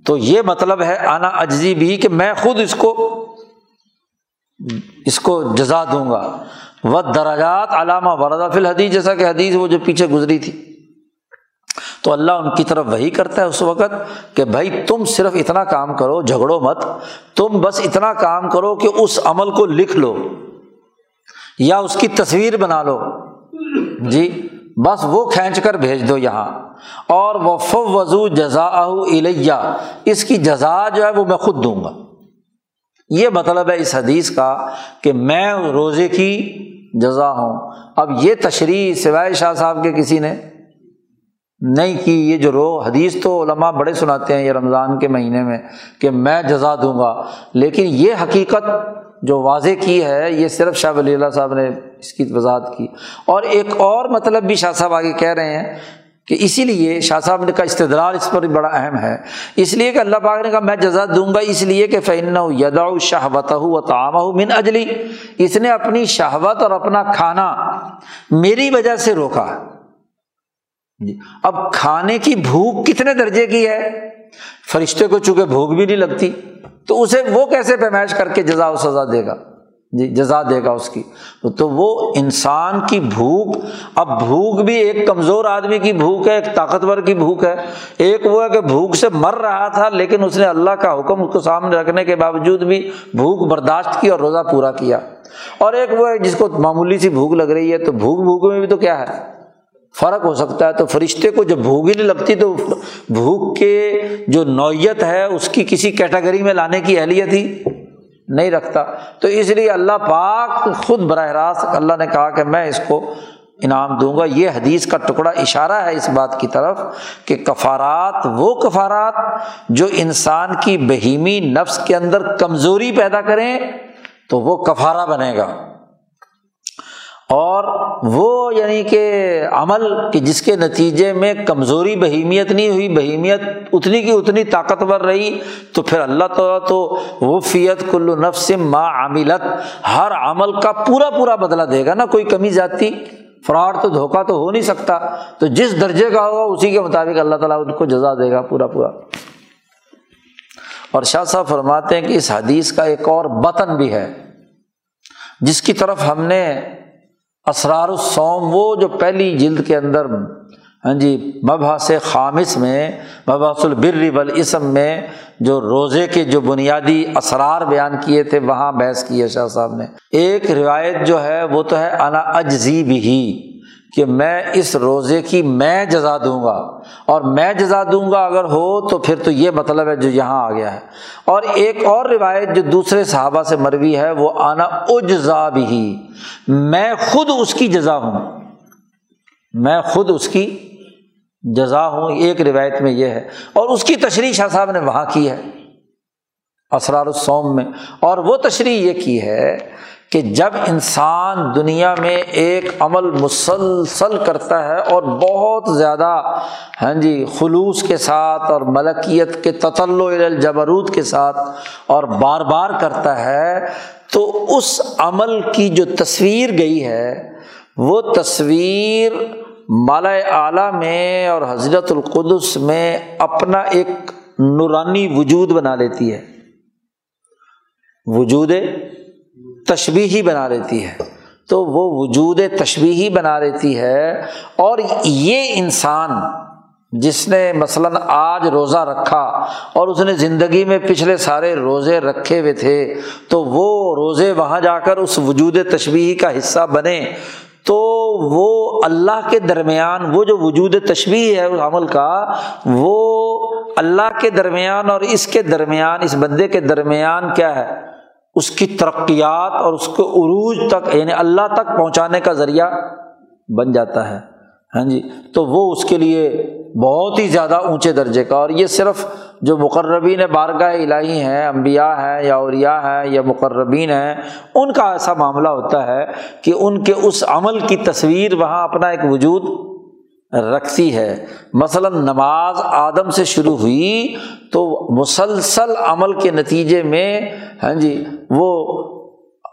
تو یہ مطلب ہے آنا اجزی بھی کہ میں خود اس کو اس کو جزا دوں گا۔ وہ دراجات علامہ وردہ فی الحدیث جیسا کہ حدیث وہ جو پیچھے گزری تھی۔ تو اللہ ان کی طرف وہی کرتا ہے اس وقت کہ بھائی تم صرف اتنا کام کرو، جھگڑو مت، تم بس اتنا کام کرو کہ اس عمل کو لکھ لو یا اس کی تصویر بنا لو۔ جی بس وہ کھینچ کر بھیج دو یہاں۔ اور وہ وضو جزا الیہ اس کی جزا جو ہے وہ میں خود دوں گا۔ یہ مطلب ہے اس حدیث کا کہ میں روزے کی جزا ہوں۔ اب یہ تشریح سوائے شاہ صاحب کے کسی نے نہیں کی یہ جو رو حدیث تو علماء بڑے سناتے ہیں یہ رمضان کے مہینے میں کہ میں جزا دوں گا، لیکن یہ حقیقت جو واضح کی ہے، یہ صرف شاہ ولی اللہ صاحب نے اس کی وضاحت کی۔ اور ایک اور مطلب بھی شاہ صاحب آگے کہہ رہے ہیں کہ اسی لیے شاہ صاحب نے کا استدلال اس پر بڑا اہم ہے۔ اس لیے کہ اللہ پاک نے کہا، میں جزا دوں گا اس لیے کہ فن یدا شہوت و تعام من اجلی اس نے اپنی شہوت اور اپنا کھانا میری وجہ سے روکا۔ جی۔ اب کھانے کی بھوک کتنے درجے کی ہے؟ فرشتے کو چونکہ بھوک بھی نہیں لگتی، تو اسے وہ کیسے پیمائش کر کے جزا و سزا دے گا؟ جی جزا دے گا اس کی۔ تو وہ انسان کی بھوک، اب بھوک بھی ایک کمزور آدمی کی بھوک ہے، ایک طاقتور کی بھوک ہے۔ ایک وہ ہے کہ بھوک سے مر رہا تھا، لیکن اس نے اللہ کا حکم اس کو سامنے رکھنے کے باوجود بھی بھوک برداشت کی اور روزہ پورا کیا۔ اور ایک وہ ہے جس کو معمولی سی بھوک لگ رہی ہے، تو بھوک بھوک میں بھی تو کیا ہے؟ فرق ہو سکتا ہے تو فرشتے کو جب بھوک ہی نہیں لگتی تو بھوک کے جو نوعیت ہے اس کی کسی کیٹیگری میں لانے کی اہلیت ہی نہیں رکھتا۔ تو اس لیے اللہ پاک خود براہ راست اللہ نے کہا کہ میں اس کو انعام دوں گا۔ یہ حدیث کا ٹکڑا اشارہ ہے اس بات کی طرف کہ کفارات وہ کفارات جو انسان کی بہیمی نفس کے اندر کمزوری پیدا کریں تو وہ کفارہ بنے گا۔ اور وہ یعنی کہ عمل کہ جس کے نتیجے میں کمزوری، بہیمیت نہیں ہوئی، بہیمیت اتنی کی اتنی طاقتور رہی، تو پھر اللہ تعالیٰ تو وہ فیت کلو نفس ما عاملت ہر عمل کا پورا پورا بدلا دے گا نا کوئی کمی جاتی فراڈ تو دھوکہ تو ہو نہیں سکتا، تو جس درجے کا ہوگا اسی کے مطابق اللہ تعالیٰ ان کو جزا دے گا پورا پورا۔ اور شاہ صاحب فرماتے ہیں کہ اس حدیث کا ایک اور بطن بھی ہے، جس کی طرف ہم نے اسرار السوم وہ جو پہلی جلد کے اندر ہاں جی مبحث خامص میں، مبحث البر والاسم میں جو روزے کے جو بنیادی اسرار بیان کیے تھے، وہاں بحث کی ہے شاہ صاحب نے۔ ایک روایت جو ہے، وہ تو ہے، انا اجزی بھی کہ میں اس روزے کی میں جزا دوں گا اور میں جزا دوں گا اگر ہو تو پھر تو یہ مطلب ہے جو یہاں آ گیا ہے۔ اور ایک اور روایت جو دوسرے صحابہ سے مروی ہے، وہ آنا اجزا بھی۔ میں خود اس کی جزا ہوں۔ میں خود اس کی جزا ہوں۔ ایک روایت میں یہ ہے۔ اور اس کی تشریح شاہ صاحب نے وہاں کی ہے، اسرار السوم میں۔ اور وہ تشریح یہ کی ہے کہ جب انسان دنیا میں ایک عمل مسلسل کرتا ہے اور بہت زیادہ ہاں جی خلوص کے ساتھ اور ملکیت کے تطل الجبروت کے ساتھ اور بار بار کرتا ہے، تو اس عمل کی جو تصویر گئی ہے، وہ تصویر مالا اعلیٰ میں اور حضرت القدس میں اپنا ایک نورانی وجود بنا لیتی ہے۔ وجود تشبیہی بنا لیتی ہے۔ تو وہ وجود تشبیہی بنا لیتی ہے۔ اور یہ انسان جس نے مثلاً آج روزہ رکھا اور اس نے زندگی میں پچھلے سارے روزے رکھے ہوئے تھے، تو وہ روزے وہاں جا کر اس وجود تشبیہی کا حصہ بنے۔ تو وہ اللہ کے درمیان وہ جو وجود تشبیح ہے اس عمل کا، وہ اللہ کے درمیان اور اس کے درمیان، اس بندے کے درمیان کیا ہے؟ اس کی ترقیات اور اس کو عروج تک یعنی اللہ تک پہنچانے کا ذریعہ بن جاتا ہے۔ ہاں جی؟ تو وہ اس کے لیے بہت ہی زیادہ اونچے درجے کا، اور یہ صرف جو مقربین بارگاہ الہی ہیں امبیا ہیں یا اوریا ہیں یا مقربین ہیں، ان کا ایسا معاملہ ہوتا ہے کہ ان کے اس عمل کی تصویر وہاں اپنا ایک وجود رکھتی ہے۔ مثلاً نماز آدم سے شروع ہوئی تو مسلسل عمل کے نتیجے میں ہاں جی وہ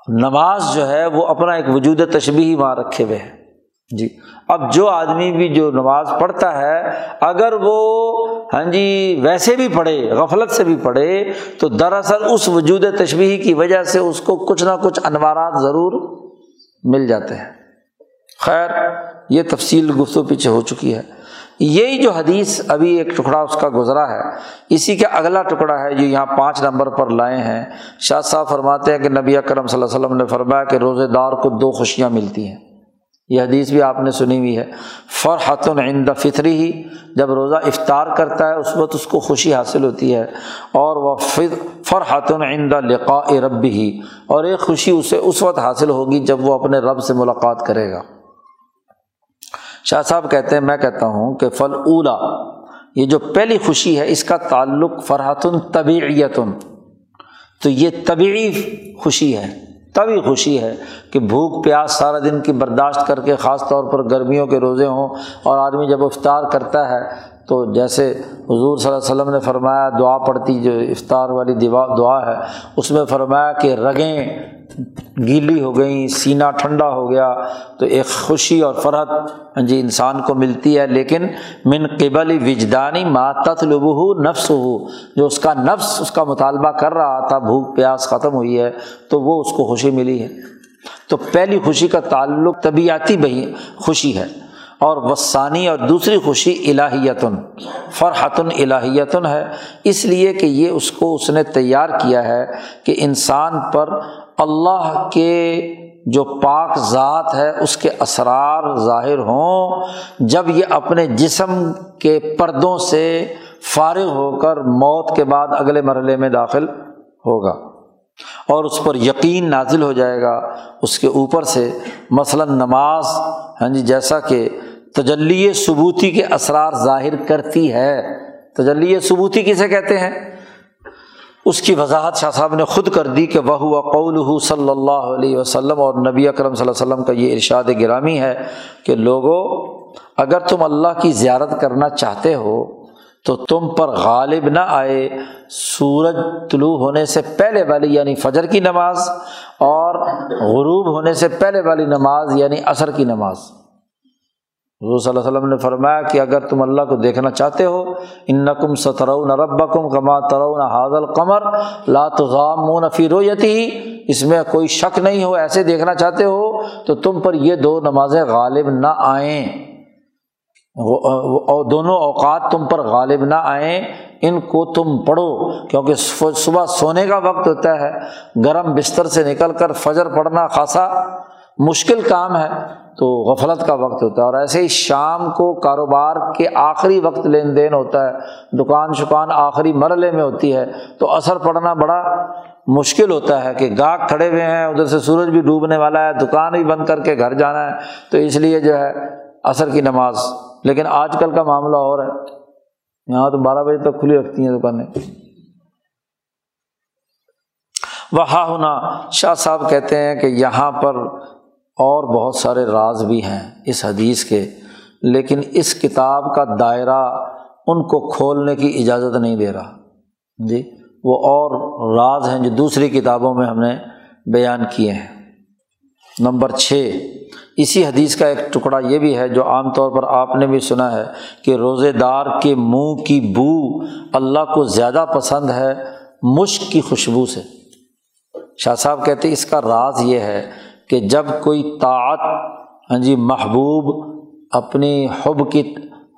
نماز جو ہے وہ اپنا ایک وجود تشبی وہاں رکھے ہوئے ہیں۔ جی اب جو آدمی بھی جو نماز پڑھتا ہے، اگر وہ ہاں جی ویسے بھی پڑھے، غفلت سے بھی پڑھے، تو دراصل اس وجود تشبیح کی وجہ سے اس کو کچھ نہ کچھ انوارات ضرور مل جاتے ہیں۔ خیر۔ یہ تفصیل گفتگو پیچھے ہو چکی ہے۔ یہی جو حدیث ابھی ایک ٹکڑا اس کا گزرا ہے، اسی کا اگلا ٹکڑا ہے جو یہاں پانچ نمبر پر لائے ہیں۔ شاہ صاحب فرماتے ہیں کہ نبی اکرم صلی اللہ علیہ وسلم نے فرمایا کہ روزے دار کو دو خوشیاں ملتی ہیں۔ یہ حدیث بھی آپ نے سنی ہوئی ہے۔ فرحت عند فطری ہی جب روزہ افطار کرتا ہے، اس وقت اس کو خوشی حاصل ہوتی ہے۔ اور وہ فرحت عند لقاء رب ہی اور ایک خوشی اسے اس وقت حاصل ہوگی جب وہ اپنے رب سے ملاقات کرے گا۔ شاہ صاحب کہتے ہیں، میں کہتا ہوں کہ فل اولا یہ جو پہلی خوشی ہے، اس کا تعلق فرحتن طبیعیتن۔ تو یہ طبعی خوشی ہے، طبی خوشی ہے کہ بھوک، پیاس سارا دن کی برداشت کر کے، خاص طور پر گرمیوں کے روزے ہوں اور آدمی جب افطار کرتا ہے تو جیسے حضور صلی اللہ علیہ وسلم نے فرمایا، دعا پڑتی جو افطار والی دعا ہے، اس میں فرمایا کہ رگیں گیلی ہو گئیں، سینہ ٹھنڈا ہو گیا، تو ایک خوشی اور فرحت ہاں جی انسان کو ملتی ہے۔ لیکن من قبل وجدانی ماتت لبو نفس ہو جو اس کا نفس، اس کا مطالبہ کر رہا تھا، بھوک، پیاس ختم ہوئی ہے، تو وہ اس کو خوشی ملی ہے۔ تو پہلی خوشی کا تعلق طبیعتی بہی، خوشی ہے۔ اور وسانی اور دوسری خوشی الہیتن، فرحتن الہیتن ہے۔ اس لیے کہ یہ اس کو اس نے تیار کیا ہے کہ انسان پر اللہ کے جو پاک ذات ہے، اس کے اسرار ظاہر ہوں۔ جب یہ اپنے جسم کے پردوں سے فارغ ہو کر موت کے بعد اگلے مرحلے میں داخل ہوگا اور اس پر یقین نازل ہو جائے گا اس کے اوپر سے، مثلاً نماز ہاں جی جیسا کہ تجلی ثبوتی کے اسرار ظاہر کرتی ہے۔ تجلی ثبوتی کسے کہتے ہیں؟ اس کی وضاحت شاہ صاحب نے خود کر دی کہ وہ قول صلی اللہ علیہ وسلم اور نبی اکرم صلی اللہ علیہ وسلم کا یہ ارشاد گرامی ہے کہ لوگوں اگر تم اللہ کی زیارت کرنا چاہتے ہو تو تم پر غالب نہ آئے۔ سورج طلوع ہونے سے پہلے والی یعنی فجر کی نماز اور غروب ہونے سے پہلے والی نماز یعنی عصر کی نماز۔ حضور صلی اللہ علیہ وسلم نے فرمایا کہ اگر تم اللہ کو دیکھنا چاہتے ہو ان نقم سترون ربکم کما ترون حاضل قمر لاتغام فی رویتی اس میں کوئی شک نہیں ہو، ایسے دیکھنا چاہتے ہو، تو تم پر یہ دو نمازیں غالب نہ آئیں۔ دونوں اوقات تم پر غالب نہ آئیں، ان کو تم پڑھو، کیونکہ صبح سونے کا وقت ہوتا ہے، گرم بستر سے نکل کر فجر پڑھنا خاصا مشکل کام ہے۔ تو غفلت کا وقت ہوتا ہے اور ایسے ہی شام کو کاروبار کے آخری وقت لین دین ہوتا ہے، دکان شکان آخری مرحلے میں ہوتی ہے، تو اثر پڑنا بڑا مشکل ہوتا ہے کہ گاہک کھڑے ہوئے ہیں، ادھر سے سورج بھی ڈوبنے والا ہے، دکان بھی بند کر کے گھر جانا ہے، تو اس لیے جو ہے عصر کی نماز۔ لیکن آج کل کا معاملہ اور ہے۔ یہاں تو بارہ بجے تک کھلی رکھتی ہیں دکانیں۔ وہ ہونا، شاہ صاحب کہتے ہیں کہ یہاں پر اور بہت سارے راز بھی ہیں اس حدیث کے، لیکن اس کتاب کا دائرہ ان کو کھولنے کی اجازت نہیں دے رہا۔ جی وہ اور راز ہیں جو دوسری کتابوں میں ہم نے بیان کیے ہیں۔ نمبر چھ، اسی حدیث کا ایک ٹکڑا یہ بھی ہے جو عام طور پر آپ نے بھی سنا ہے کہ روزے دار کے منہ کی بو اللہ کو زیادہ پسند ہے مشق کی خوشبو سے۔ شاہ صاحب کہتے اس کا راز یہ ہے کہ جب کوئی طاعت ہاں جی محبوب اپنی حب کی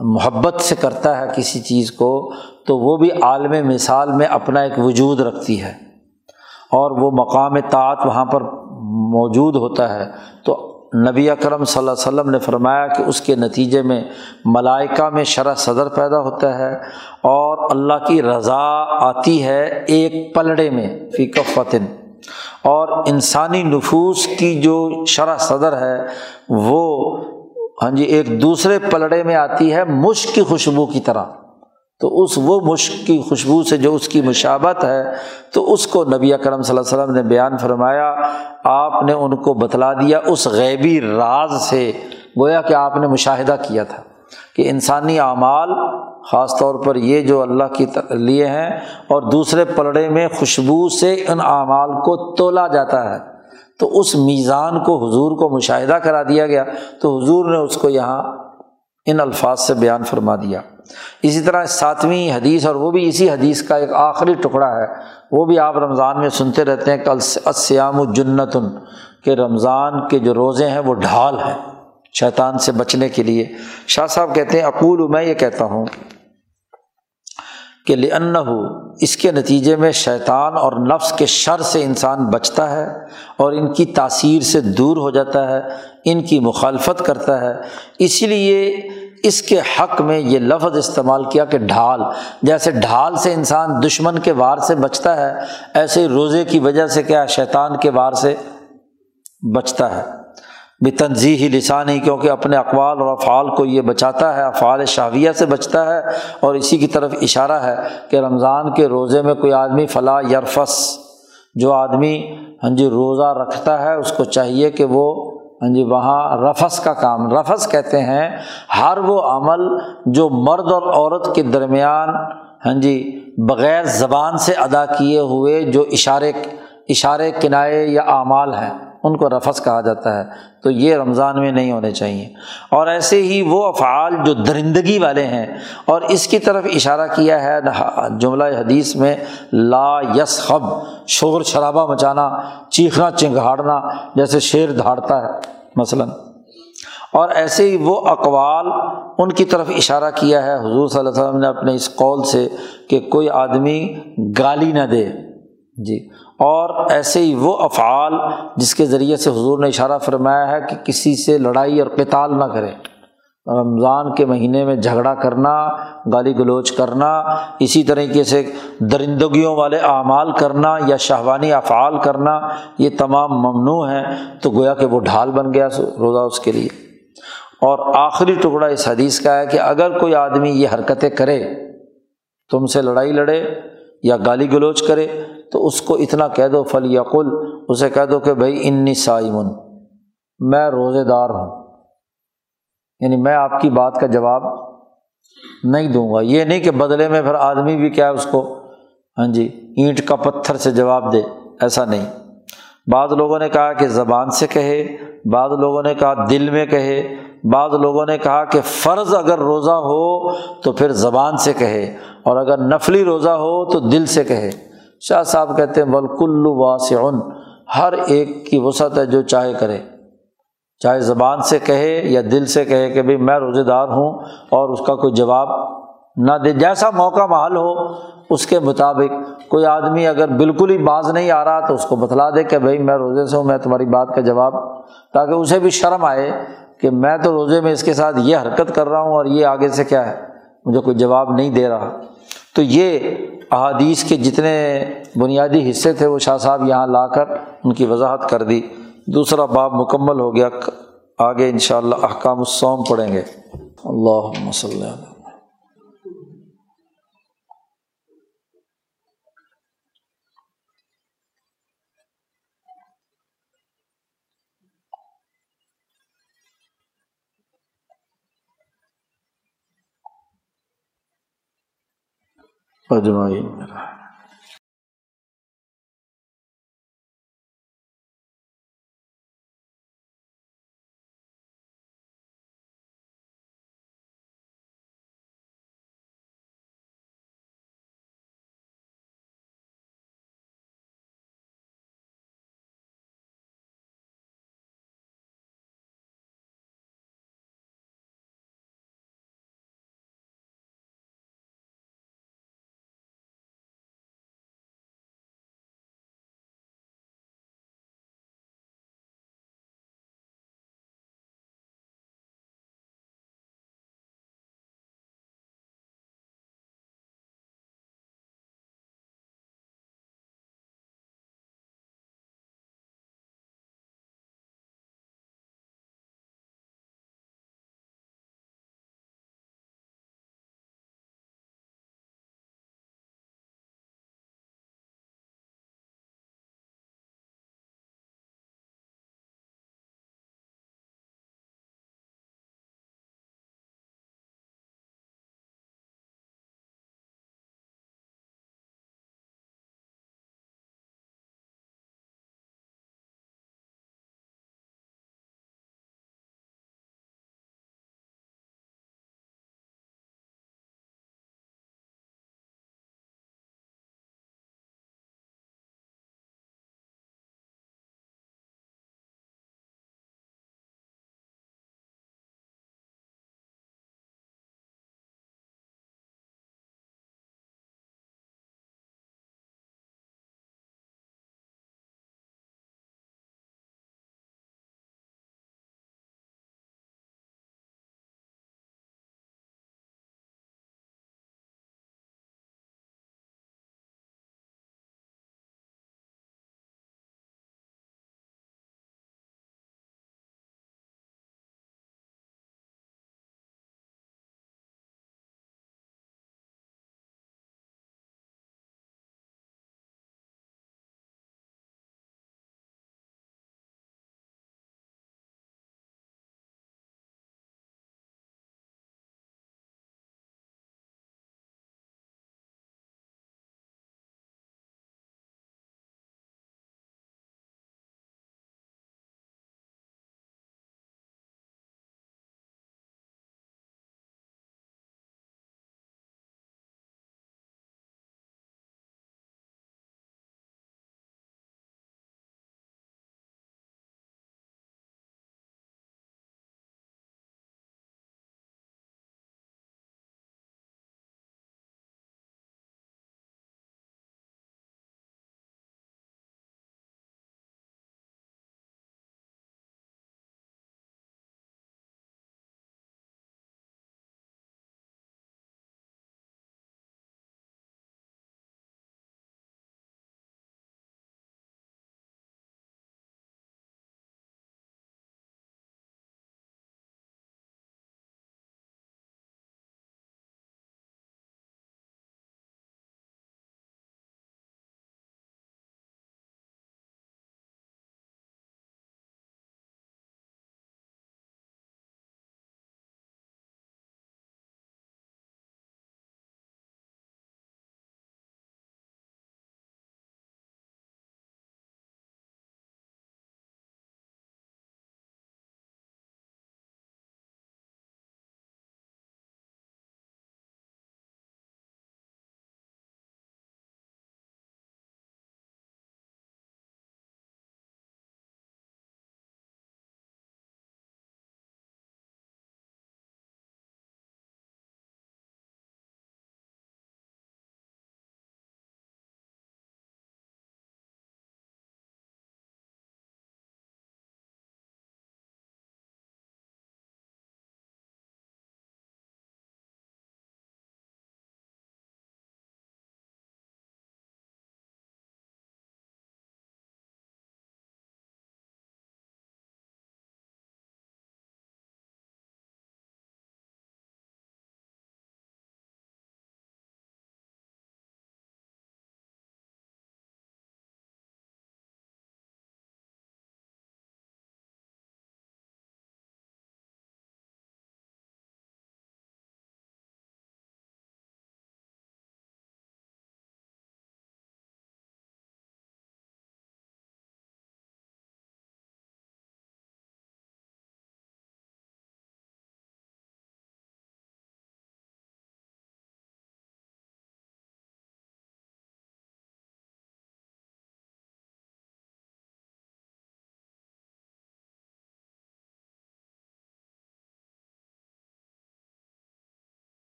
محبت سے کرتا ہے کسی چیز کو، تو وہ بھی عالم مثال میں اپنا ایک وجود رکھتی ہے۔ اور وہ مقام طاعت وہاں پر موجود ہوتا ہے۔ تو نبی اکرم صلی اللہ علیہ وسلم نے فرمایا کہ اس کے نتیجے میں ملائکہ میں شرح صدر پیدا ہوتا ہے اور اللہ کی رضا آتی ہے ایک پلڑے میں، فی کفتن۔ اور انسانی نفوس کی جو شرح صدر ہے، وہ ہاں جی ایک دوسرے پلڑے میں آتی ہے مشق کی خوشبو کی طرح۔ تو اس وہ مشق کی خوشبو سے جو اس کی مشابت ہے، تو اس کو نبی کرم صلی اللہ علیہ وسلم نے بیان فرمایا، آپ نے ان کو بتلا دیا اس غیبی راز سے۔ گویا کہ آپ نے مشاہدہ کیا تھا کہ انسانی اعمال خاص طور پر یہ جو اللہ کی لیے ہیں اور دوسرے پلڑے میں خوشبو سے ان اعمال کو تولا جاتا ہے۔ تو اس میزان کو حضور کو مشاہدہ کرا دیا گیا۔ تو حضور نے اس کو یہاں ان الفاظ سے بیان فرما دیا۔ اسی طرح ساتویں حدیث اور وہ بھی اسی حدیث کا ایک آخری ٹکڑا ہے۔ وہ بھی آپ رمضان میں سنتے رہتے ہیں کل اسیام و جنتن، کہ رمضان کے جو روزے ہیں وہ ڈھال ہیں شیطان سے بچنے کے لیے۔ شاہ صاحب کہتے ہیں، اقول میں یہ کہتا ہوں کہ لن ہو اس کے نتیجے میں شیطان اور نفس کے شر سے انسان بچتا ہے اور ان کی تاثیر سے دور ہو جاتا ہے، ان کی مخالفت کرتا ہے۔ اسی لیے اس کے حق میں یہ لفظ استعمال کیا کہ ڈھال، جیسے ڈھال سے انسان دشمن کے وار سے بچتا ہے، ایسے روزے کی وجہ سے کیا شیطان کے وار سے بچتا ہے۔ بھی تنظیحی لسانی، کیونکہ اپنے اقوال اور افعال کو یہ بچاتا ہے، افعال شاویہ سے بچتا ہے، اور اسی کی طرف اشارہ ہے کہ رمضان کے روزے میں کوئی آدمی فلاں یرفس، جو آدمی ہاں جی روزہ رکھتا ہے، اس کو چاہیے کہ وہ ہاں جی وہاں رفس کا کام، رفس کہتے ہیں ہر وہ عمل جو مرد اور عورت کے درمیان ہاں جی بغیر زبان سے ادا کیے ہوئے جو اشارے اشارے کنائے یا اعمال ہیں۔ ان کو رفس کہا جاتا ہے، تو یہ رمضان میں نہیں ہونے چاہیے۔ اور ایسے ہی وہ افعال جو درندگی والے ہیں، اور اس کی طرف اشارہ کیا ہے، جملہ حدیث میں، لا یس خب شور شرابہ مچانا، چیخنا، چنگھاڑنا جیسے شیر دھاڑتا ہے، مثلاً۔ اور ایسے ہی وہ اقوال ان کی طرف اشارہ کیا ہے۔ حضور صلی اللہ علیہ وسلم نے اپنے اس قول سے کہ کوئی آدمی گالی نہ دے۔ جی۔ اور ایسے ہی وہ افعال جس کے ذریعے سے حضور نے اشارہ فرمایا ہے کہ کسی سے لڑائی اور قتال نہ کرے رمضان کے مہینے میں جھگڑا کرنا، گالی گلوچ کرنا، اسی طریقے سے درندگیوں والے اعمال کرنا یا شہوانی افعال کرنا، یہ تمام ممنوع ہیں۔ تو گویا کہ وہ ڈھال بن گیا روزہ اس کے لیے۔ اور آخری ٹکڑا اس حدیث کا ہے کہ اگر کوئی آدمی یہ حرکتیں کرے، تم سے لڑائی لڑے یا گالی گلوچ کرے تو اس کو اتنا کہہ دو فل یقل اسے کہہ دو کہ بھائی انی سائمن میں روزے دار ہوں۔ یعنی میں آپ کی بات کا جواب نہیں دوں گا۔ یہ نہیں کہ بدلے میں پھر آدمی بھی کیا اس کو؟ ہاں جی اینٹ کا پتھر سے جواب دے، ایسا نہیں۔ بعض لوگوں نے کہا کہ زبان سے کہے، بعض لوگوں نے کہا دل میں کہے، بعض لوگوں نے کہا کہ فرض اگر روزہ ہو تو پھر زبان سے کہے، اور اگر نفلی روزہ ہو تو دل سے کہے۔ شاہ صاحب کہتے ہیں بالکل واسعن ہر ایک کی وسعت ہے جو چاہے کرے۔ چاہے زبان سے کہے یا دل سے کہے کہ بھائی میں روزے دار ہوں اور اس کا کوئی جواب نہ دے، جیسا موقع محل ہو، اس کے مطابق کوئی آدمی اگر بالکل ہی باز نہیں آ رہا تو اس کو بتلا دے کہ بھائی میں روزے سے ہوں، میں تمہاری بات کا جواب، تاکہ اسے بھی شرم آئے کہ میں تو روزے میں اس کے ساتھ یہ حرکت کر رہا ہوں اور یہ آگے سے کیا ہے، مجھے کوئی جواب نہیں دے رہا۔ تو یہ احادیث کے جتنے بنیادی حصے تھے وہ شاہ صاحب یہاں لا کر ان کی وضاحت کر دی۔ دوسرا باب مکمل ہو گیا۔ آگے ان شاء اللہ احکام السوم پڑھیں گے۔ اللہ مسلم اجمائی